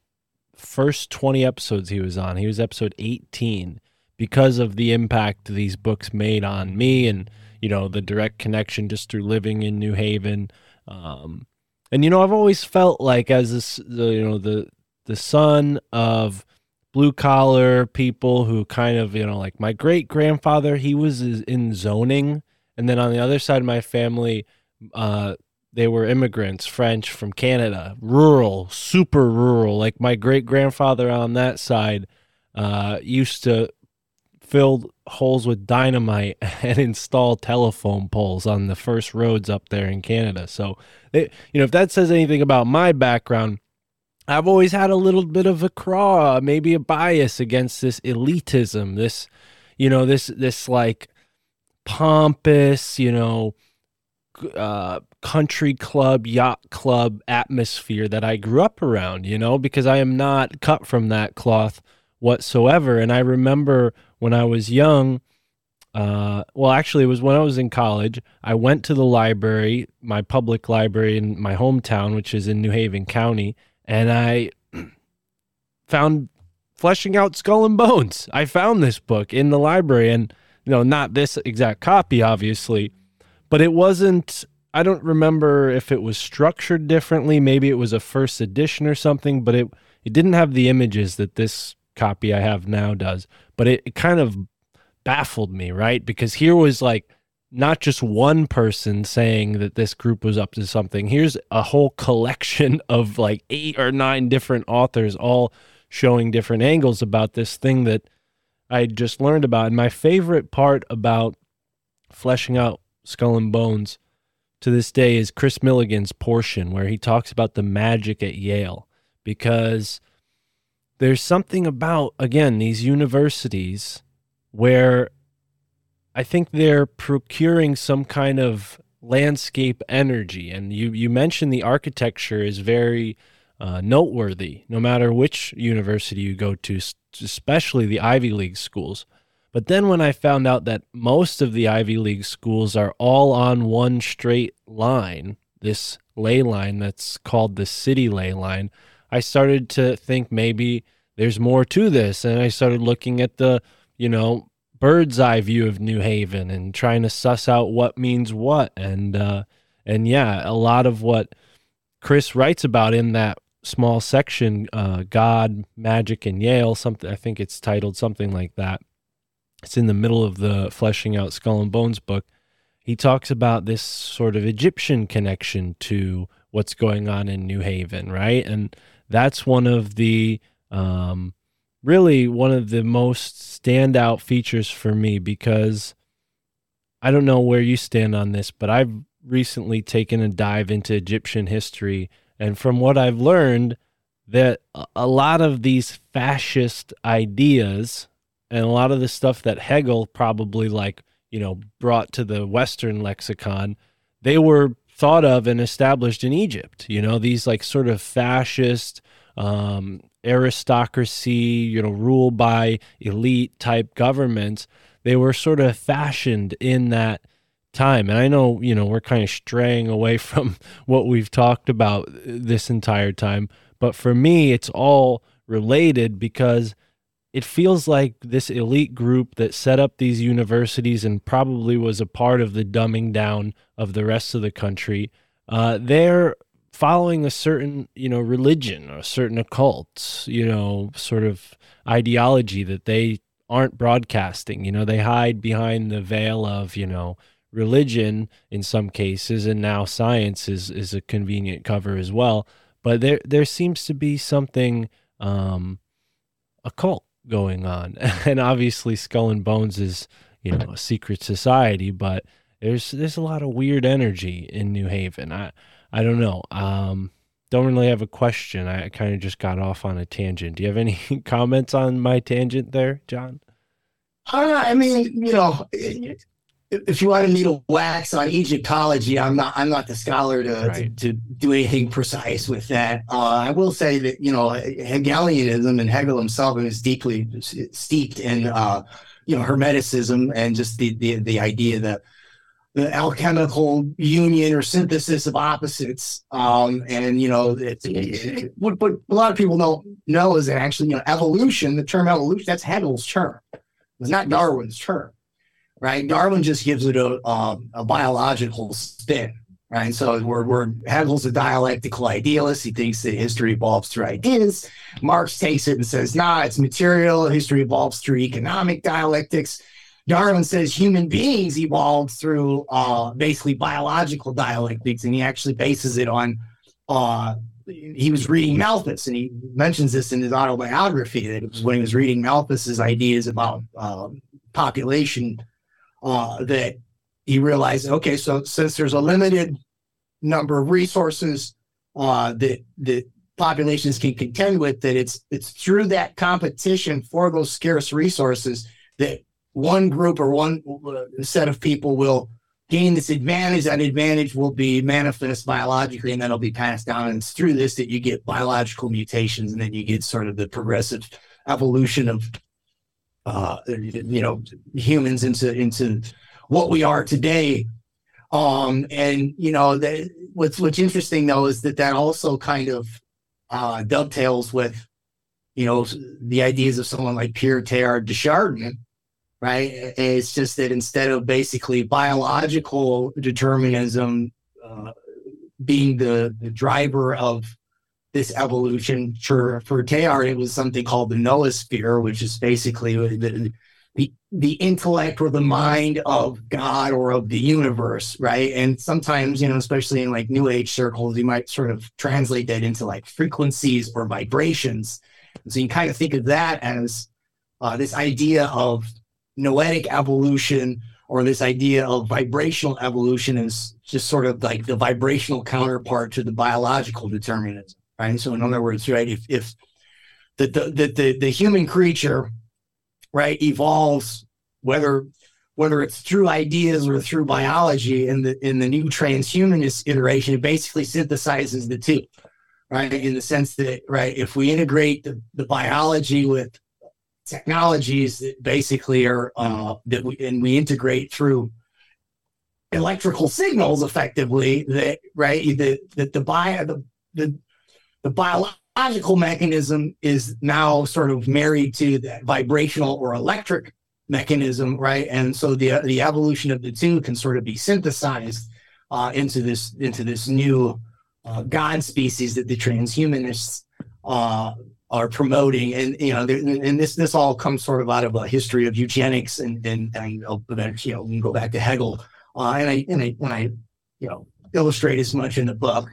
first 20 episodes he was on. He was episode 18 because of the impact these books made on me and you know the direct connection just through living in New Haven. Um, and you know I've always felt like as this the, you know the the son of blue collar people who kind of you know like my great grandfather he was in zoning and then on the other side of my family uh they were immigrants french from canada rural super rural. Like my great grandfather on that side uh used to fill holes with dynamite and install telephone poles on the first roads up there in canada. So you know if that says anything about my background I've always had a little bit of a craw, maybe a bias against this elitism, this, you know, this this like pompous, you know, uh, country club, yacht club atmosphere that I grew up around, you know, because I am not cut from that cloth whatsoever. And I remember when I was young, uh, well, actually, it was when I was in college. I went to the library, my public library in my hometown, which is in New Haven County, and I found fleshing out skull and bones i found this book in the library and you know not this exact copy obviously but it wasn't i don't remember if it was structured differently. Maybe it was a first edition or something but it it didn't have the images that this copy i have now does. But it, it kind of baffled me right? Because here was like not just one person saying that this group was up to something. Here's a whole collection of like eight or nine different authors all showing different angles about this thing that I just learned about. And my favorite part about fleshing out Skull and Bones to this day is Kris Millegan's portion where he talks about the magic at Yale because there's something about again these universities where I think they're procuring some kind of landscape energy and you you mentioned the architecture is very uh, noteworthy no matter which university you go to especially the Ivy League schools but then when I found out that most of the Ivy League schools are all on one straight line, this ley line that's called the city ley line, I started to think maybe there's more to this. And I started looking at the, you know, bird's eye view of New Haven and trying to suss out what means what. And, uh, and yeah, a lot of what Kris writes about in that small section, uh, God, Magic, and Yale, something, I think it's titled something like that. It's in the middle of the fleshing out skull and bones book. He talks about this sort of egyptian connection to what's going on in new haven right? And that's one of the um, really one of the most standout features for me because i don't know where you stand on this but i've recently taken a dive into egyptian history and from what i've learned that a- lot of these fascist ideas and a lot of the stuff that Hegel probably like you know brought to the Western lexicon, they were thought of and established in Egypt. You know these like sort of fascist um, aristocracy, you know, rule by elite type governments. They were sort of fashioned in that time. And I know, you know, we're kind of straying away from what we've talked about this entire time. But for me, it's all related because it feels like this elite group that set up these universities and probably was a part of the dumbing down of the rest of the country. Uh, they're following a certain, you know, religion or a certain occult, you know, sort of ideology that they aren't broadcasting. You know, they hide behind the veil of, you know, religion in some cases, and now science is is a convenient cover as well. But there there seems to be something um, occult going on, and obviously Skull and Bones is you know a secret society, but there's there's a lot of weird energy in New Haven. I I don't know. Um, don't really have a question. I kind of just got off on a tangent. Do you have any comments on my tangent there, John? Uh, I mean, you know, if you wanted me to wax on Egyptology, I'm not. I'm not the scholar to Right. to, to do anything precise with that. Uh, I will say that you know Hegelianism and Hegel himself is deeply steeped in uh, you know Hermeticism and just the the the idea that the alchemical union or synthesis of opposites. Um, and you know, it's, it, what, what a lot of people don't know is that actually, you know, evolution. The term evolution that's Hegel's term. It's not Darwin's term, right? Darwin just gives it a um, a biological spin, right? So we're, we're Hegel's a dialectical idealist. He thinks that history evolves through ideas. Marx takes it and says, nah, it's material. History evolves through economic dialectics. Darwin says human beings evolved through uh, basically biological dialectics, and he actually bases it on. Uh, he was reading Malthus, and he mentions this in his autobiography that it was when he was reading Malthus's ideas about um, population uh, that he realized, okay, so since there's a limited number of resources uh, that that populations can contend with, that it's it's through that competition for those scarce resources that one group or one uh, set of people will gain this advantage. That advantage will be manifest biologically, and then it'll be passed down. And it's through this that you get biological mutations, and then you get sort of the progressive evolution of, uh, you know, humans into into what we are today. Um, and you know, that what's what's interesting though is that that also kind of uh, dovetails with, you know, the ideas of someone like Pierre Teilhard de Chardin, right? It's just that instead of basically biological determinism uh, being the, the driver of this evolution, for for Teilhard, it was something called the noosphere, which is basically the, the the intellect or the mind of God or of the universe, right? And sometimes, you know, especially in like New Age circles, you might sort of translate that into like frequencies or vibrations. So you kind of think of that as uh, this idea of noetic evolution or this idea of vibrational evolution is just sort of like the vibrational counterpart to the biological determinism, right? So in other words, right, if if the the the, the, human creature, right, evolves whether whether it's through ideas or through biology in the in the new transhumanist iteration, it basically synthesizes the two, right? In the sense that, right, if we integrate the, the biology with technologies that basically are uh, that we and we integrate through electrical signals effectively that right the the the bio the, the the biological mechanism is now sort of married to that vibrational or electric mechanism right? And so the the evolution of the two can sort of be synthesized uh, into this into this new uh, god species that the transhumanists uh, are promoting. And you know and this this all comes sort of out of a history of eugenics and and, and you know, we can go back to hegel. Uh, and I and I when I you know illustrate as much in the book,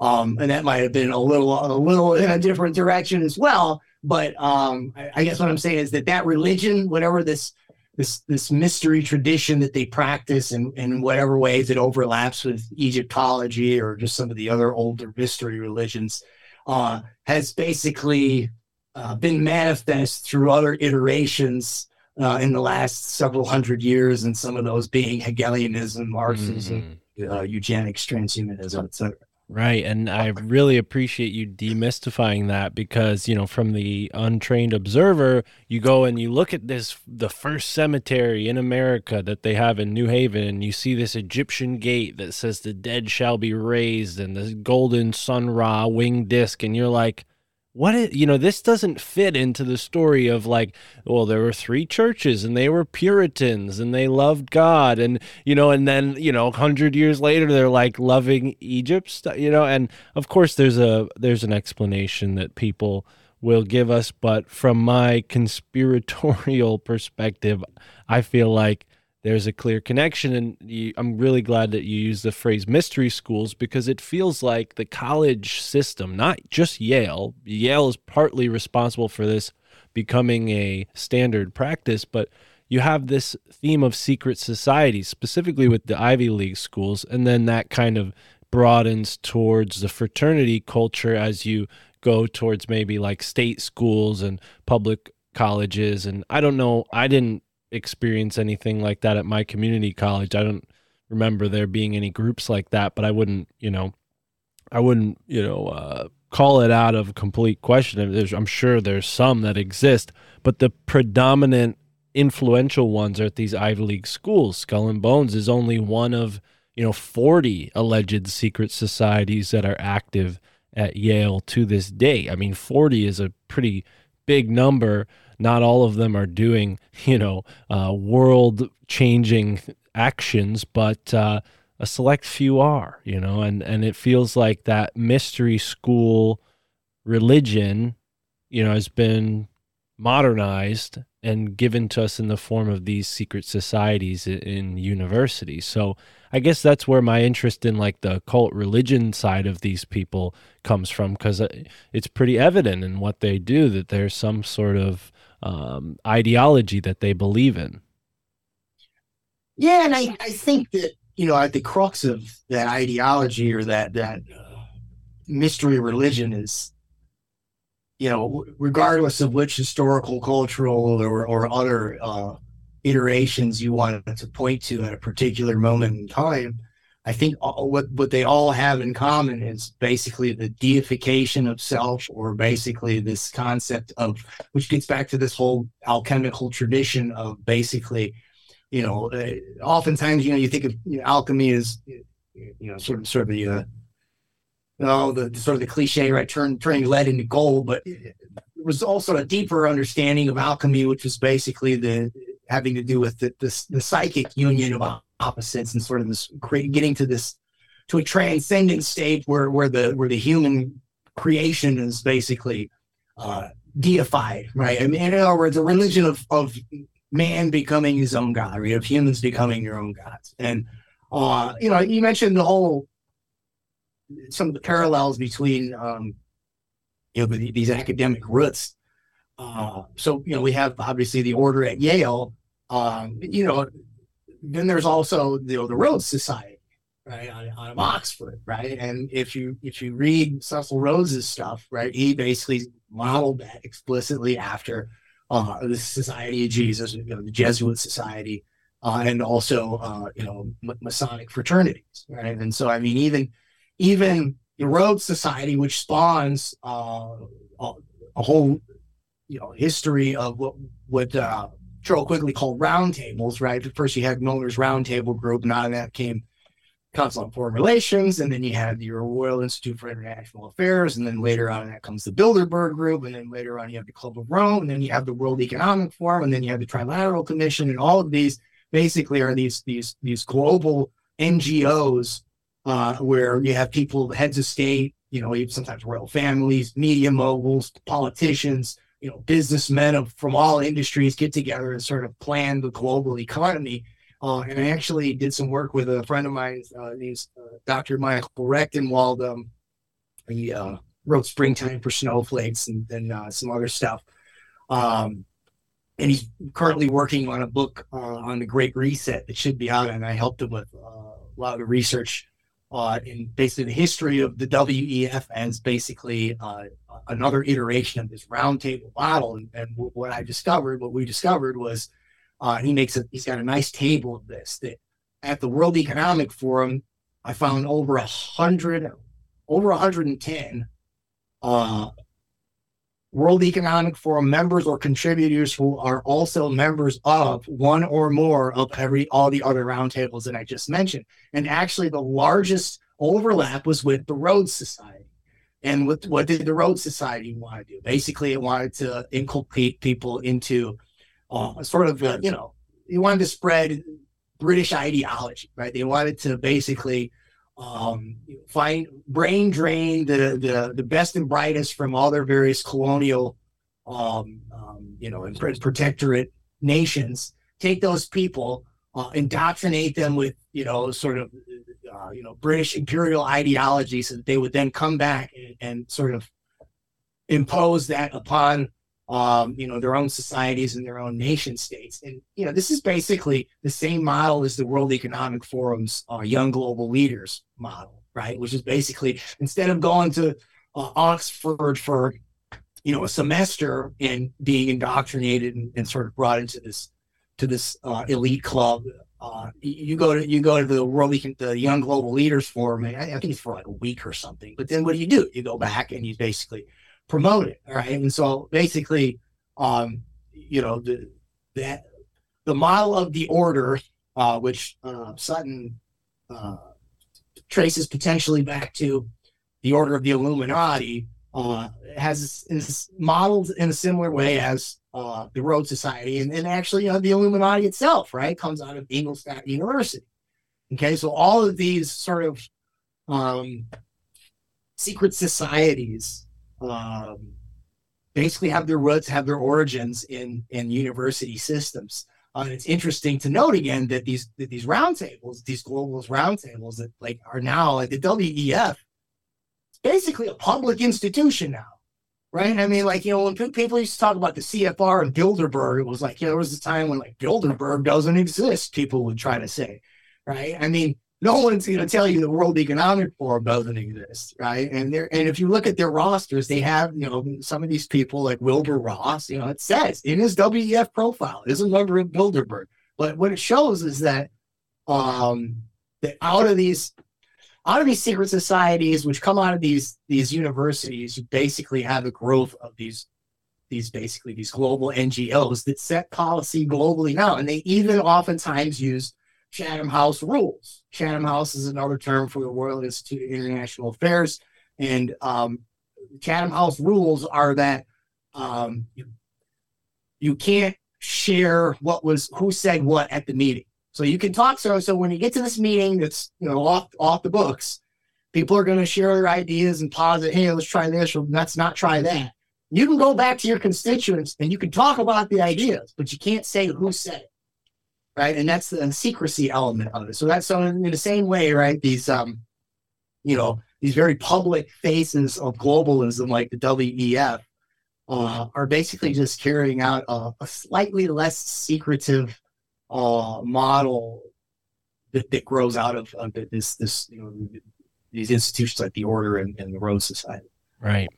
um, and that might have been a little a little in a different direction as well. But um, I, I guess what I'm saying is that that religion, whatever this this this mystery tradition that they practice, and in whatever ways it overlaps with Egyptology or just some of the other older mystery religions, uh, has basically uh, been manifest through other iterations uh, in the last several hundred years, and some of those being Hegelianism, Marxism, Mhm. uh, eugenics, transhumanism, etc. Right. And I really appreciate you demystifying that because, you know, from the untrained observer, you go and you look at this, the first cemetery in America that they have in New Haven, and you see this Egyptian gate that says the dead shall be raised and the golden sun ra winged disc. And you're like, what is, you know, this doesn't fit into the story of like, well, there were three churches and they were Puritans and they loved God. And, you know, and then, you know, 100 years later, they're like loving Egypt, you know, and of course there's a, there's an explanation that people will give us. But from my conspiratorial perspective, I feel like there's a clear connection. And you, I'm really glad that you use the phrase mystery schools because it feels like the college system, not just Yale, Yale is partly responsible for this becoming a standard practice, but you have this theme of secret societies, specifically with the Ivy League schools, and then that kind of broadens towards the fraternity culture as you go towards maybe like state schools and public colleges. And I don't know, I didn't experience anything like that at my community college. I don't remember there being any groups like that, but I wouldn't, you know, I wouldn't, you know, uh, call it out of complete question. There's, I'm sure there's some that exist, but the predominant influential ones are at these Ivy League schools. Skull and Bones is only one of, you know, 40 alleged secret societies that are active at Yale to this day. I mean, 40 is a pretty big number. Not all of them are doing, you know, uh, world changing actions, but uh, a select few are, you know, and, and it feels like that mystery school religion, you know, has been modernized and given to us in the form of these secret societies in universities. So I guess that's where my interest in like the cult religion side of these people comes from because it's pretty evident in what they do that there's some sort of um, ideology that they believe in. Yeah, and I, I think that you know at the crux of that ideology or that that uh, mystery religion is, you know, regardless of which historical, cultural, or or other uh, iterations you want to point to at a particular moment in time, I think all, what what they all have in common is basically the deification of self, or basically this concept of which gets back to this whole alchemical tradition of basically you know, uh, oftentimes, you know, you think of you know, alchemy as, you know, sort of, sort of the, uh, oh, the, the sort of the cliche, right? Turn, turning lead into gold, but it was also a deeper understanding of alchemy, which was basically the having to do with the, the, the psychic union of opposites and sort of this create, getting to this, to a transcendent state where, where the, where the human creation is basically, uh, deified, right? I mean, in other words, a religion of, of man becoming his own god, right? Of humans becoming your own gods. And uh, you know, you mentioned the whole some of the parallels between um, you know the, these academic roots. Uh, so you know, we have obviously the order at Yale. Um, you know, then there's also you know the Rhodes Society, right, out, out of Oxford, right? And if you if you read Cecil Rhodes's stuff, right, he basically modeled that explicitly after uh, the Society of Jesus, you know, the Jesuit Society, uh, and also uh, you know M- Masonic fraternities, right? And so I mean, even even the Rhodes Society, which spawns uh, a, a whole you know history of what what uh, Charles Quigley called roundtables, right? At first, you had Milner's Roundtable Group, and out of that came Council on Foreign Relations, and then you had the Royal Institute for International Affairs, and then later on that comes the Bilderberg Group, and then later on you have the Club of Rome, and then you have the World Economic Forum, and then you have the Trilateral Commission, and all of these basically are these these these global NGOs uh, where you have people, heads of state, you know, sometimes royal families, media moguls, politicians, you know, businessmen of, from all industries get together and sort of plan the global economy. Uh, and I actually did some work with a friend of mine, uh, named uh, Dr. Michael Rectenwald. Um, he uh, wrote Springtime for Snowflakes and, and uh, some other stuff. Um, and he's currently working on a book uh, on the Great Reset that should be out. And I helped him with a lot of research uh, in basically the history of the WEF as basically uh, another iteration of this roundtable model. And, and what I discovered, what we discovered was uh, he makes a he's got a nice table of this that at the World Economic Forum, I found over a hundred, over 110 uh, World Economic Forum members or contributors who are also members of one or more of every all the other roundtables that I just mentioned. And actually, the largest overlap was with the Rhodes Society. And what did the Rhodes Society want to do? Basically, it wanted to inculcate people into uh, sort of, uh, you know, they wanted to spread British ideology, right? They wanted to basically um, find brain drain the, the the best and brightest from all their various colonial, um, um, you know, and protectorate nations. Take those people, uh, indoctrinate them with you know sort of uh, you know British imperial ideology, so that they would then come back and, and sort of impose that upon um, you know, their own societies and their own nation states. And, you know, this is basically the same model as the World Economic Forum's uh, Young Global Leaders model, right? Which is basically instead of going to uh, Oxford for, you know, a semester and being indoctrinated and, and sort of brought into this to this uh, elite club. Uh, you go to you go to the World the Young Global Leaders Forum. I, I think it's for like a week or something. But then what do you do? You go back and you basically promote it. Right. And so basically, um, you know, the that the model of the order, uh, which uh, Sutton uh, traces potentially back to the order of the Illuminati, uh, has is modeled in a similar way as uh, the Rhodes Society, and, and actually uh, the Illuminati itself, right, comes out of Ingolstadt University. Okay, so all of these sort of um, secret societies um, basically have their roots, have their origins in in university systems. Uh, and it's interesting to note again that these that these roundtables, these global roundtables that like are now like the WEF, basically a public institution now, right? I mean, like you know, when people used to talk about the CFR and Bilderberg, it was like you know, there was a time when like Bilderberg doesn't exist. People would try to say, right? I mean, no one's going to tell you the World Economic Forum doesn't exist, right? And there, and if you look at their rosters, they have, you know, some of these people like Wilbur Ross. You know, it says in his WEF profile is a member of Bilderberg. But what it shows is that, um, that out of these, out of these secret societies, which come out of these these universities, you basically have a growth of these these basically these global NGOs that set policy globally now, and they even oftentimes use Chatham House rules. Chatham House is another term for the Royal Institute of International Affairs. And um, Chatham House rules are that um, you, you can't share what was who said what at the meeting. So you can talk. So so when you get to this meeting that's you know off off the books, people are going to share their ideas and posit, hey, let's try this or let's not try that. You can go back to your constituents and you can talk about the ideas, but you can't say who said it right? And that's the secrecy element of it. So that's so in the same way, right? These um, you know, these very public faces of globalism, like the WEF, uh, are basically just carrying out a, a slightly less secretive uh, model that, that grows out of, of this this you know these institutions like the Order and, and the Rhodes Society. Right.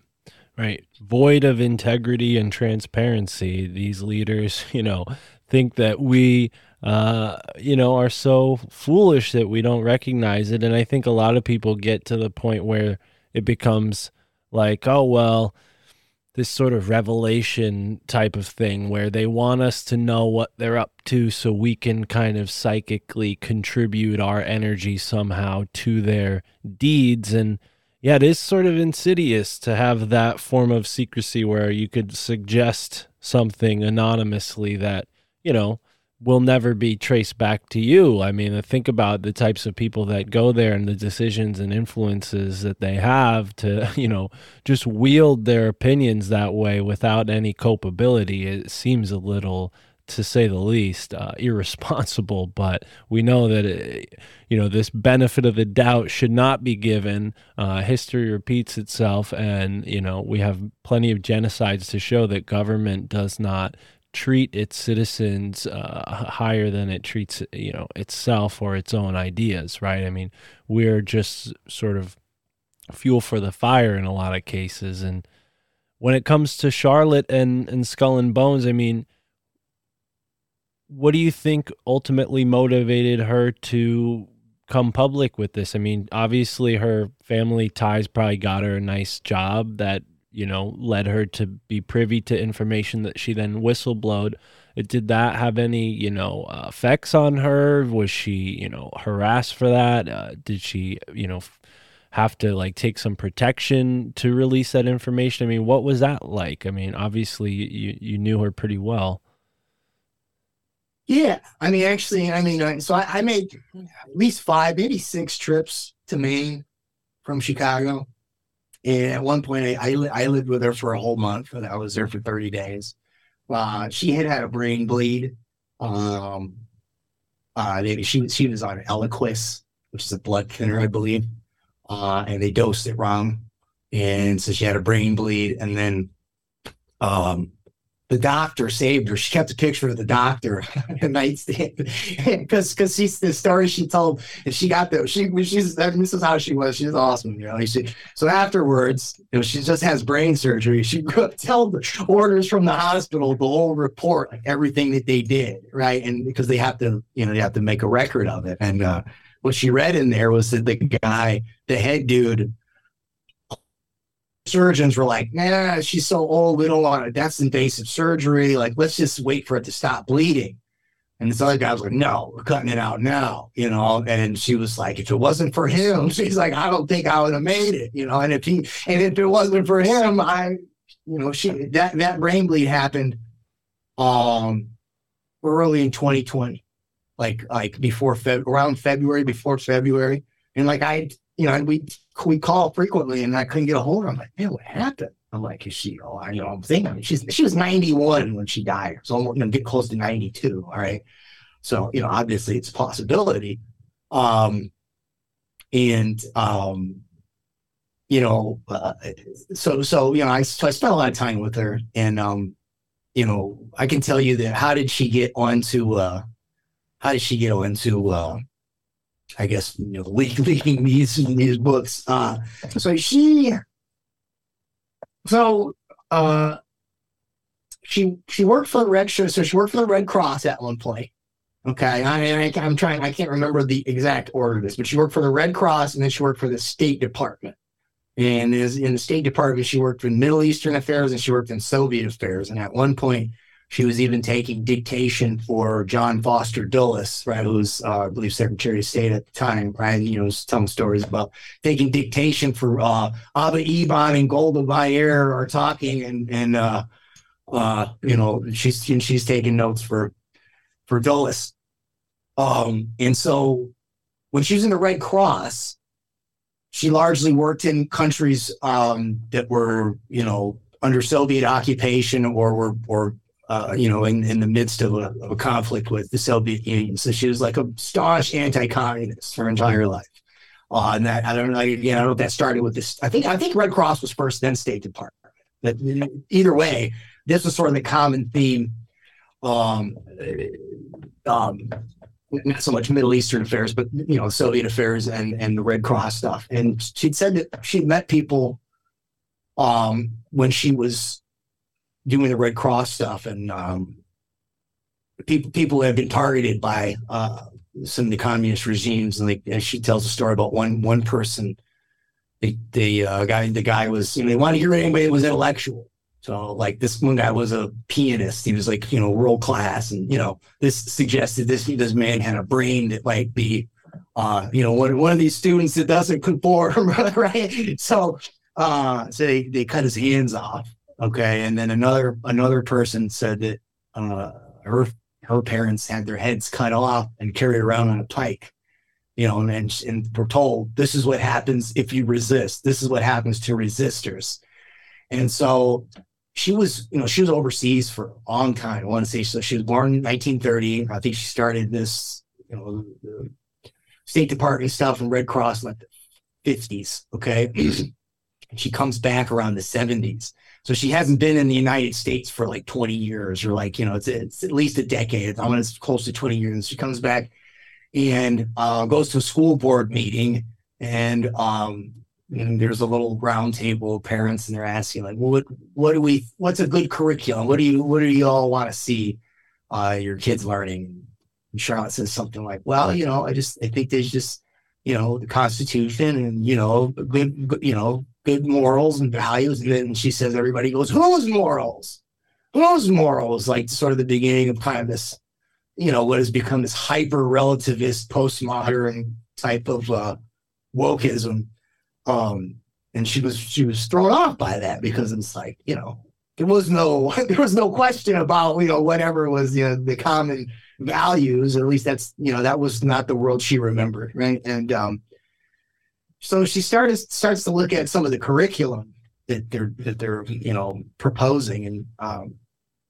Right. Void of integrity and transparency. These leaders, you know, think that we, uh, you know, are so foolish that we don't recognize it. And I think a lot of people get to the point where it becomes like, oh, well, this sort of revelation type of thing where they want us to know what they're up to so we can kind of psychically contribute our energy somehow to their deeds. And yeah, it is sort of insidious to have that form of secrecy where you could suggest something anonymously that, you know, will never be traced back to you. I mean, think about the types of people that go there and the decisions and influences that they have to, you know, just wield their opinions that way without any culpability. It seems a little to say the least, uh, irresponsible. But we know that it, you know this benefit of the doubt should not be given. Uh, history repeats itself, and you know we have plenty of genocides to show that government does not treat its citizens uh, higher than it treats you know itself or its own ideas. Right? I mean, we're just sort of fuel for the fire in a lot of cases, and when it comes to Charlotte and and Skull and Bones, I mean what do you think ultimately motivated her to come public with this? I mean, obviously her family ties probably got her a nice job that, you know, led her to be privy to information that she then whistleblowed. Did that have any, you know, uh, effects on her? Was she, you know, harassed for that? Uh, did she, you know, f- have to like take some protection to release that information? I mean, what was that like? I mean, obviously you you knew her pretty well. Yeah, I mean, actually, I mean, uh, so I, I made at least five, maybe six trips to Maine from Chicago. And at one point, I, I, I lived with her for a whole month. and I was there for 30 days. Uh, she had had a brain bleed. Um, uh, they, she, she was on Eliquis, which is a blood thinner, I believe. Uh, and they dosed it wrong. And so she had a brain bleed. And then um, the doctor saved her. She kept a picture of the doctor the nightstand because because she's the story she told, and she got the she she's this is how she was. She's awesome, you know. She, so afterwards, you know, she just has brain surgery. She tell the orders from the hospital the whole report, like everything that they did, right? And because they have to, you know, they have to make a record of it. And uh, what she read in there was that the guy, the head dude, surgeons were like, nah, she's so old, we don't want it. That's invasive surgery. Like, let's just wait for it to stop bleeding. And this other guy was like, no, we're cutting it out now, you know. And she was like, if it wasn't for him, she's like, I don't think I would have made it, you know. And if he and if it wasn't for him, I, you know, she that that brain bleed happened um early in 2020. Like like before Feb around February, before February. And like I, you know, we we call frequently and I couldn't get a hold of her. I'm like, man, what happened? I'm like, is she, oh, I know, I'm thinking she's, she was 91 when she died. So I'm to get close to 92. All right. So, you know, obviously it's a possibility. Um, and, um, you know, uh, so, so, you know, I, so I spent a lot of time with her and, um, you know, I can tell you that how did she get onto, uh, how did she get onto, uh, I guess you know, leaking these these books. Uh, so she, so uh, she she worked for the Red so she worked for the Red Cross at one point. Okay, I, I I'm trying I can't remember the exact order of this, but she worked for the Red Cross and then she worked for the State Department. And is in the State Department, she worked in Middle Eastern affairs and she worked in Soviet affairs. And at one point, she was even taking dictation for John Foster Dulles, right, who was, uh, I believe, Secretary of State at the time, right? You know, was telling stories about taking dictation for uh, Abba Eban and Golda Meir are talking, and and uh, uh, you know, she's and she's taking notes for for Dulles. Um, and so when she was in the Red Cross, she largely worked in countries um, that were, you know, under Soviet occupation or were or uh, you know, in, in the midst of a, of a, conflict with the Soviet Union. So she was like a staunch anti-communist her entire life. Uh, and that I don't know, again, I don't know if that started with this. I think I think Red Cross was first, then State Department. But either way, this was sort of the common theme. Um, um, not so much Middle Eastern affairs, but you know, Soviet affairs and and the Red Cross stuff. And she'd said that she'd met people um when she was doing the Red Cross stuff and um people people had been targeted by uh some of the communist regimes and, they, and she tells a story about one one person. The the uh, guy the guy was you know they wanted to hear anybody that was intellectual. So like this one guy was a pianist. He was like you know world class and you know this suggested this this man had a brain that might be uh you know one, one of these students that doesn't conform right? So uh so they, they cut his hands off okay and then another another person said that uh her her parents had their heads cut off and carried around on a pike you know and, and we're told this is what happens if you resist. This is what happens to resistors. And so she was you know she was overseas for a long time i want to say so she was born in 1930 i think she started this you know the state department stuff and red cross like the 50s okay? She comes back around the 70s so she hasn't been in the United States for like 20 years or like, you know, it's, it's at least a decade. I'm mean, close to 20 years. She comes back and uh, goes to a school board meeting and, um, and there's a little round table of parents and they're asking like, well, what, what do we, what's a good curriculum? What do you, what do you all want to see uh, your kids learning? And Charlotte says something like, well, you know, I just, I think there's just, you know, the Constitution and, you know, good- you know, good morals and values. And then she says, everybody goes, whose morals? Whose morals? Like sort of the beginning of kind of this, you know, what has become this hyper relativist postmodern type of uh, wokeism. Um, and she was she was thrown off by that because it's like, you know, there was no there was no question about, you know, whatever was, you know, the common values, at least that's, you know, that was not the world she remembered. Right. And um so she started starts to look at some of the curriculum that they're that they're you know proposing and um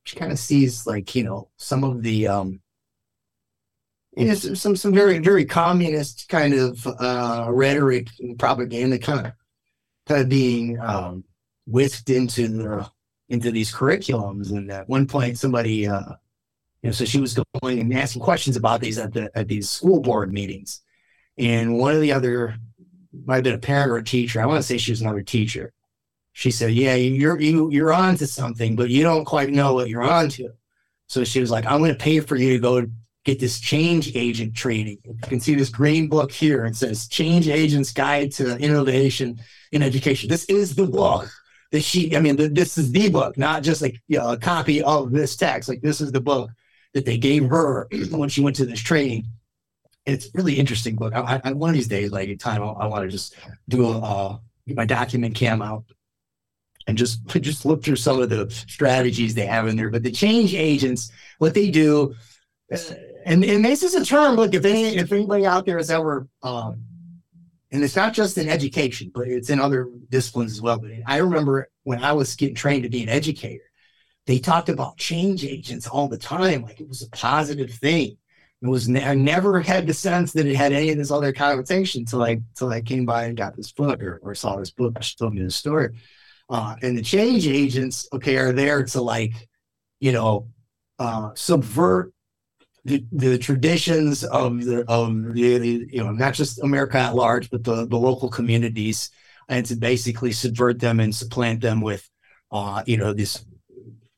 she kind of sees like you know some of the um you know, some some some very very communist kind of uh rhetoric and propaganda kind of kind of being um whisked into the into these curriculums. And at one point somebody uh you know so she was going and asking questions about these at the at these school board meetings. And one of the other might have been a parent or a teacher. I want to say she was another teacher. She said, "Yeah, you're you you're on to something, but you don't quite know what you're on to." So she was like, "I'm going to pay for you to go get this change agent training." You can see this green book here. It says "Change Agents Guide to Innovation in Education." This is the book that she. I mean, the, this is the book, not just like you know, a copy of this text. Like this is the book that they gave her when she went to this training it's really interesting book. I, I, one of these days, like time, I, I want to just do a uh, my document cam out and just just look through some of the strategies they have in there. But the change agents, what they do, uh, and and this is a term. Look, if any if anybody out there has ever, um, and it's not just in education, but it's in other disciplines as well. But I remember when I was getting trained to be an educator, they talked about change agents all the time, like it was a positive thing. It was ne- I never had the sense that it had any of this other connotation until I until I came by and got this book or, or saw this book. She told me the story. Uh, and the change agents, okay, are there to like, you know, uh, subvert the, the traditions of the of the, the you know not just America at large, but the the local communities, and to basically subvert them and supplant them with, uh, you know, this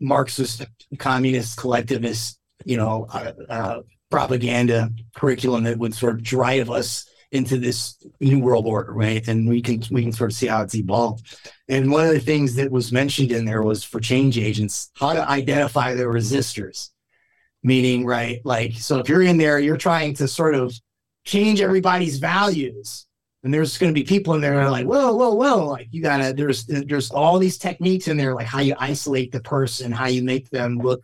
Marxist, communist, collectivist, you know, uh, uh, propaganda curriculum that would sort of drive us into this new world order, right? And we can we can sort of see how it's evolved. And one of the things that was mentioned in there was for change agents, how to identify the resistors. Meaning, right, like so if you're in there, you're trying to sort of change everybody's values. And there's going to be people in there that are like, whoa, whoa, whoa! Like you gotta, there's there's all these techniques in there, like how you isolate the person, how you make them look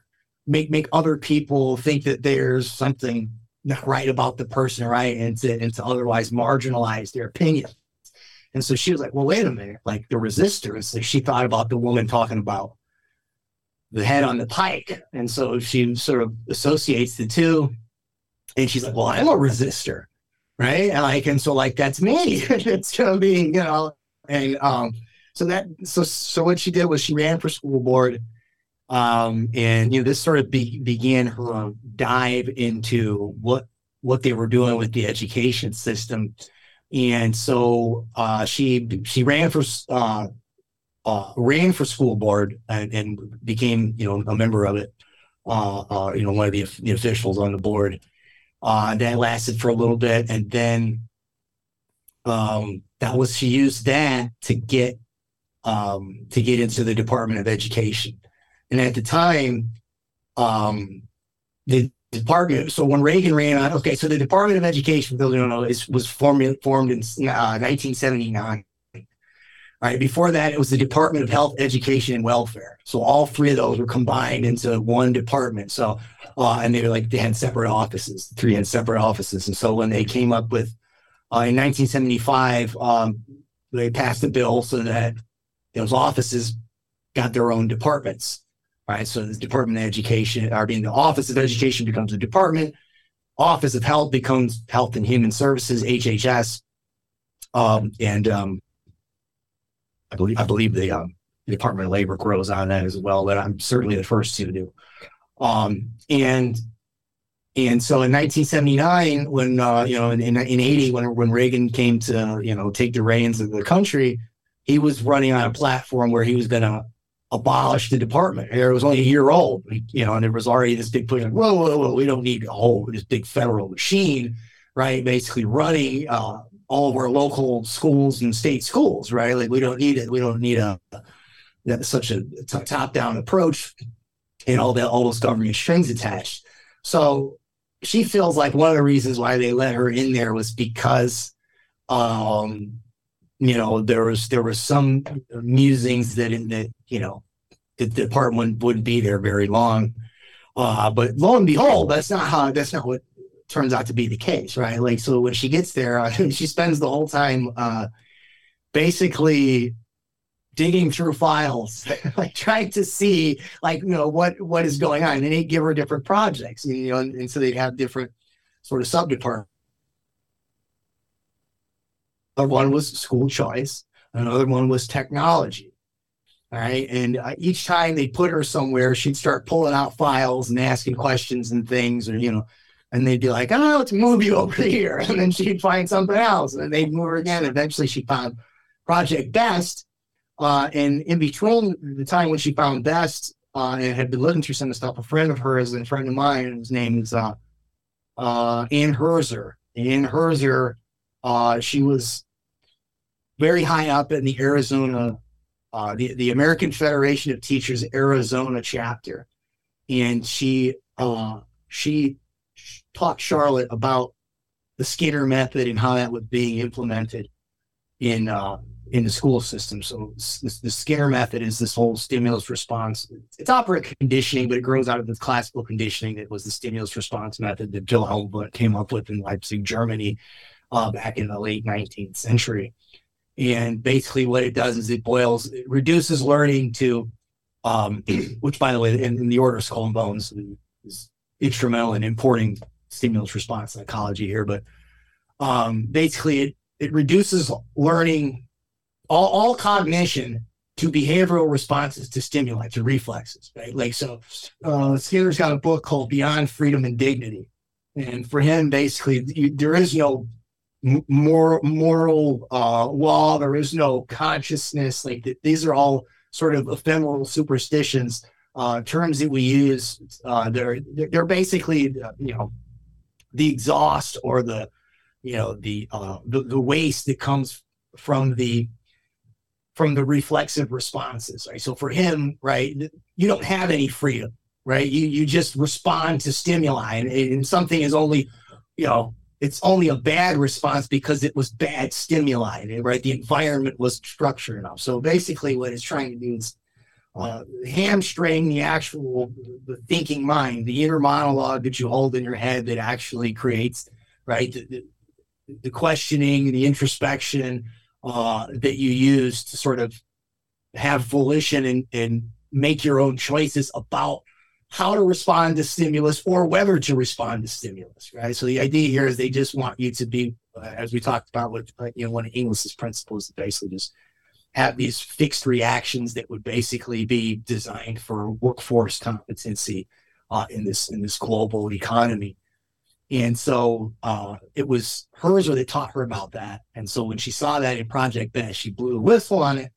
make make other people think that there's something not right about the person, right? And to and to otherwise marginalize their opinion. And so she was like, well, wait a minute, like the resistors. Like she thought about the woman talking about the head on the pike. And so she sort of associates the two. And she's like, well, I'm a resistor. Right. And like, and so like that's me. it's gonna be, you know, and um, so that so so what she did was she ran for school board um, and you know this sort of be, began her dive into what what they were doing with the education system. And so uh, she she ran for uh, uh, ran for school board and, and became you know a member of it. Uh, uh, you know, one of the, the officials on the board. Uh, that lasted for a little bit, and then um, that was she used that to get um, to get into the Department of Education. And at the time, um, the department. So when Reagan ran on, okay, so the Department of Education, for those who don't know, is, was formed formed in uh, 1979. All right. Before that, it was the Department of Health, Education, and Welfare. So all three of those were combined into one department. So, uh, and they were like they had separate offices. Three had separate offices. And so when they came up with uh, in 1975, um, they passed a bill so that those offices got their own departments. Right. So the Department of Education, or mean, the Office of Education becomes a department. Office of Health becomes Health and Human Services, HHS. Um, and um, I believe I believe the um, Department of Labor grows on that as well. That I'm certainly the first to do. Um, and and so in 1979, when uh, you know in, in, in 80, when when Reagan came to you know take the reins of the country, he was running on a platform where he was going to abolish the department. It was only a year old, you know, and there was already this big push. Like, whoa, whoa, whoa, we don't need a whole this big federal machine, right? Basically running uh, all of our local schools and state schools, right? Like we don't need it. We don't need a such a t- top-down approach and all that all those government strings attached. So she feels like one of the reasons why they let her in there was because um you know there was there was some musings that in that you know the department wouldn't be there very long uh but lo and behold that's not how that's not what turns out to be the case, right? Like, so when she gets there, uh, she spends the whole time uh, basically digging through files, like trying to see, like, you know, what what is going on. And they give her different projects, you know, and, and so they'd have different sort of sub departments. One was school choice, another one was technology. All right. And uh, each time they put her somewhere, she'd start pulling out files and asking questions and things, or, you know, and they'd be like, oh, let's move you over here. And then she'd find something else. And they'd move her again. Eventually she found Project Best. Uh, and in between the time when she found Best uh, and had been looking through some of the stuff, a friend of hers and a friend of mine, his name is uh, uh, Ann Herzer. Ann Herzer, uh, she was very high up in the Arizona, uh, the, the American Federation of Teachers Arizona chapter. And she, uh, she taught Charlotte about the Skinner method and how that was being implemented in uh, in the school system. So this, the Skinner method is this whole stimulus response. It's operant conditioning, but it grows out of this classical conditioning that was the stimulus response method that Wilhelm Wundt came up with in Leipzig, Germany, uh, back in the late 19th century. And basically, what it does is it boils, it reduces learning to, um, which, by the way, in, in the order of skull and bones is instrumental in importing stimulus response psychology here, but um, basically it, it reduces learning all, all cognition to behavioral responses to stimuli, to reflexes, right? Like, so uh, Skinner's got a book called Beyond Freedom and Dignity. And for him, basically, you, there is no moral, moral uh, law, there is no consciousness. Like, th- these are all sort of ephemeral superstitions, uh, terms that we use. Uh, they're, they're basically, uh, you know, the exhaust or the you know the uh, the, the waste that comes from the from the reflexive responses right so for him right you don't have any freedom right you you just respond to stimuli and, and something is only you know it's only a bad response because it was bad stimuli right? The environment was structured enough. So basically what it's trying to do is uh, hamstring the actual the thinking mind, the inner monologue that you hold in your head that actually creates right? The, the, the questioning, the introspection uh, that you use to sort of have volition and, and make your own choices about how to respond to stimulus or whether to respond to stimulus, right? So the idea here is they just want you to be, uh, as we talked about with you know one of Inglis's principles, basically just have these fixed reactions that would basically be designed for workforce competency uh, in this in this global economy. And so uh, it was hers or they taught her about that. And so when she saw that in Project Best, she blew a whistle on it.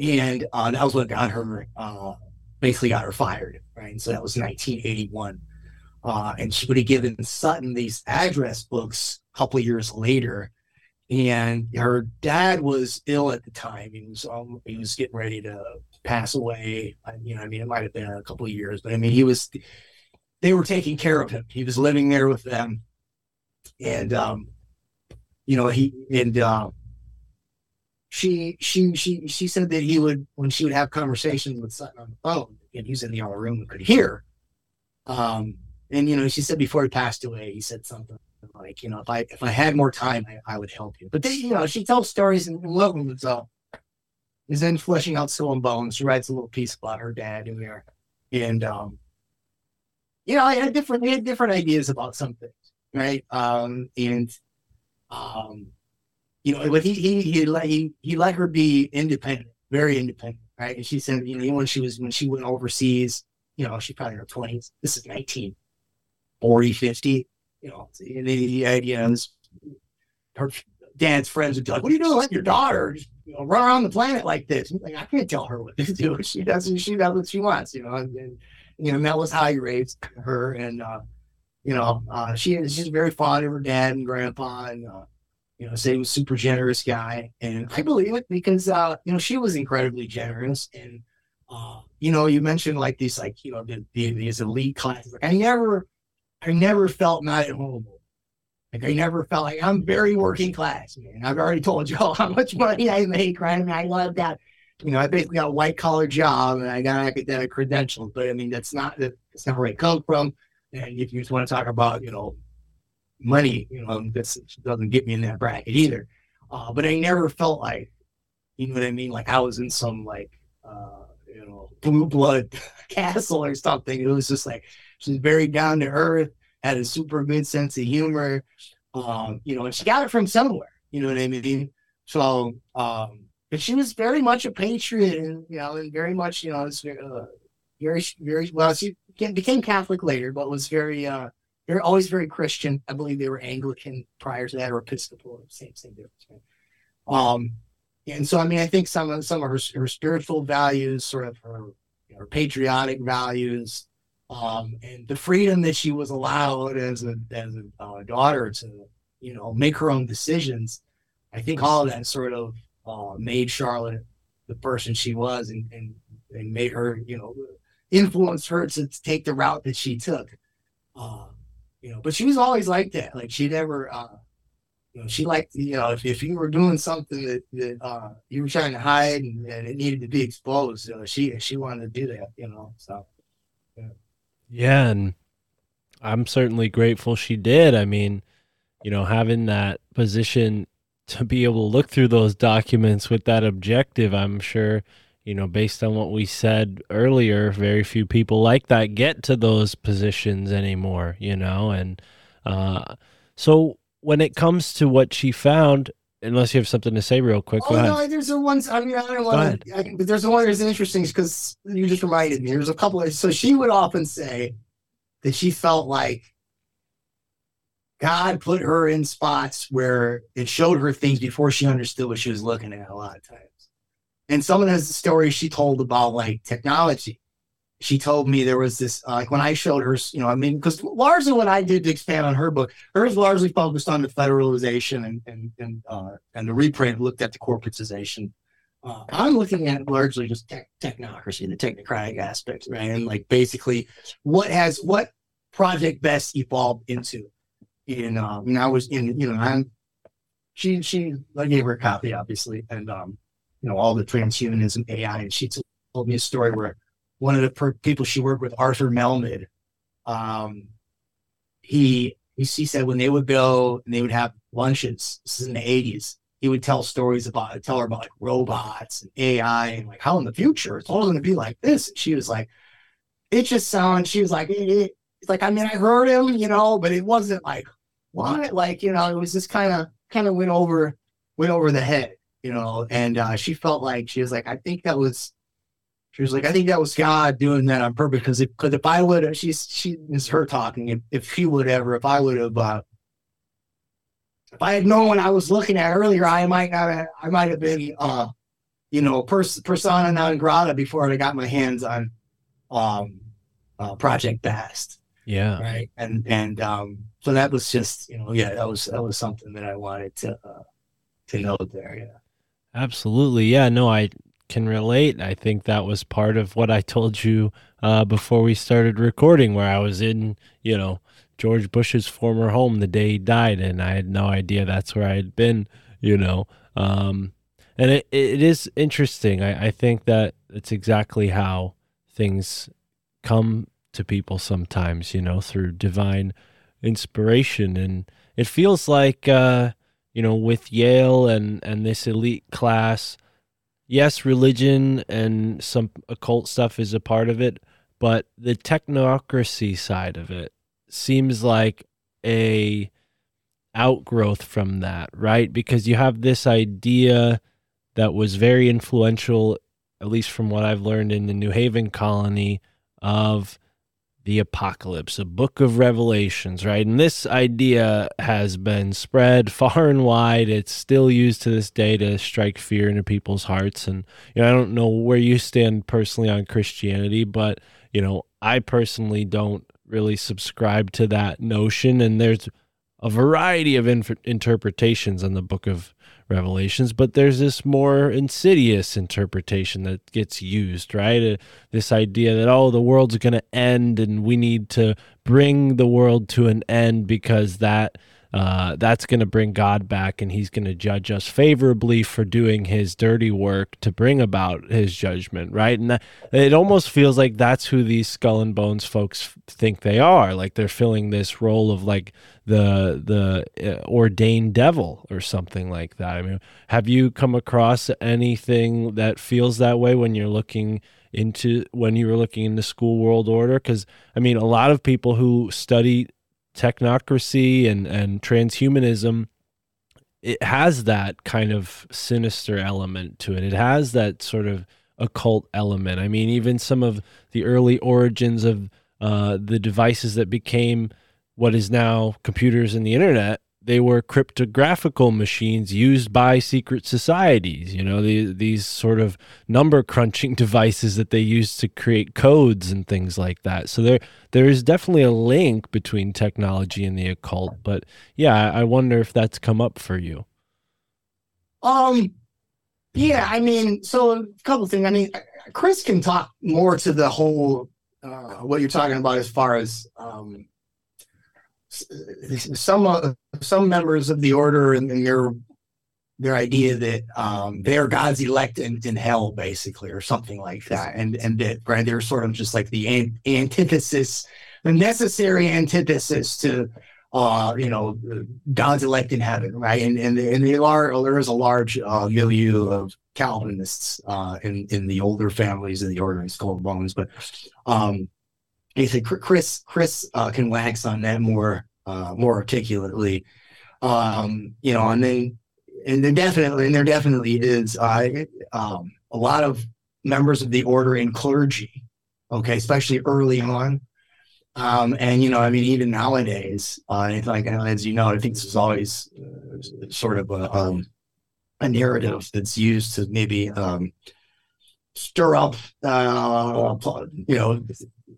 And uh, that was what got her, uh, basically got her fired. Right. And so that was 1981. Uh, and she would have given Sutton these address books a couple of years later. And her dad was ill at the time. He was um, he was getting ready to pass away. I- You know, I mean, it might have been a couple of years, but I mean, he was. They were taking care of him. He was living there with them, and um, you know, he and uh, she she she she said that he would when she would have conversations with Sutton on the phone, and he's in the other room and could hear. Um, and you know, she said before he passed away, he said something like, you know, if I if I had more time, I, I would help you. But then, you know, she tells stories and love them. So is then fleshing out Skull and Bones. She writes a little piece about her dad in there, and um, you know, I had different we had different ideas about some things, right? Um, and um, you know, but he he he let he, he let her be independent, very independent, right? And she said, you know, when she was when she went overseas, you know, she probably in her twenties. This is nineteen forty, fifty. You know, the, the idea is her dad's friends would be like, "What are you doing? Let your daughter you know, run around the planet like this." Like, I can't tell her what to do. She does. She does what she wants. You know, and, and you know that was how he raised her, and uh, you know, uh, she she's very fond of her dad and grandpa, and uh, you know, say he was super generous guy, and I believe it because uh, you know she was incredibly generous, and uh, you know, you mentioned like these, like you know, the, the, these elite classes. I never, I never felt not at home. Like I never felt like I'm very working class, man. I've already told y'all how much money I make, right? And I love that. You know, I basically got a white collar job and I got academic credentials, but I mean, that's not that that's not where I come from. And if you just want to talk about, you know, money, you know, this doesn't get me in that bracket either. Uh, but I never felt like, you know what I mean? Like I was in some like, uh, you know, blue blood castle or something. It was just like she's very down to earth, had a super good sense of humor, um, you know, and she got it from somewhere. You know what I mean? So, um, but she was very much a patriot, and you know, and very much, you know, was uh, very, very well. She became, became Catholic later, but was very, uh, they're always very Christian. I believe they were Anglican prior to that, or Episcopal, same same difference. Um, and so I mean, I think some of some of her her spiritual values, sort of her, her patriotic values, um, and the freedom that she was allowed as a as a uh, daughter to you know make her own decisions. I think all of that sort of uh, made Charlotte the person she was, and, and and made her you know influenced her to take the route that she took. Uh, you know, but she was always like that. Like she never, uh, you know, she liked, you know, if, if you were doing something that, that uh, you were trying to hide and, and it needed to be exposed, you know, she she wanted to do that. You know, so Yeah, and I'm certainly grateful she did. I mean, you know, having that position to be able to look through those documents with that objective, I'm sure, you know, based on what we said earlier, very few people like that get to those positions anymore, you know, and uh so when it comes to what she found, unless you have something to say real quick, Oh no, there's a ones. I mean, I don't want to. I But there's the one that's interesting because you just reminded me. There's a couple of. So she would often say that she felt like God put her in spots where it showed her things before she understood what she was looking at. A lot of times, and some of the stories she told about like technology. She told me there was this uh, like when I showed her, you know, I mean, because largely what I did to expand on her book, hers largely focused on the federalization and and and uh, and the reprint looked at the corporatization. Uh, I'm looking at largely just tech, technocracy, the technocratic aspects, right? And like basically what has what Project Best evolved into. And um, and I was in, you know, I'm she she I gave her a copy, obviously, and um, you know, all the transhumanism AI, and she told me a story where one of the per- people she worked with, Arthur Melmid, um, he he he said when they would go and they would have lunches, this is in the 80s, he would tell stories about tell her about like robots and AI and like how in the future it's all going to be like this. And she was like, it just sounds. She was like, it, it, it's like I mean I heard him, you know, but it wasn't like what like you know it was just kind of kind of went over went over the head, you know. And uh, she felt like she was like I think that was She was like, I think that was God doing that on purpose. Because if, cause if I would have, she's, she is her talking. If, if she would ever, if I would have, uh, if I had known what I was looking at earlier, I might not have, I might have been, uh, you know, pers- persona non grata before I got my hands on, um, uh, Project Best. Yeah. Right. And, and, um, so that was just, you know, yeah, that was, that was something that I wanted to, uh, to note there. Yeah. Absolutely. Yeah, no, I can relate. I think that was part of what I told you uh, before we started recording, where I was in, you know, George Bush's former home the day he died, and I had no idea that's where I had been, you know. Um, and it, it is interesting. I, I think that it's exactly how things come to people sometimes, you know, through divine inspiration. And it feels like, uh, you know, with Yale and and this elite class, yes, religion and some occult stuff is a part of it, but the technocracy side of it seems like a outgrowth from that, right? Because you have this idea that was very influential, at least from what I've learned in the New Haven colony, of the apocalypse, a book of revelations, right? And this idea has been spread far and wide. It's still used to this day to strike fear into people's hearts. And, you know, I don't know where you stand personally on Christianity, but, you know, I personally don't really subscribe to that notion. And there's a variety of inf- interpretations on the book of revelations but there's this more insidious interpretation that gets used right? Uh, this idea that oh the world's going to end and we need to bring the world to an end because that uh, that's going to bring God back and he's going to judge us favorably for doing his dirty work to bring about his judgment, right? And that, it almost feels like that's who these skull and bones folks think they are. Like they're filling this role of like the the uh, ordained devil or something like that. I mean, have you come across anything that feels that way when you're looking into when you were looking into school world order because i mean a lot of people who study technocracy and and transhumanism it has that kind of sinister element to it. It has that sort of occult element. I mean even some of the early origins of uh, the devices that became what is now computers and the internet they were cryptographical machines used by secret societies you know the, these sort of number crunching devices that they used to create codes and things like that so there there is definitely a link between technology and the occult but yeah i wonder if that's come up for you Um, yeah, I mean, so a couple things. I mean, Kris can talk more to the whole uh, what you're talking about as far as um, some uh, some members of the order and, their their idea that um, they're God's elect in, in hell, basically, or something like that, and and that right, they're sort of just like the an- antithesis, the necessary antithesis to uh, you know, God's elect in heaven, right? And and and there are there is a large uh, milieu of Calvinists uh, in in the older families of the Order of Skull and Bones, but um, he said Kris Kris uh, can wax on that more uh, more articulately, um, you know, and then and there definitely and there definitely is uh, um, a lot of members of the order and clergy, okay, especially early on. Um, and you know, I mean, even nowadays, uh, like as you know, I think this is always uh, sort of a, um, a narrative that's used to maybe um, stir up, uh, you know,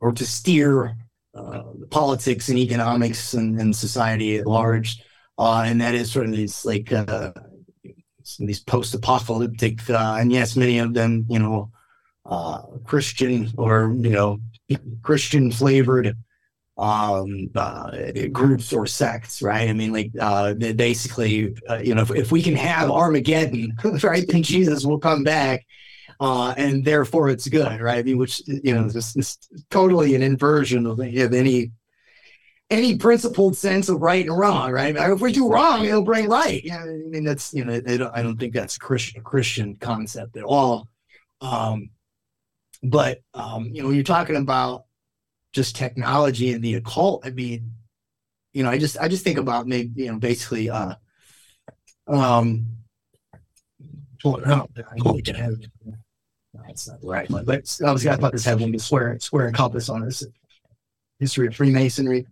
or to steer uh, politics and economics and, and society at large. Uh, and that is sort of these like uh, these post-apocalyptic, uh, and yes, many of them, you know, uh, Christian or you know, Christian flavored um uh groups or sects right i mean like basically you know if, if we can have armageddon right then jesus will come back uh and therefore it's good right? I mean which you know this is totally an inversion of, of any any principled sense of right and wrong right? If we do wrong it'll bring right yeah i mean that's you know i don't think that's a christian christian concept at all. Um but um you know when you're talking about just technology and the occult. I mean, you know, I just I just think about maybe you know basically uh um it. That's not the right one, but I thought about this having the square, square and compass on this history of Freemasonry.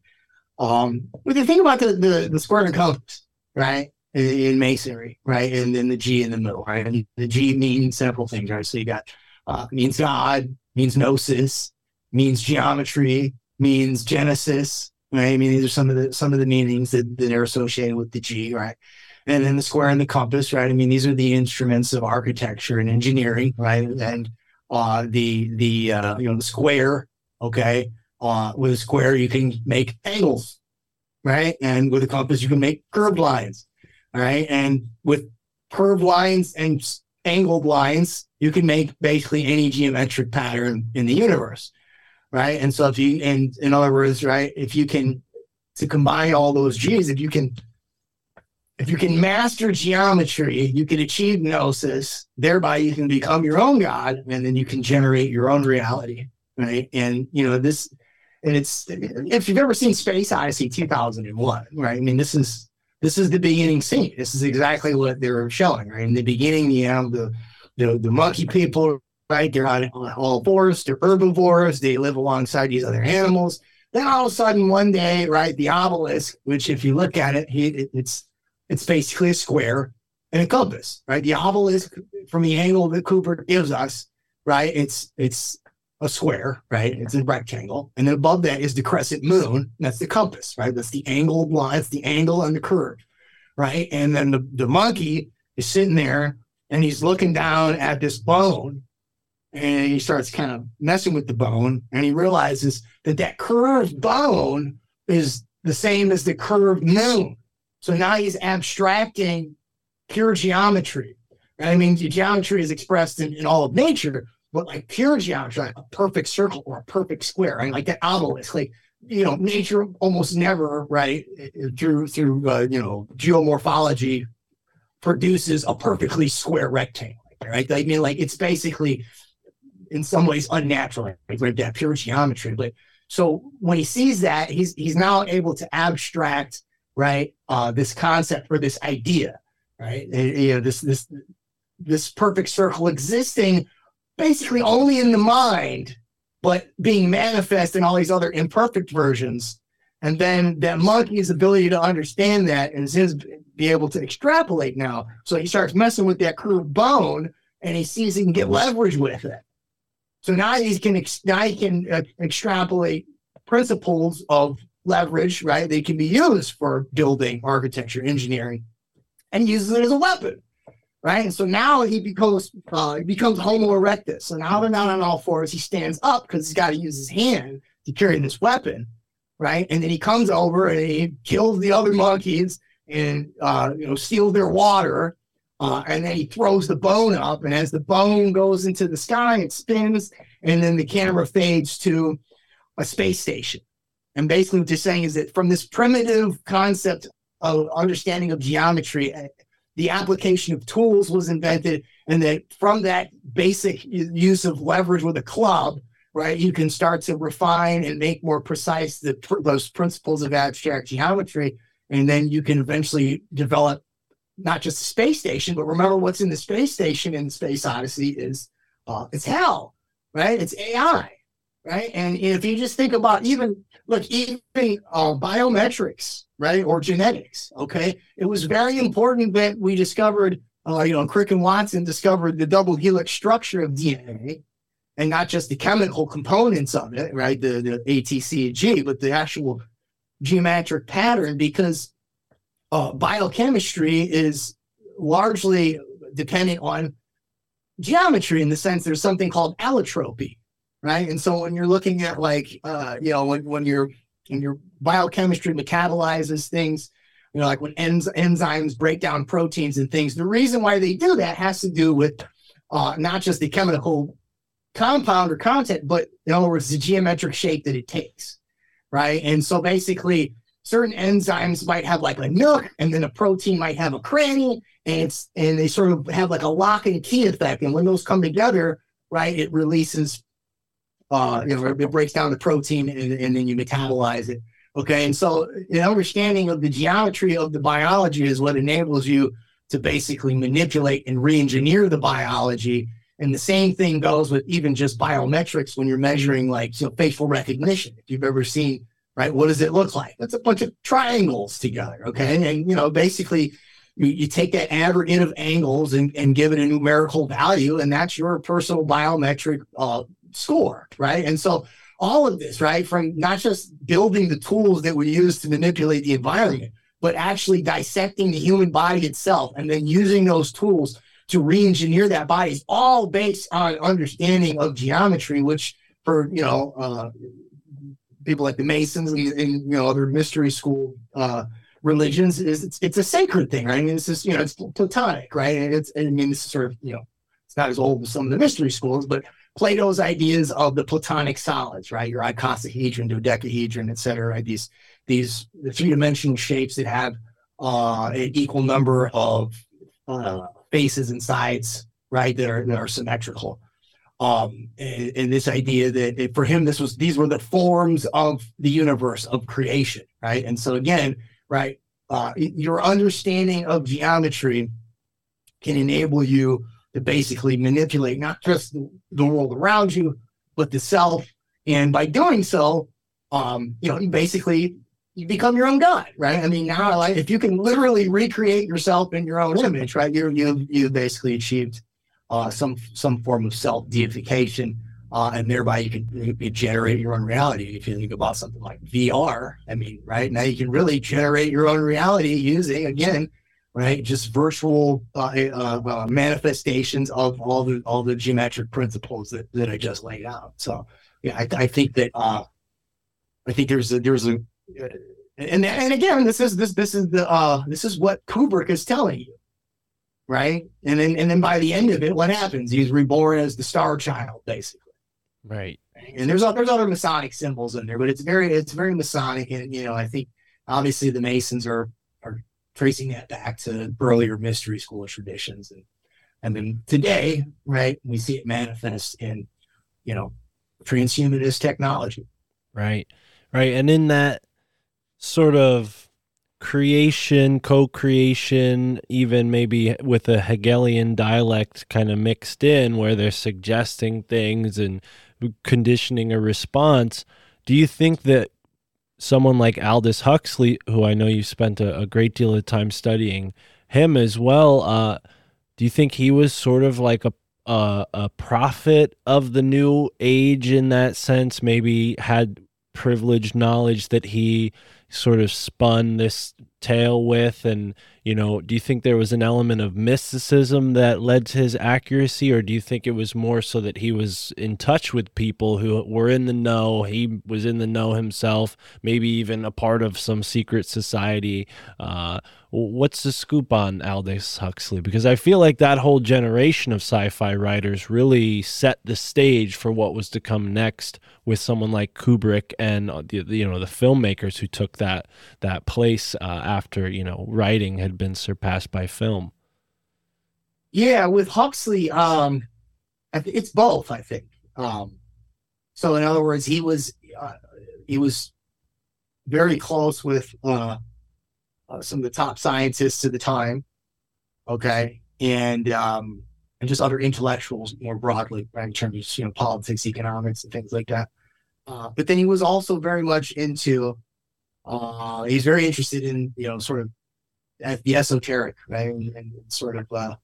Um, but the thing about the, the, the square and compass, right, in, in Masonry, right, and then the G in the middle, right, and the G means several things, right. So you got uh, means God, means gnosis, means geometry, means Genesis, right. I mean, these are some of the some of the meanings that, that are associated with the G, right. And then the square and the compass, right? I mean, these are the instruments of architecture and engineering, right? And uh, the the uh, you know the square, okay, uh, with a square, you can make angles, right? And with a compass, you can make curved lines, right? And with curved lines and angled lines, you can make basically any geometric pattern in the universe, right? And so if you, and in other words, right, if you can, to combine all those G's, if you can, if you can master geometry, you can achieve gnosis, thereby you can become your own God, and then you can generate your own reality, right? And, you know, this, and it's if you've ever seen Space Odyssey 2001, right? I mean, this is this is the beginning scene. This is exactly what they're showing, right? In the beginning, you have the the, the monkey people, right? They're on, all fours, they're herbivores, they live alongside these other animals. Then all of a sudden, one day, right, the obelisk, which if you look at it, it it's it's basically a square and a compass, right? The obelisk, from the angle that Kubrick gives us, right? It's it's a square, right? It's a rectangle. And then above that is the crescent moon. That's the compass, right? That's the angled line, it's the angle and the curve, right? And then the, the monkey is sitting there and he's looking down at this bone and he starts kind of messing with the bone and he realizes that that curved bone is the same as the curved moon. So now he's abstracting pure geometry. Right? I mean, geometry is expressed in, in all of nature, but like pure geometry, like a perfect circle or a perfect square, right? like that obelisk, like you know, nature almost never, right, through through uh, you know geomorphology, produces a perfectly square rectangle, right? I mean, like it's basically in some ways unnatural? Like that pure geometry. But so when he sees that, he's he's now able to abstract, right, uh, this concept or this idea, right? Uh, You know, this this this perfect circle existing basically only in the mind, but being manifest in all these other imperfect versions. And then that monkey's ability to understand that and his be able to extrapolate now. So he starts messing with that curved bone and he sees he can get leverage with it. So now he can ex- now he can uh, extrapolate principles of leverage, right? They can be used for building, architecture, engineering, and uses it as a weapon right? And so now he becomes uh, he becomes Homo erectus. So now they're not on all fours. He stands up because he's got to use his hand to carry this weapon, right? And then he comes over and he kills the other monkeys and uh, you know steals their water. Uh, and then he throws the bone up, and as the bone goes into the sky, it spins, and then the camera fades to a space station. And basically, what they're saying is that from this primitive concept of understanding of geometry, the application of tools was invented and that from that basic use of leverage with a club right you can start to refine and make more precise the, those principles of abstract geometry. And then you can eventually develop not just a space station but remember what's in the space station in space odyssey is uh, it's hell right? It's ai right and if you just think about even look even uh, biometrics right or genetics okay it was very important that we discovered, uh, you know, Crick and Watson discovered the double helix structure of DNA and not just the chemical components of it, right? The, the but the actual geometric pattern because uh, biochemistry is largely dependent on geometry in the sense there's something called allotropy, right? And so when you're looking at like, uh, you know, when, when you're, when your biochemistry metabolizes things, you know, like when enz- enzymes break down proteins and things. The reason why they do that has to do with uh, not just the chemical compound or content, but in other words, the geometric shape that it takes, right? And so basically, certain enzymes might have like a nook, and then a protein might have a cranny, and it's and they sort of have like a lock and key effect. And when those come together, right, it releases, uh, you know, it breaks down the protein, and, and then you metabolize it. Okay. And so an understanding of the geometry of the biology is what enables you to basically manipulate and re-engineer the biology And the same thing goes with even just biometrics when you're measuring like you know, facial recognition. If you've ever seen, right, what does it look like? That's a bunch of triangles together. Okay. And, and you know, basically you, you take that aggregate of angles and, and give it a numerical value, and that's your personal biometric uh, score, right? And so all of this, right, from not just building the tools that we use to manipulate the environment, but actually dissecting the human body itself and then using those tools to re-engineer that body is all based on understanding of geometry, which for you know uh, people like the Masons and, and you know other mystery school uh, religions is it's, it's a sacred thing, right? I mean, it's just you know it's platonic, right? And it's I mean it's sort of you know it's not as old as some of the mystery schools, but Plato's ideas of the platonic solids, right? Your icosahedron, dodecahedron, et cetera, right? These these three dimensional shapes that have uh, an equal number of uh, faces and sides, right? That are that are symmetrical. Um, and, and this idea that it- for him, this was these were the forms of the universe of creation, right? And so again, right, uh, your understanding of geometry can enable you to basically manipulate not just the, world around you, but the self. And by doing so, um, you know, you basically you become your own god, right? I mean, now like if you can literally recreate yourself in your own image, right? You you you basically achieved uh, some some form of self deification, uh, and thereby you can, you can generate your own reality. If you think about something like VR, I mean, right now you can really generate your own reality using again, right, just virtual uh, uh, uh, manifestations of all the all the geometric principles that, that I just laid out. So yeah, I, I think that uh, I think there's a there's a and and again this is this this is the uh this is what Kubrick is telling you right? And then and then by the end of it what happens? He's reborn as the star child basically. Right. and there's there's other Masonic symbols in there but it's very it's very Masonic. And you know I think obviously the Masons are tracing that back to earlier mystery school traditions and and then today right we see it manifest in you know transhumanist technology Right. Right. And in that sort of creation, co creation, even maybe with a Hegelian dialect kind of mixed in where they're suggesting things and conditioning a response, do you think that someone like Aldous Huxley, who I know you spent a, a great deal of time studying him as well, uh, do you think he was sort of like a a, a prophet of the new age in that sense? Maybe had privileged knowledge that he sort of spun this tale with and you know do you think there was an element of mysticism that led to his accuracy or do you think it was more so that he was in touch with people who were in the know he was in the know himself maybe even a part of some secret society uh, what's the scoop on Aldous Huxley? Because I feel like that whole generation of sci-fi writers really set the stage for what was to come next with someone like Kubrick and uh, you know the filmmakers who took that that place uh, after you know writing had been surpassed by film. Yeah, with Huxley, um, it's both. I think. Um, so, in other words, he was uh, he was very close with uh, uh, some of the top scientists at the time. Okay, and um, and just other intellectuals more broadly, right, in terms of you know politics, economics, and things like that. Uh, but then he was also very much into. Uh, he's very interested in you know sort of at the esoteric, right, and, and sort of. Uh,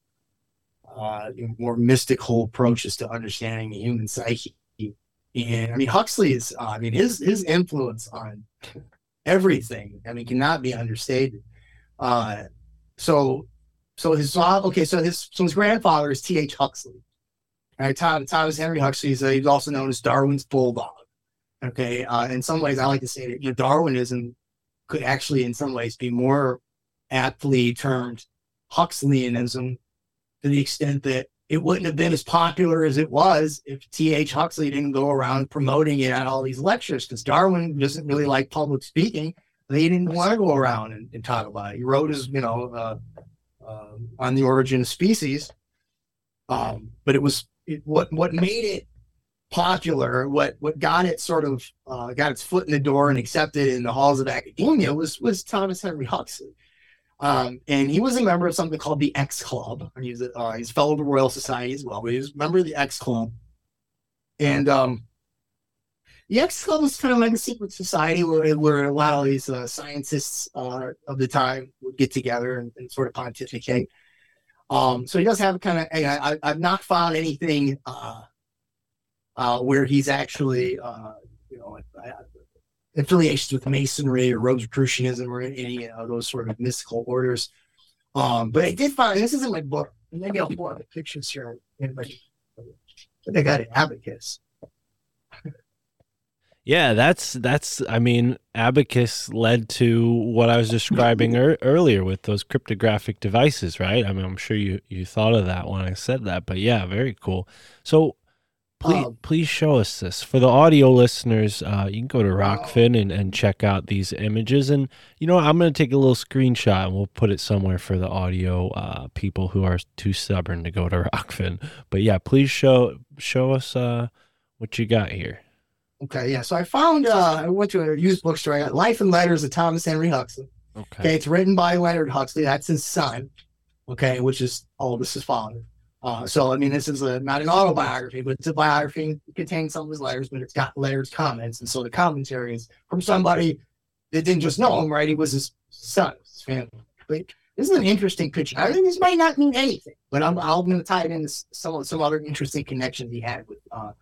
uh, more mystical approaches to understanding the human psyche. And I mean, Huxley is, uh, I mean, his his influence on everything, I mean, cannot be understated. Uh, so, so his okay, so his so his grandfather is T. H. Huxley. Right, Tom, Thomas Henry Huxley he's also known as Darwin's bulldog. Okay, uh, in some ways, I like to say that you know Darwinism could actually, in some ways, be more aptly termed Huxleyanism to the extent that it wouldn't have been as popular as it was if T.H. Huxley didn't go around promoting it at all these lectures because Darwin doesn't really like public speaking. They didn't want to go around and, and talk about it. He wrote his, you know, uh, uh, on the origin of species. Um, but it was it, what what made it popular, what what got it sort of uh, got its foot in the door and accepted in the halls of academia was was Thomas Henry Huxley. Um, and he was a member of something called the X Club. He's a, uh, he's a fellow of the Royal Society as well, but he was a member of the X Club. And um, the X Club was kind of like a secret society where, where a lot of these uh, scientists uh, of the time would get together and, and sort of pontificate. Um, so he does have kind of, I, I, I've not found anything uh, uh, where he's actually, uh, you know, uh, affiliations with Masonry or Rosicrucianism or any of those sort of mystical orders. Um, but I did find this is in my book. Maybe I'll pull out the pictures here. in But I got an abacus. Yeah, that's that's. I mean, abacus led to what I was describing er, earlier with those cryptographic devices, right? I mean, I'm sure you you thought of that when I said that, but yeah, very cool. So, please Um, please show us this for the audio listeners. Uh, you can go to Rokfin and and check out these images, and you know, I'm gonna take a little screenshot and we'll put it somewhere for the audio uh, people who are too stubborn to go to Rokfin. But yeah, please show show us uh, what you got here. Okay, yeah. So I found uh I went to a used bookstore. I got Life and Letters of Thomas Henry Huxley. Okay. Okay, it's written by Leonard Huxley. That's his son. Okay, which is all this is father. Uh, so I mean, this is a not an autobiography, but it's a biography. It contains some of his letters, but it's got Leonard's comments, and so the commentary is from somebody that didn't just know him, right? He was his son, his family. But this is an interesting picture. I think this might not mean anything, but I'm I'm going to tie it into some some other interesting connections he had with uh,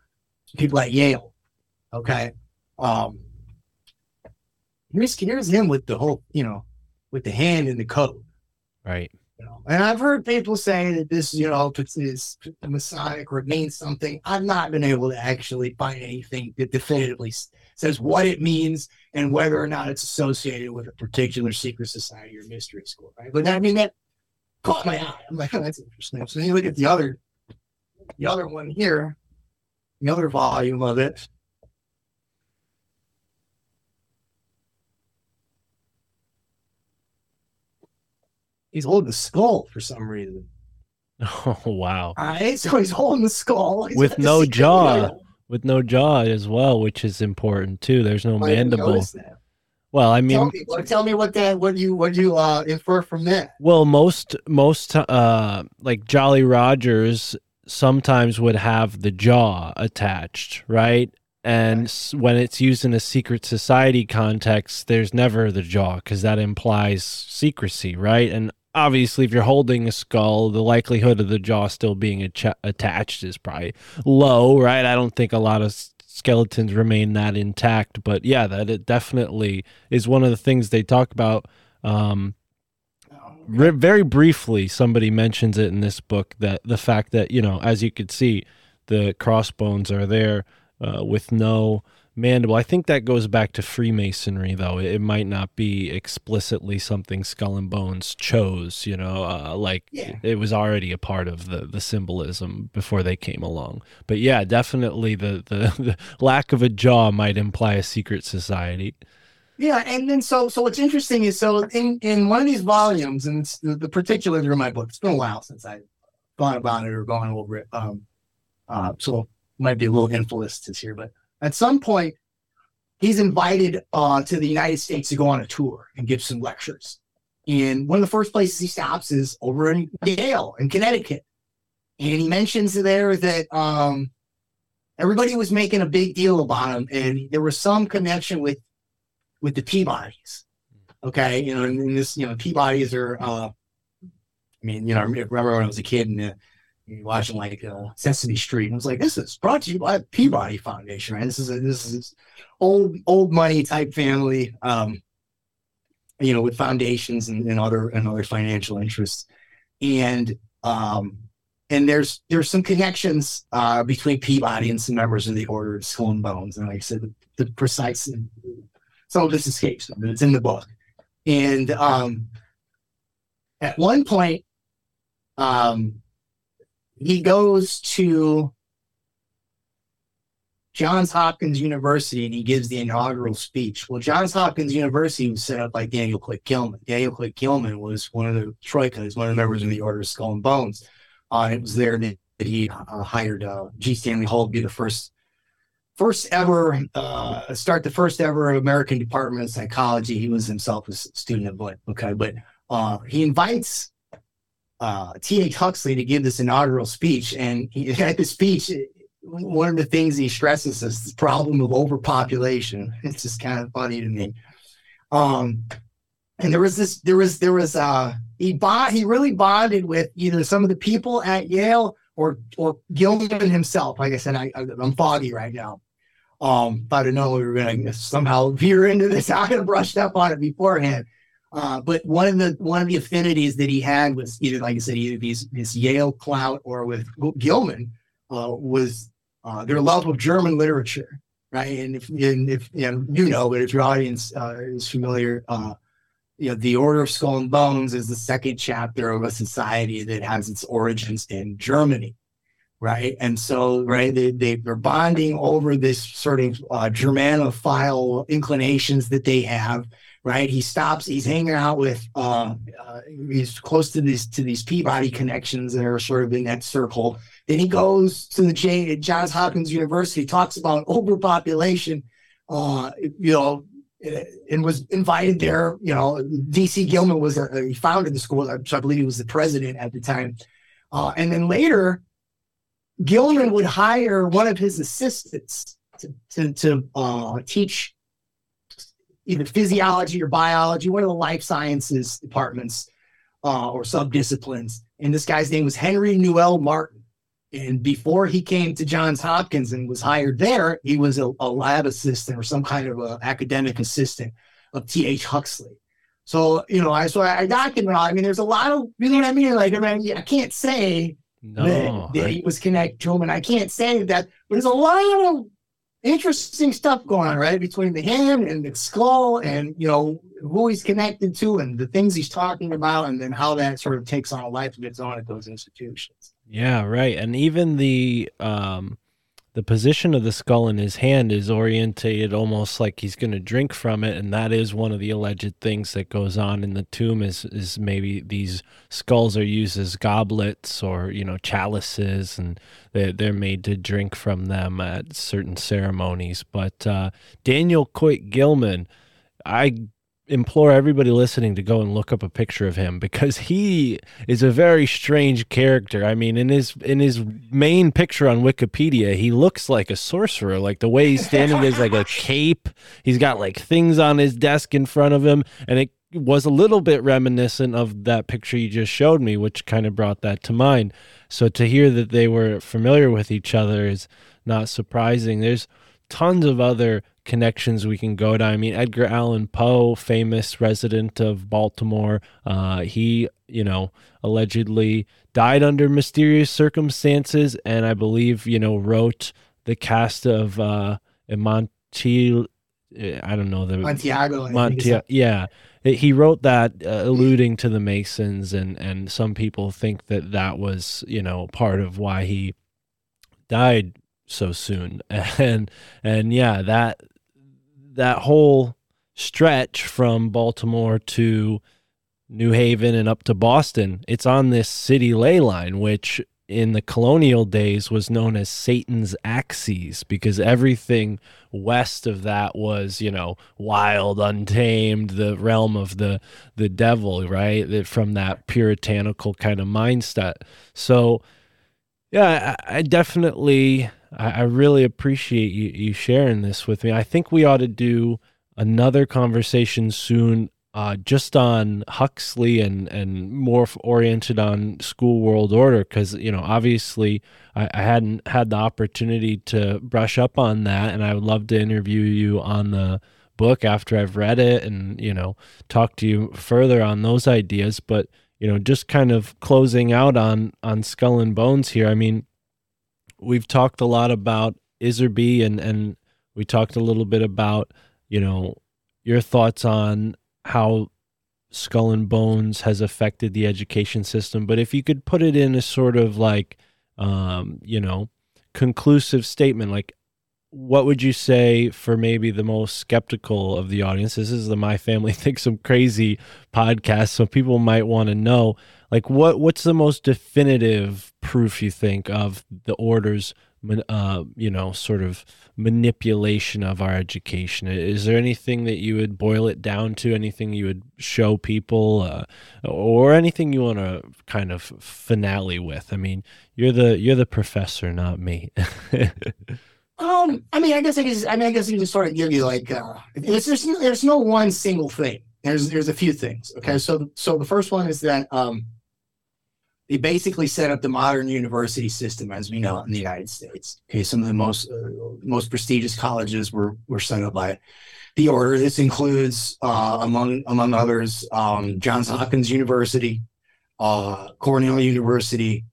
people at Yale. Okay, um, here's here's him with the whole, you know, with the hand in the code. Right. Know, and I've heard people say that this, you know, is, is Masonic or it means something. I've not been able to actually find anything that definitively says what it means and whether or not it's associated with a particular secret society or mystery school, right? But I mean, that caught my eye. I'm like, oh, that's interesting. So you look at the other, the other one here, the other volume of it. He's holding the skull for some reason. Oh wow. All right, so he's holding the skull He's With no jaw. With no jaw as well, which is important too. There's no I mandible. Well, I mean, tell me, what, tell me what that what you what do you uh infer from that. well, most most uh like Jolly Rogers sometimes would have the jaw attached, right? And when it's used in a secret society context, there's never the jaw because that implies secrecy, right? And obviously, if you're holding a skull, the likelihood of the jaw still being attached is probably low, right? I don't think a lot of s- skeletons remain that intact, but yeah, that it definitely is one of the things they talk about. Um, re- very briefly, somebody mentions it in this book that the fact that you know, as you could see, the crossbones are there uh, with no mandible. I think that goes back to Freemasonry, though. It, might not be explicitly something Skull and Bones chose. You know, uh, like Yeah. it was already a part of the the symbolism before they came along. But yeah, definitely the the, the lack of a jaw might imply a secret society. Yeah, and then so so what's interesting is so in in one of these volumes, and it's the, the particulars are in my book. It's been a while since I thought about it or gone over it. Um, uh, so might be a little influenced here, but at some point, he's invited uh to the United States to go on a tour and give some lectures. And one of the first places he stops is over in Yale in Connecticut, and he mentions there that um everybody was making a big deal about him, and there was some connection with with the Peabodys. Okay, you know, and, this, you know, Peabodys are. uh I mean, you know, I remember when I was a kid and uh, watching like uh, Sesame Street, and I was like, "This is brought to you by Peabody Foundation, right? This is a, this is old old money type family, um, you know, with foundations and, and other and other financial interests, and um, and there's there's some connections uh, between Peabody and some members of the Order of Skull and Bones, and like I said, the, the precise some of this escapes me, but it's in the book. And um, at one point, um, he goes to Johns Hopkins University and he gives the inaugural speech. Well, Johns Hopkins University was set up by Daniel Coit Gilman. Daniel Coit Gilman was one of the Troikas, one of the members of the Order of Skull and Bones. Uh, it was there that, that he uh, hired uh, G. Stanley Hall to be the first first ever uh start the first ever American Department of Psychology. He was himself a student of what okay, but uh, he invites uh, T.H. Huxley to give this inaugural speech. And he, at the speech, one of the things he stresses is the problem of overpopulation. It's just kind of funny to me. Um, and there was this, there was, there was, uh, he bond, he really bonded with either some of the people at Yale or, or Gilman himself. Like I said, I, I, I'm foggy right now. Um, I'd have known we were going to somehow veer into this, I could have brushed up on it beforehand. Uh, but one of the one of the affinities that he had was either, like I said, either these this Yale clout or with Gilman uh, was uh, their love of German literature, right? And if and if you know, you know, but if your audience uh, is familiar, uh, you know, the Order of Skull and Bones is the second chapter of a society that has its origins in Germany, right? And so, right, they, they they're bonding over this sort of uh, Germanophile inclinations that they have right? He stops. He's hanging out with. Uh, uh, he's close to these to these Peabody connections that are sort of in that circle. Then he goes to the J, Johns Hopkins University. Talks about overpopulation. Uh, you know. And was invited there. You know, D.C. Gilman was a, he founded the school. So I believe he was the president at the time. Uh, and then later, Gilman would hire one of his assistants to to, to uh, teach either physiology or biology, one of the life sciences departments uh, or subdisciplines. And this guy's name was Henry Newell Martin. And before he came to Johns Hopkins and was hired there, he was a, a lab assistant or some kind of a academic assistant of T.H. Huxley. So, you know, I so I document. I mean, there's a lot of you know what I mean. Like, I mean, I can't say No, that, that I- he was connected to him, and I can't say that. But there's a lot of interesting stuff going on, right, between the hand and the skull, and you know who he's connected to, and the things he's talking about, and then how that sort of takes on a life of its own at those institutions. Yeah, right. And even the um the position of the skull in his hand is orientated almost like he's going to drink from it and that is one of the alleged things that goes on in the tomb is is maybe these skulls are used as goblets or you know chalices and they they're made to drink from them at certain ceremonies. But uh Daniel Coit Gilman I implore everybody listening to go and look up a picture of him because he is a very strange character. I mean, in his in his main picture on Wikipedia, he looks like a sorcerer. Like the way he's standing is like a cape. He's got like things on his desk in front of him, and it was a little bit reminiscent of that picture you just showed me, which kind of brought that to mind. So to hear that they were familiar with each other is not surprising. There's tons of other connections we can go to. I mean, Edgar Allan Poe, famous resident of Baltimore, uh, he, you know, allegedly died under mysterious circumstances, and I believe, you know, wrote the cast of uh, Montiel. I don't know the Montiago, I think Montia, yeah, he wrote that uh, alluding to the Masons, and and some people think that that was you know part of why he died so soon, and and yeah, that that whole stretch from Baltimore to New Haven and up to Boston, it's on this city ley line, which in the colonial days was known as Satan's axes because everything west of that was, you know, wild, untamed, the realm of the the devil, right? From that puritanical kind of mindset. So, yeah, I, I definitely, I, I really appreciate you, you sharing this with me. I think we ought to do another conversation soon uh, just on Huxley and and more oriented on school world order because you know obviously I, I hadn't had the opportunity to brush up on that and I would love to interview you on the book after I've read it and you know talk to you further on those ideas but you know just kind of closing out on on skull and bones here I mean we've talked a lot about Iserbyt and and we talked a little bit about you know your thoughts on how skull and bones has affected the education system. But if you could put it in a sort of like um you know conclusive statement like what would you say for maybe the most skeptical of the audience? This is the my family thinks i'm crazy podcast so people might want to know like what what's the most definitive proof you think of the order's uh, you know, sort of manipulation of our education. Is there anything that you would boil it down to? Anything you would show people, uh, or anything you want to kind of finale with? I mean, you're the you're the professor, not me. Um, I mean, I guess I can. I mean, I guess I can sort of give you like, uh, it's, there's there's no one single thing. There's there's a few things. Okay, so so the first one is that um, they basically set up the modern university system as we know it in the United States. Okay, some of the most uh, most prestigious colleges were were set up by the order. This includes, uh, among among others, um, Johns Hopkins University, uh, Cornell University,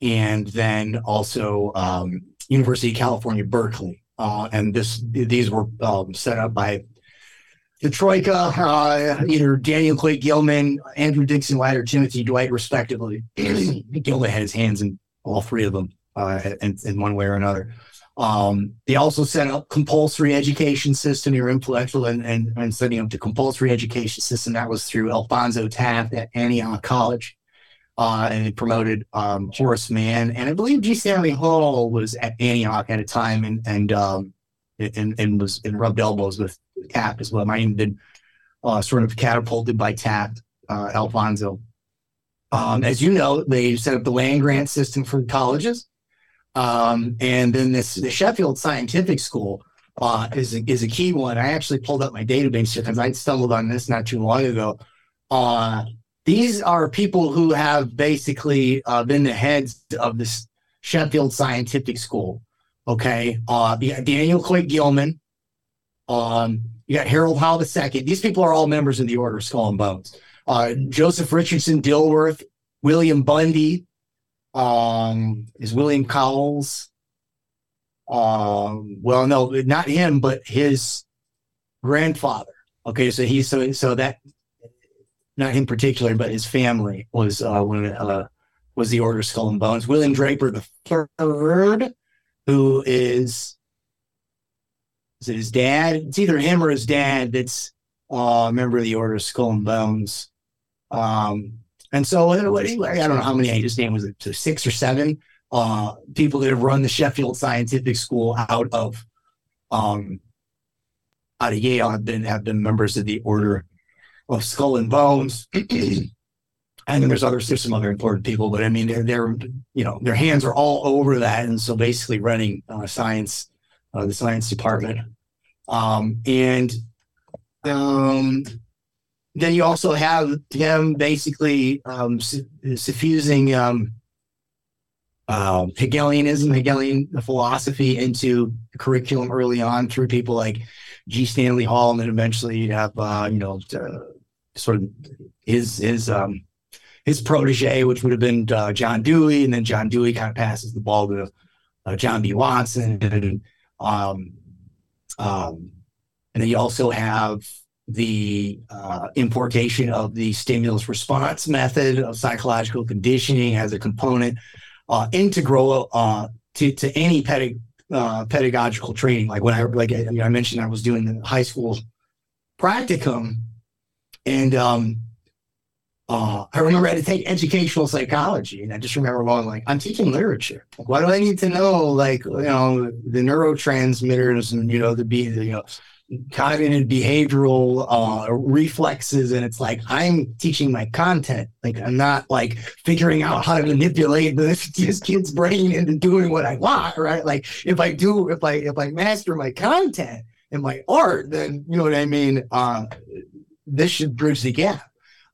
and then also um, University of California, Berkeley. Uh, and this these were um, set up by the Troika, uh, either Daniel Coit Gilman, Andrew Dickson White, or Timothy Dwight, respectively. Gilman had his hands in all three of them uh, in, in one way or another. Um, they also set up compulsory education system. Were influential in, in, in setting up the compulsory education system. That was through Alphonso Taft at Antioch College uh, and it promoted um, Horace Mann, and I believe G. Stanley Hall was at Antioch at a time, and and um, and, and was and rubbed elbows with Taft as well. Might even been uh, sort of catapulted by Taft, uh, Alphonso. Um, as you know, they set up the land grant system for colleges, um, and then this the Sheffield Scientific School uh, is a, is a key one. I actually pulled up my database because I stumbled on this not too long ago. Uh, these are people who have basically uh, been the heads of this Sheffield Scientific School. Okay, uh, Daniel Coit Gilman, um, you got Harold Howe II. These people are all members of the Order of Skull and Bones. Uh, Joseph Richardson Dilworth, William Bundy, um, is William Cowles. Um, well, no, not him, but his grandfather. Okay, so he's so so that not him particular, but his family was uh, when uh, was the Order of Skull and Bones. William Draper the third, who is is it his dad? It's either him or his dad that's uh, a member of the Order of Skull and Bones. Um, and so what, I don't know how many I just name was it so six or seven uh, people that have run the Sheffield Scientific School out of um, out of Yale have been have been members of the Order of Skull and Bones. and then there's other there's some other important people, but I mean, they're, they're, you know, their hands are all over that. And so basically running uh, science, uh, the science department. Um, and um, then you also have him basically um, su- suffusing um, um, Hegelianism, Hegelian philosophy into the curriculum early on through people like G. Stanley Hall, and then eventually you have, uh, you know, uh, sort of his his um, his protege, which would have been uh, John Dewey, and then John Dewey kind of passes the ball to uh, John B. Watson, and um, um, and then you also have the uh, importation of the stimulus response method of psychological conditioning as a component uh, integral uh, to to any pedag- uh, pedagogical training. Like when I like I, I mentioned, I was doing the high school practicum, and um, uh, I remember I had to take educational psychology, and I just remember going like, I'm teaching literature. Like, why do I need to know? Like you know the neurotransmitters and you know the be you know cognitive behavioral uh, reflexes and it's like i'm teaching my content. Like i'm not like figuring out how to manipulate this, this kid's brain into doing what i want right? Like if i do if i if i master my content and my art then you know what i mean? Uh, this should bridge the gap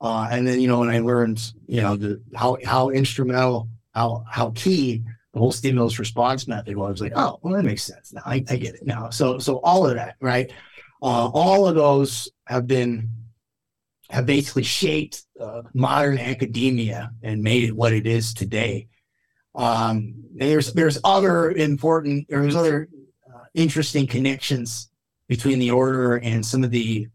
uh, and then you know when i learned you know the how how instrumental how how key the whole stimulus response method was like, oh, well, that makes sense now. I, I get it now. So, so all of that, right? Uh, all of those have been have basically shaped uh, modern academia and made it what it is today. Um, there's there's other important there's other uh, interesting connections between the order and some of the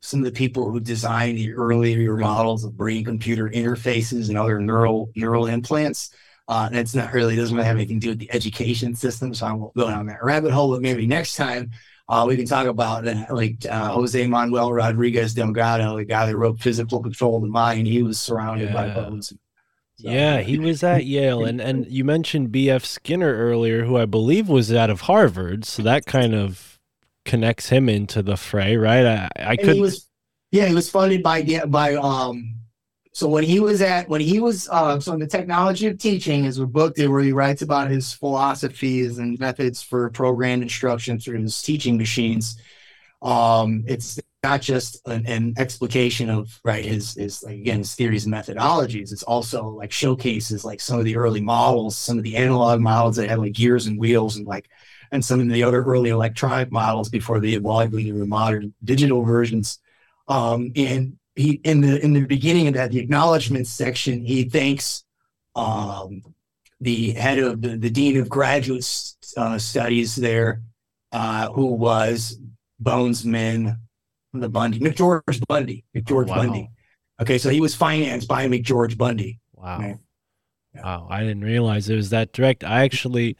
some of the people who designed the earlier models of brain computer interfaces and other neural neural implants. Uh, and it's not really doesn't really have anything to do with the education system, so I won't go down that rabbit hole. But maybe next time uh, we can talk about that. Like uh, Jose Manuel Rodriguez Delgado, the guy that wrote Physical Control of the Mind. He was surrounded by Yeah. those. So- Yeah, he was at Yale, and and you mentioned B.F. Skinner earlier, who I believe was out of Harvard, so that kind of connects him into the fray, right? I, I could, he was, yeah, he was funded by by um. So when he was at when he was uh, so in the technology of teaching is a book that where he writes about his philosophies and methods for program instruction through his teaching machines. Um, it's not just an, an explication of right his his like again his theories and methodologies. It's also like showcases like some of the early models, some of the analog models that had like gears and wheels and like and some of the other early electronic models before they evolved into the modern digital versions. Um, and he in the in the beginning of that the acknowledgement section he thanks um, the head of the, the dean of graduate uh, studies there uh, who was Bonesman the Bundy McGeorge Bundy McGeorge Wow. Bundy okay so he was financed by McGeorge Bundy wow. Yeah. wow, I didn't realize it was that direct. I actually.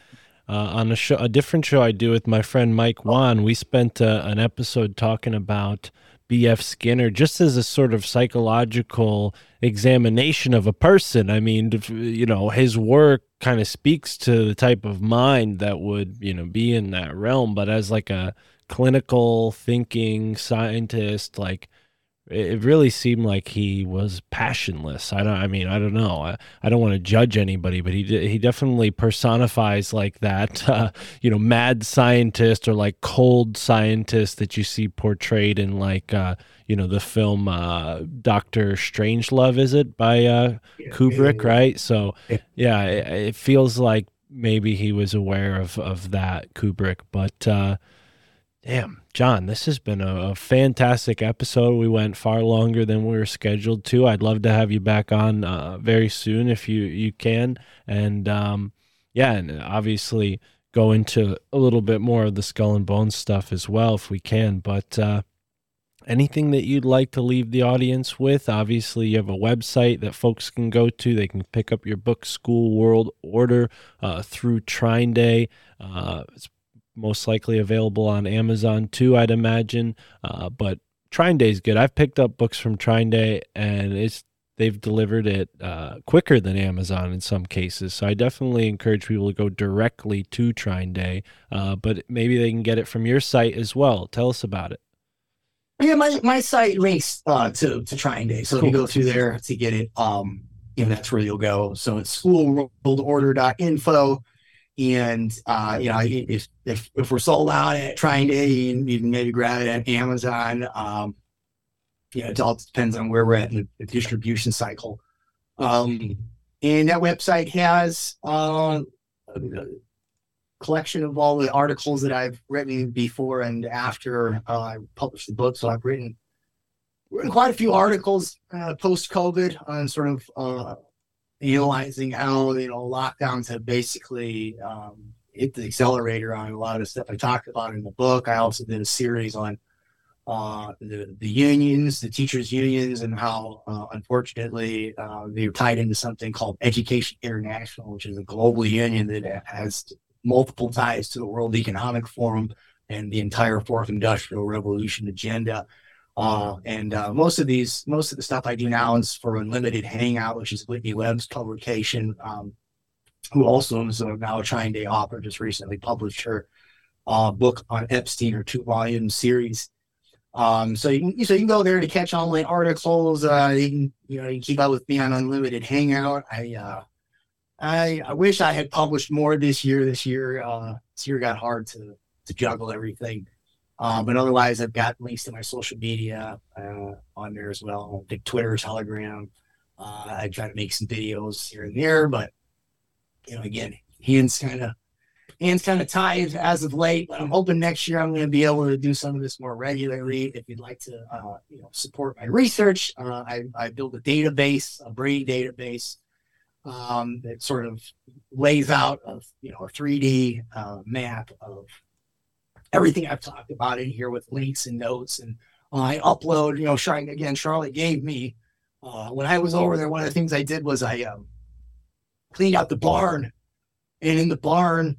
Uh, on a show, a different show I do with my friend Mike Wan, we spent uh, an episode talking about B.F. Skinner just as a sort of psychological examination of a person. I mean, you know, his work kind of speaks to the type of mind that would, you know, be in that realm, but as like a clinical thinking scientist, like it really seemed like he was passionless. I don't. I mean, I don't know. I, I don't want to judge anybody, but he he definitely personifies like that. Uh, you know, mad scientist or like cold scientist that you see portrayed in like uh, you know the film uh, Doctor Strangelove. Is it by uh, Kubrick? Right. So Yeah. yeah, it, it feels like maybe he was aware of of that Kubrick, but. Damn, John, this has been a, a fantastic episode. We went far longer than we were scheduled to. I'd love to have you back on uh, very soon if you you can. And um, yeah, and obviously go into a little bit more of the skull and bones stuff as well if we can. But uh, anything that you'd like to leave the audience with? Obviously, you have a website that folks can go to. They can pick up your book, School World Order, uh, through TrineDay. Uh, it's most likely available on Amazon too, I'd imagine. Uh, but TrineDay is good. I've picked up books from TrineDay, and it's they've delivered it uh, quicker than Amazon in some cases. So I definitely encourage people to go directly to TrineDay, uh, but maybe they can get it from your site as well. Tell us about it. Yeah, my, my site links uh, to to TrineDay, so if you Cool. go through there to get it, um, you know that's where you'll go. So it's schoolworldorder.info, and uh, you know if if if we're sold out at TrineDay, you can, maybe grab it at Amazon. Um, you know, it all depends on where we're at in the, the distribution cycle. Um, and that website has uh, a collection of all the articles that I've written before and after uh, I published the book. So I've written, written quite a few articles uh, post COVID on sort of uh, analyzing how you know lockdowns have basically um, hit the accelerator on a lot of the stuff I talked about in the book. I also did a series on uh, the the unions, the teachers' unions, and how uh, unfortunately uh, they're tied into something called Education International, which is a global union that has multiple ties to the World Economic Forum and the entire Fourth Industrial Revolution agenda. Uh, and uh, most of these, most of the stuff I do now is for Unlimited Hangout, which is Whitney Webb's publication, um, who also is a now a TrineDay author, just recently published her uh, book on Epstein, her two volume series. Um, so you can so you can go there to catch online articles. Uh, you can you know you can keep up with me on Unlimited Hangout. I uh, I I wish I had published more this year. This year uh, this year got hard to to juggle everything. Uh, but otherwise, I've got links to my social media uh, on there as well. Like Twitter, Telegram. Uh, I try to make some videos here and there, but you know, again, hands kind of hands kind of tied as of late. But I'm hoping next year I'm going to be able to do some of this more regularly. If you'd like to, uh, you know, support my research, uh, I I build a database, a brain database um, that sort of lays out a you know a 3D uh, map of everything I've talked about in here with links and notes, and I upload. You know, Charlotte again. Charlotte gave me uh, when I was over there. One of the things I did was I um, cleaned out the barn, and in the barn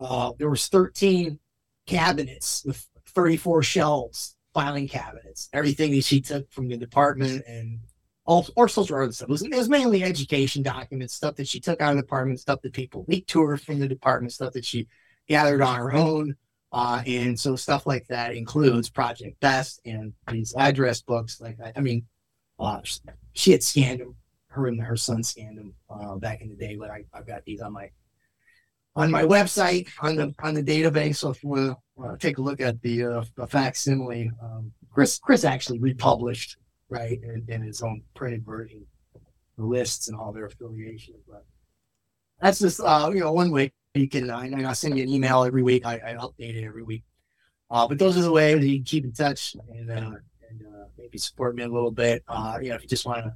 uh, there was 13 cabinets with 34 shelves, filing cabinets, everything that she took from the department and all or social other stuff. It was, it was mainly education documents, stuff that she took out of the department, stuff that people leaked to her from the department, stuff that she gathered on her own. Uh, and so stuff like that includes Project Best and these address books. Like I, I mean, uh, she had scanned them. Her and her son scanned them uh, back in the day, but I, I've got these on my on my website on the on the database. So if you want to take a look at the, uh, the facsimile, um, Kris Kris actually republished right in, in his own printed version the lists and all their affiliations. But that's just uh, you know one way you can. I, I send you an email every week. I, I update it every week. Uh, but those are the ways you can keep in touch and, uh, and uh, maybe support me a little bit. Uh, you know, if you just want to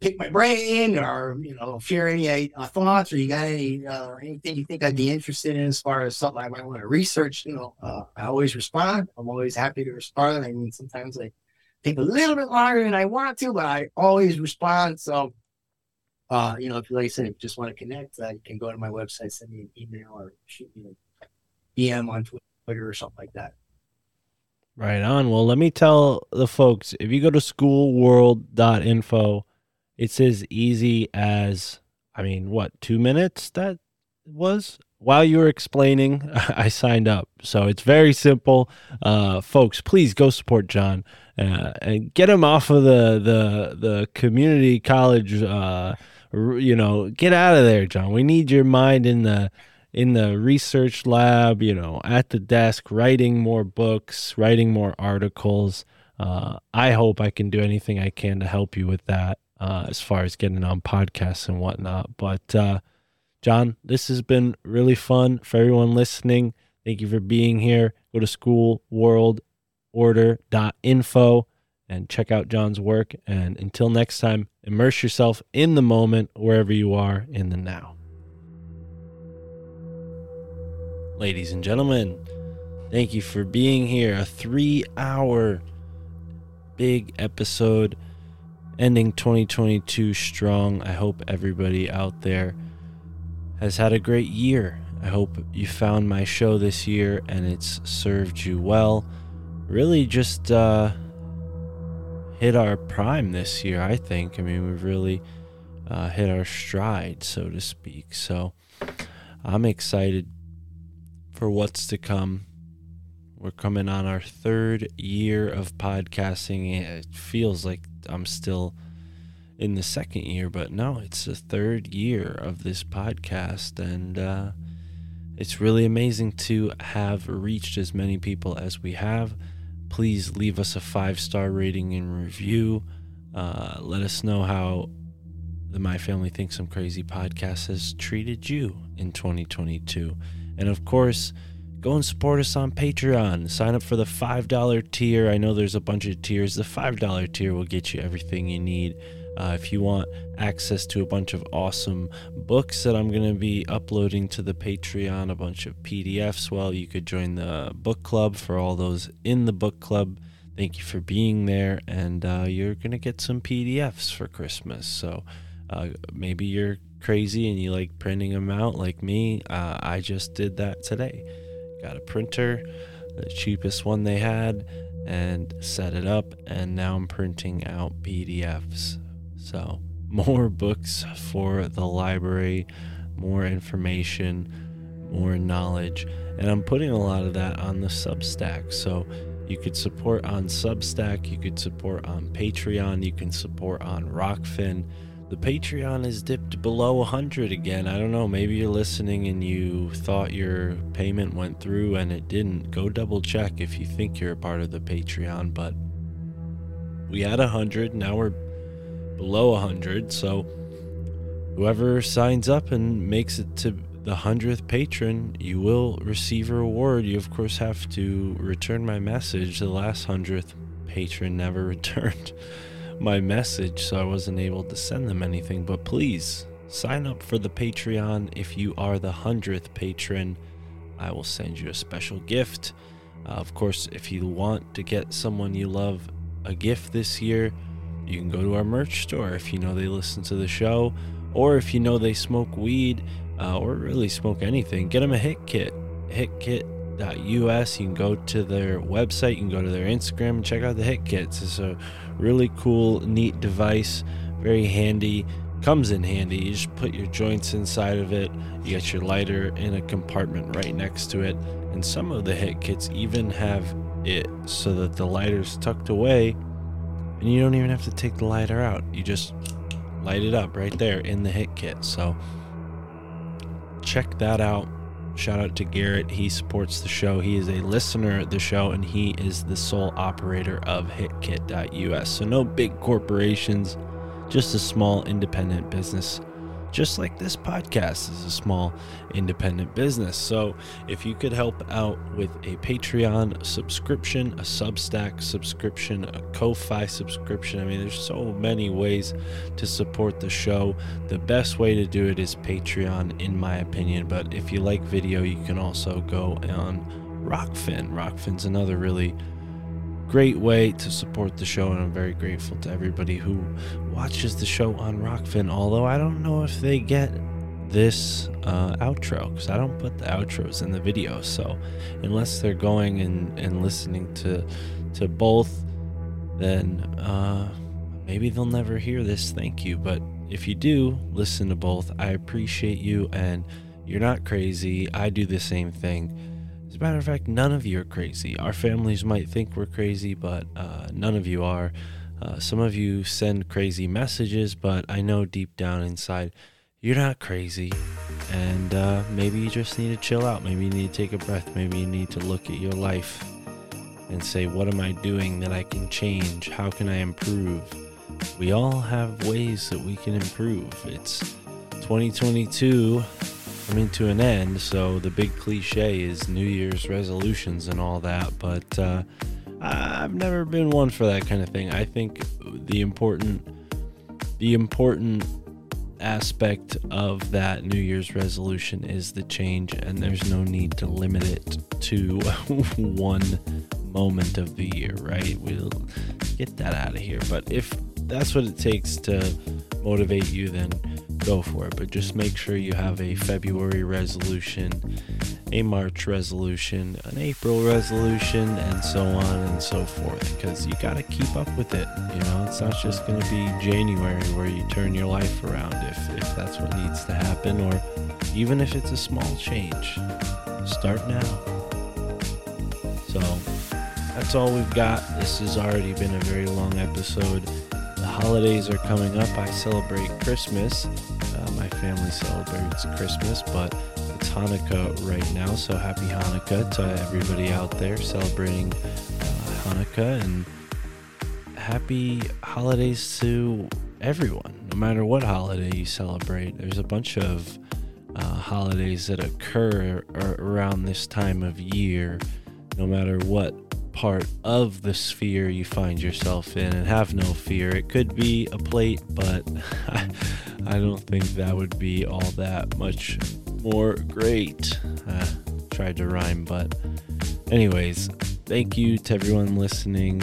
pick my brain or you know share any uh, thoughts or you got any uh, anything you think I'd be interested in as far as something I might want to research, you know, I always respond. I'm always happy to respond. I mean, sometimes I take a little bit longer than I want to, but I always respond. So, uh, you know, if like I said, if you just want to connect, uh, you can go to my website, send me an email, or shoot me a DM on Twitter or something like that. Right on. Well, let me tell the folks if you go to schoolworld.info, it's as easy as, I mean, what, two minutes that was? While you were explaining, I signed up. So it's very simple. Uh, folks, please go support John uh, and get him off of the, the, the community college. Uh, you know, get out of there, John. We need your mind in the in the research lab, you know, at the desk, writing more books, writing more articles. Uh, I hope I can do anything I can to help you with that uh, as far as getting on podcasts and whatnot. But, uh, John, this has been really fun for everyone listening. Thank you for being here. Go to schoolworldorder.info and check out John's work. And until next time, immerse yourself in the moment wherever you are in the now. ladies and gentlemen. Thank you for being here. A three hour big episode ending 2022 strong. I hope everybody out there has had a great year. I hope you found my show this year and it's served you well. Really just uh, hit our prime this year, I think. I mean, we've really uh, hit our stride, so to speak. So I'm excited for what's to come. We're coming on our third year of podcasting. It feels like I'm still in the second year, but no, it's the third year of this podcast. And uh, it's really amazing to have reached as many people as we have. Please leave us a five star rating and review. Uh, let us know how the My Family Thinks I'm Crazy podcast has treated you in 2022. And of course, go and support us on Patreon. Sign up for the $5 tier. I know there's a bunch of tiers. The $5 tier will get you everything you need. Uh, if you want access to a bunch of awesome books that I'm going to be uploading to the Patreon, a bunch of PDFs, well, you could join the book club for all those in the book club. Thank you for being there. And uh, you're going to get some PDFs for Christmas. So uh, maybe you're crazy and you like printing them out like me. Uh, I just did that today. Got a printer, the cheapest one they had, and set it up. And now I'm printing out PDFs. So, more books for the library, more information, more knowledge. And I'm putting a lot of that on the Substack. So, you could support on Substack, you could support on Patreon, you can support on Rokfin. The Patreon is dipped below 100 again. I don't know, maybe you're listening and you thought your payment went through and it didn't. Go double check if you think you're a part of the Patreon, but we had 100, now we're below 100, so whoever signs up and makes it to the 100th patron, you will receive a reward. You, of course, have to return my message. The last 100th patron never returned my message, so I wasn't able to send them anything. But please sign up for the Patreon. If you are the 100th patron, I will send you a special gift. Uh, of course, if you want to get someone you love a gift this year, you can go to our merch store if you know they listen to the show, or if you know they smoke weed uh, or really smoke anything, get them a hit kit. Hitkit.us. You can go to their website, you can go to their Instagram and check out the hit kits. It's a really cool, neat device very handy. Comes in handy. You just put your joints inside of it. You get your lighter in a compartment right next to it. And some of the hit kits even have it so that the lighter's tucked away and you don't even have to take the lighter out. You just light it up right there in the hit kit. So check that out. Shout out to Garrett. He supports the show. He is a listener of the show and he is the sole operator of hitkit.us. So no big corporations, just a small independent business. Just like this podcast is a small independent business. So, if you could help out with a Patreon subscription, a Substack subscription, a Ko-fi subscription, I mean, there's so many ways to support the show. The best way to do it is Patreon, in my opinion. But if you like video, you can also go on Rokfin. Rokfin's another really great way to support the show, and I'm very grateful to everybody who watches the show on Rokfin. Although I don't know if they get this uh, outro because I don't put the outros in the video. So unless they're going and, and listening to to both, then uh, maybe they'll never hear this. Thank you, but if you do listen to both, I appreciate you, and you're not crazy. I do the same thing. Matter of fact, none of you are crazy. Our families might think we're crazy, but uh, none of you are. Uh, some of you send crazy messages, but I know deep down inside you're not crazy. And uh, maybe you just need to chill out. Maybe you need to take a breath. Maybe you need to look at your life and say, What am I doing that I can change? How can I improve? We all have ways that we can improve. It's 2022 coming to an end, so the big cliche is New Year's resolutions and all that, but uh, I've never been one for that kind of thing. I think the important, the important aspect of that New Year's resolution is the change, and there's no need to limit it to one moment of the year, right? We'll get that out of here. But if that's what it takes to motivate you, then go for it. But just make sure you have a February resolution, a March resolution, an April resolution, and so on and so forth. Because you got to keep up with it. You know, it's not just going to be January where you turn your life around if, if that's what needs to happen, or even if it's a small change. Start now. So that's all we've got. This has already been a very long episode. The holidays are coming up. I celebrate Christmas. Uh, my family celebrates Christmas, but it's Hanukkah right now. So happy Hanukkah to everybody out there celebrating uh, Hanukkah and happy holidays to everyone, no matter what holiday you celebrate. There's a bunch of uh, holidays that occur around this time of year, no matter what part of the sphere you find yourself in and have no fear. It could be a plate, but I, I don't think that would be all that much more great. Uh, tried to rhyme, but anyways, thank you to everyone listening.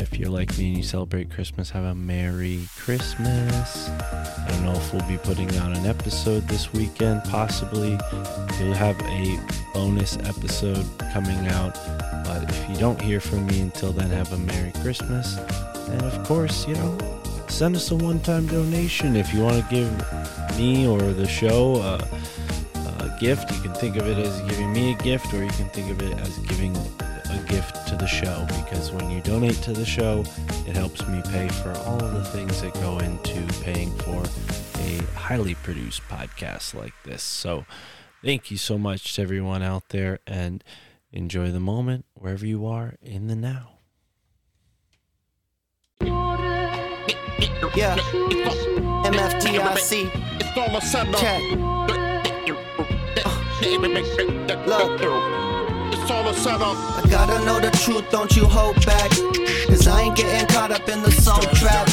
If you're like me and you celebrate Christmas, have a Merry Christmas. I don't know if we'll be putting out an episode this weekend, possibly. We'll have a bonus episode coming out. But if you don't hear from me until then, have a Merry Christmas. And of course, you know, send us a one time donation if you want to give me or the show a, a gift. You can think of it as giving me a gift, or you can think of it as giving a gift to the show because when you donate to the show, it helps me pay for all of the things that go into paying for a highly produced podcast like this. So, thank you so much to everyone out there and enjoy the moment wherever you are in the now. Yeah. MFTIC. It's all a setup. Check. Look. Oh. It's all a setup. I gotta know the truth, don't you hold back. Cause I ain't getting caught up in the song trap.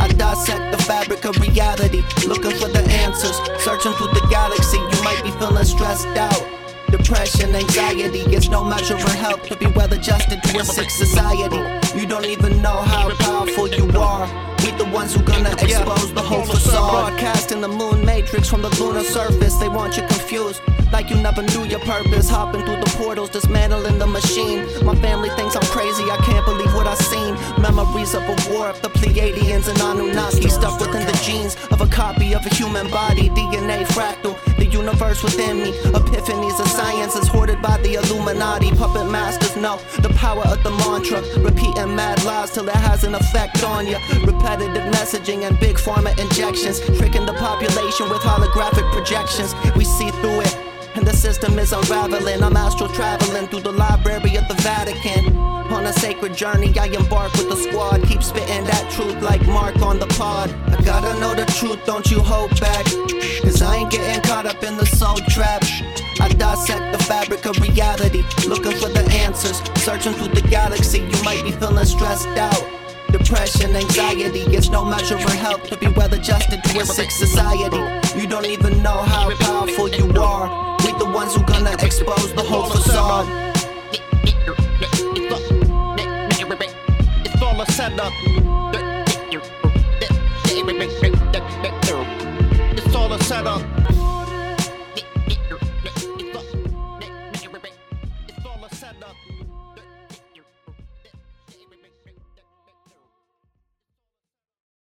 I dissect the fabric of reality, looking for the answers. Searching through the galaxy, you might be feeling stressed out. Depression, anxiety, it's no measure of help to be well adjusted to a sick society. You don't even know how powerful you are. We the ones who gonna expose the whole facade. Broadcasting the moon matrix from the lunar surface, they want you confused. Like you never knew your purpose. Hopping through the portals, dismantling the machine. My family thinks I'm crazy, I can't believe what I've seen. Memories of a war of the Pleiadians and Anunnaki stuck within the genes of a copy of a human body. DNA fractal, the universe within me. Epiphanies of science is hoarded by the Illuminati. Puppet masters know the power of the mantra. Repeating mad lies till it has an effect on you. Repetitive messaging and big pharma injections. Tricking the population with holographic projections. We see through it. And the system is unraveling. I'm astral traveling through the library of the Vatican. On a sacred journey, I embark with the squad. Keep spitting that truth like Mark on the pod. I gotta know the truth, don't you hold back. Cause I ain't getting caught up in the soul trap. I dissect the fabric of reality, looking for the answers. Searching through the galaxy, you might be feeling stressed out. Depression, anxiety, it's no measure for help to be well adjusted to a sick society. You don't even know how powerful you are. The ones who gonna expose the whole facade. It's all a setup.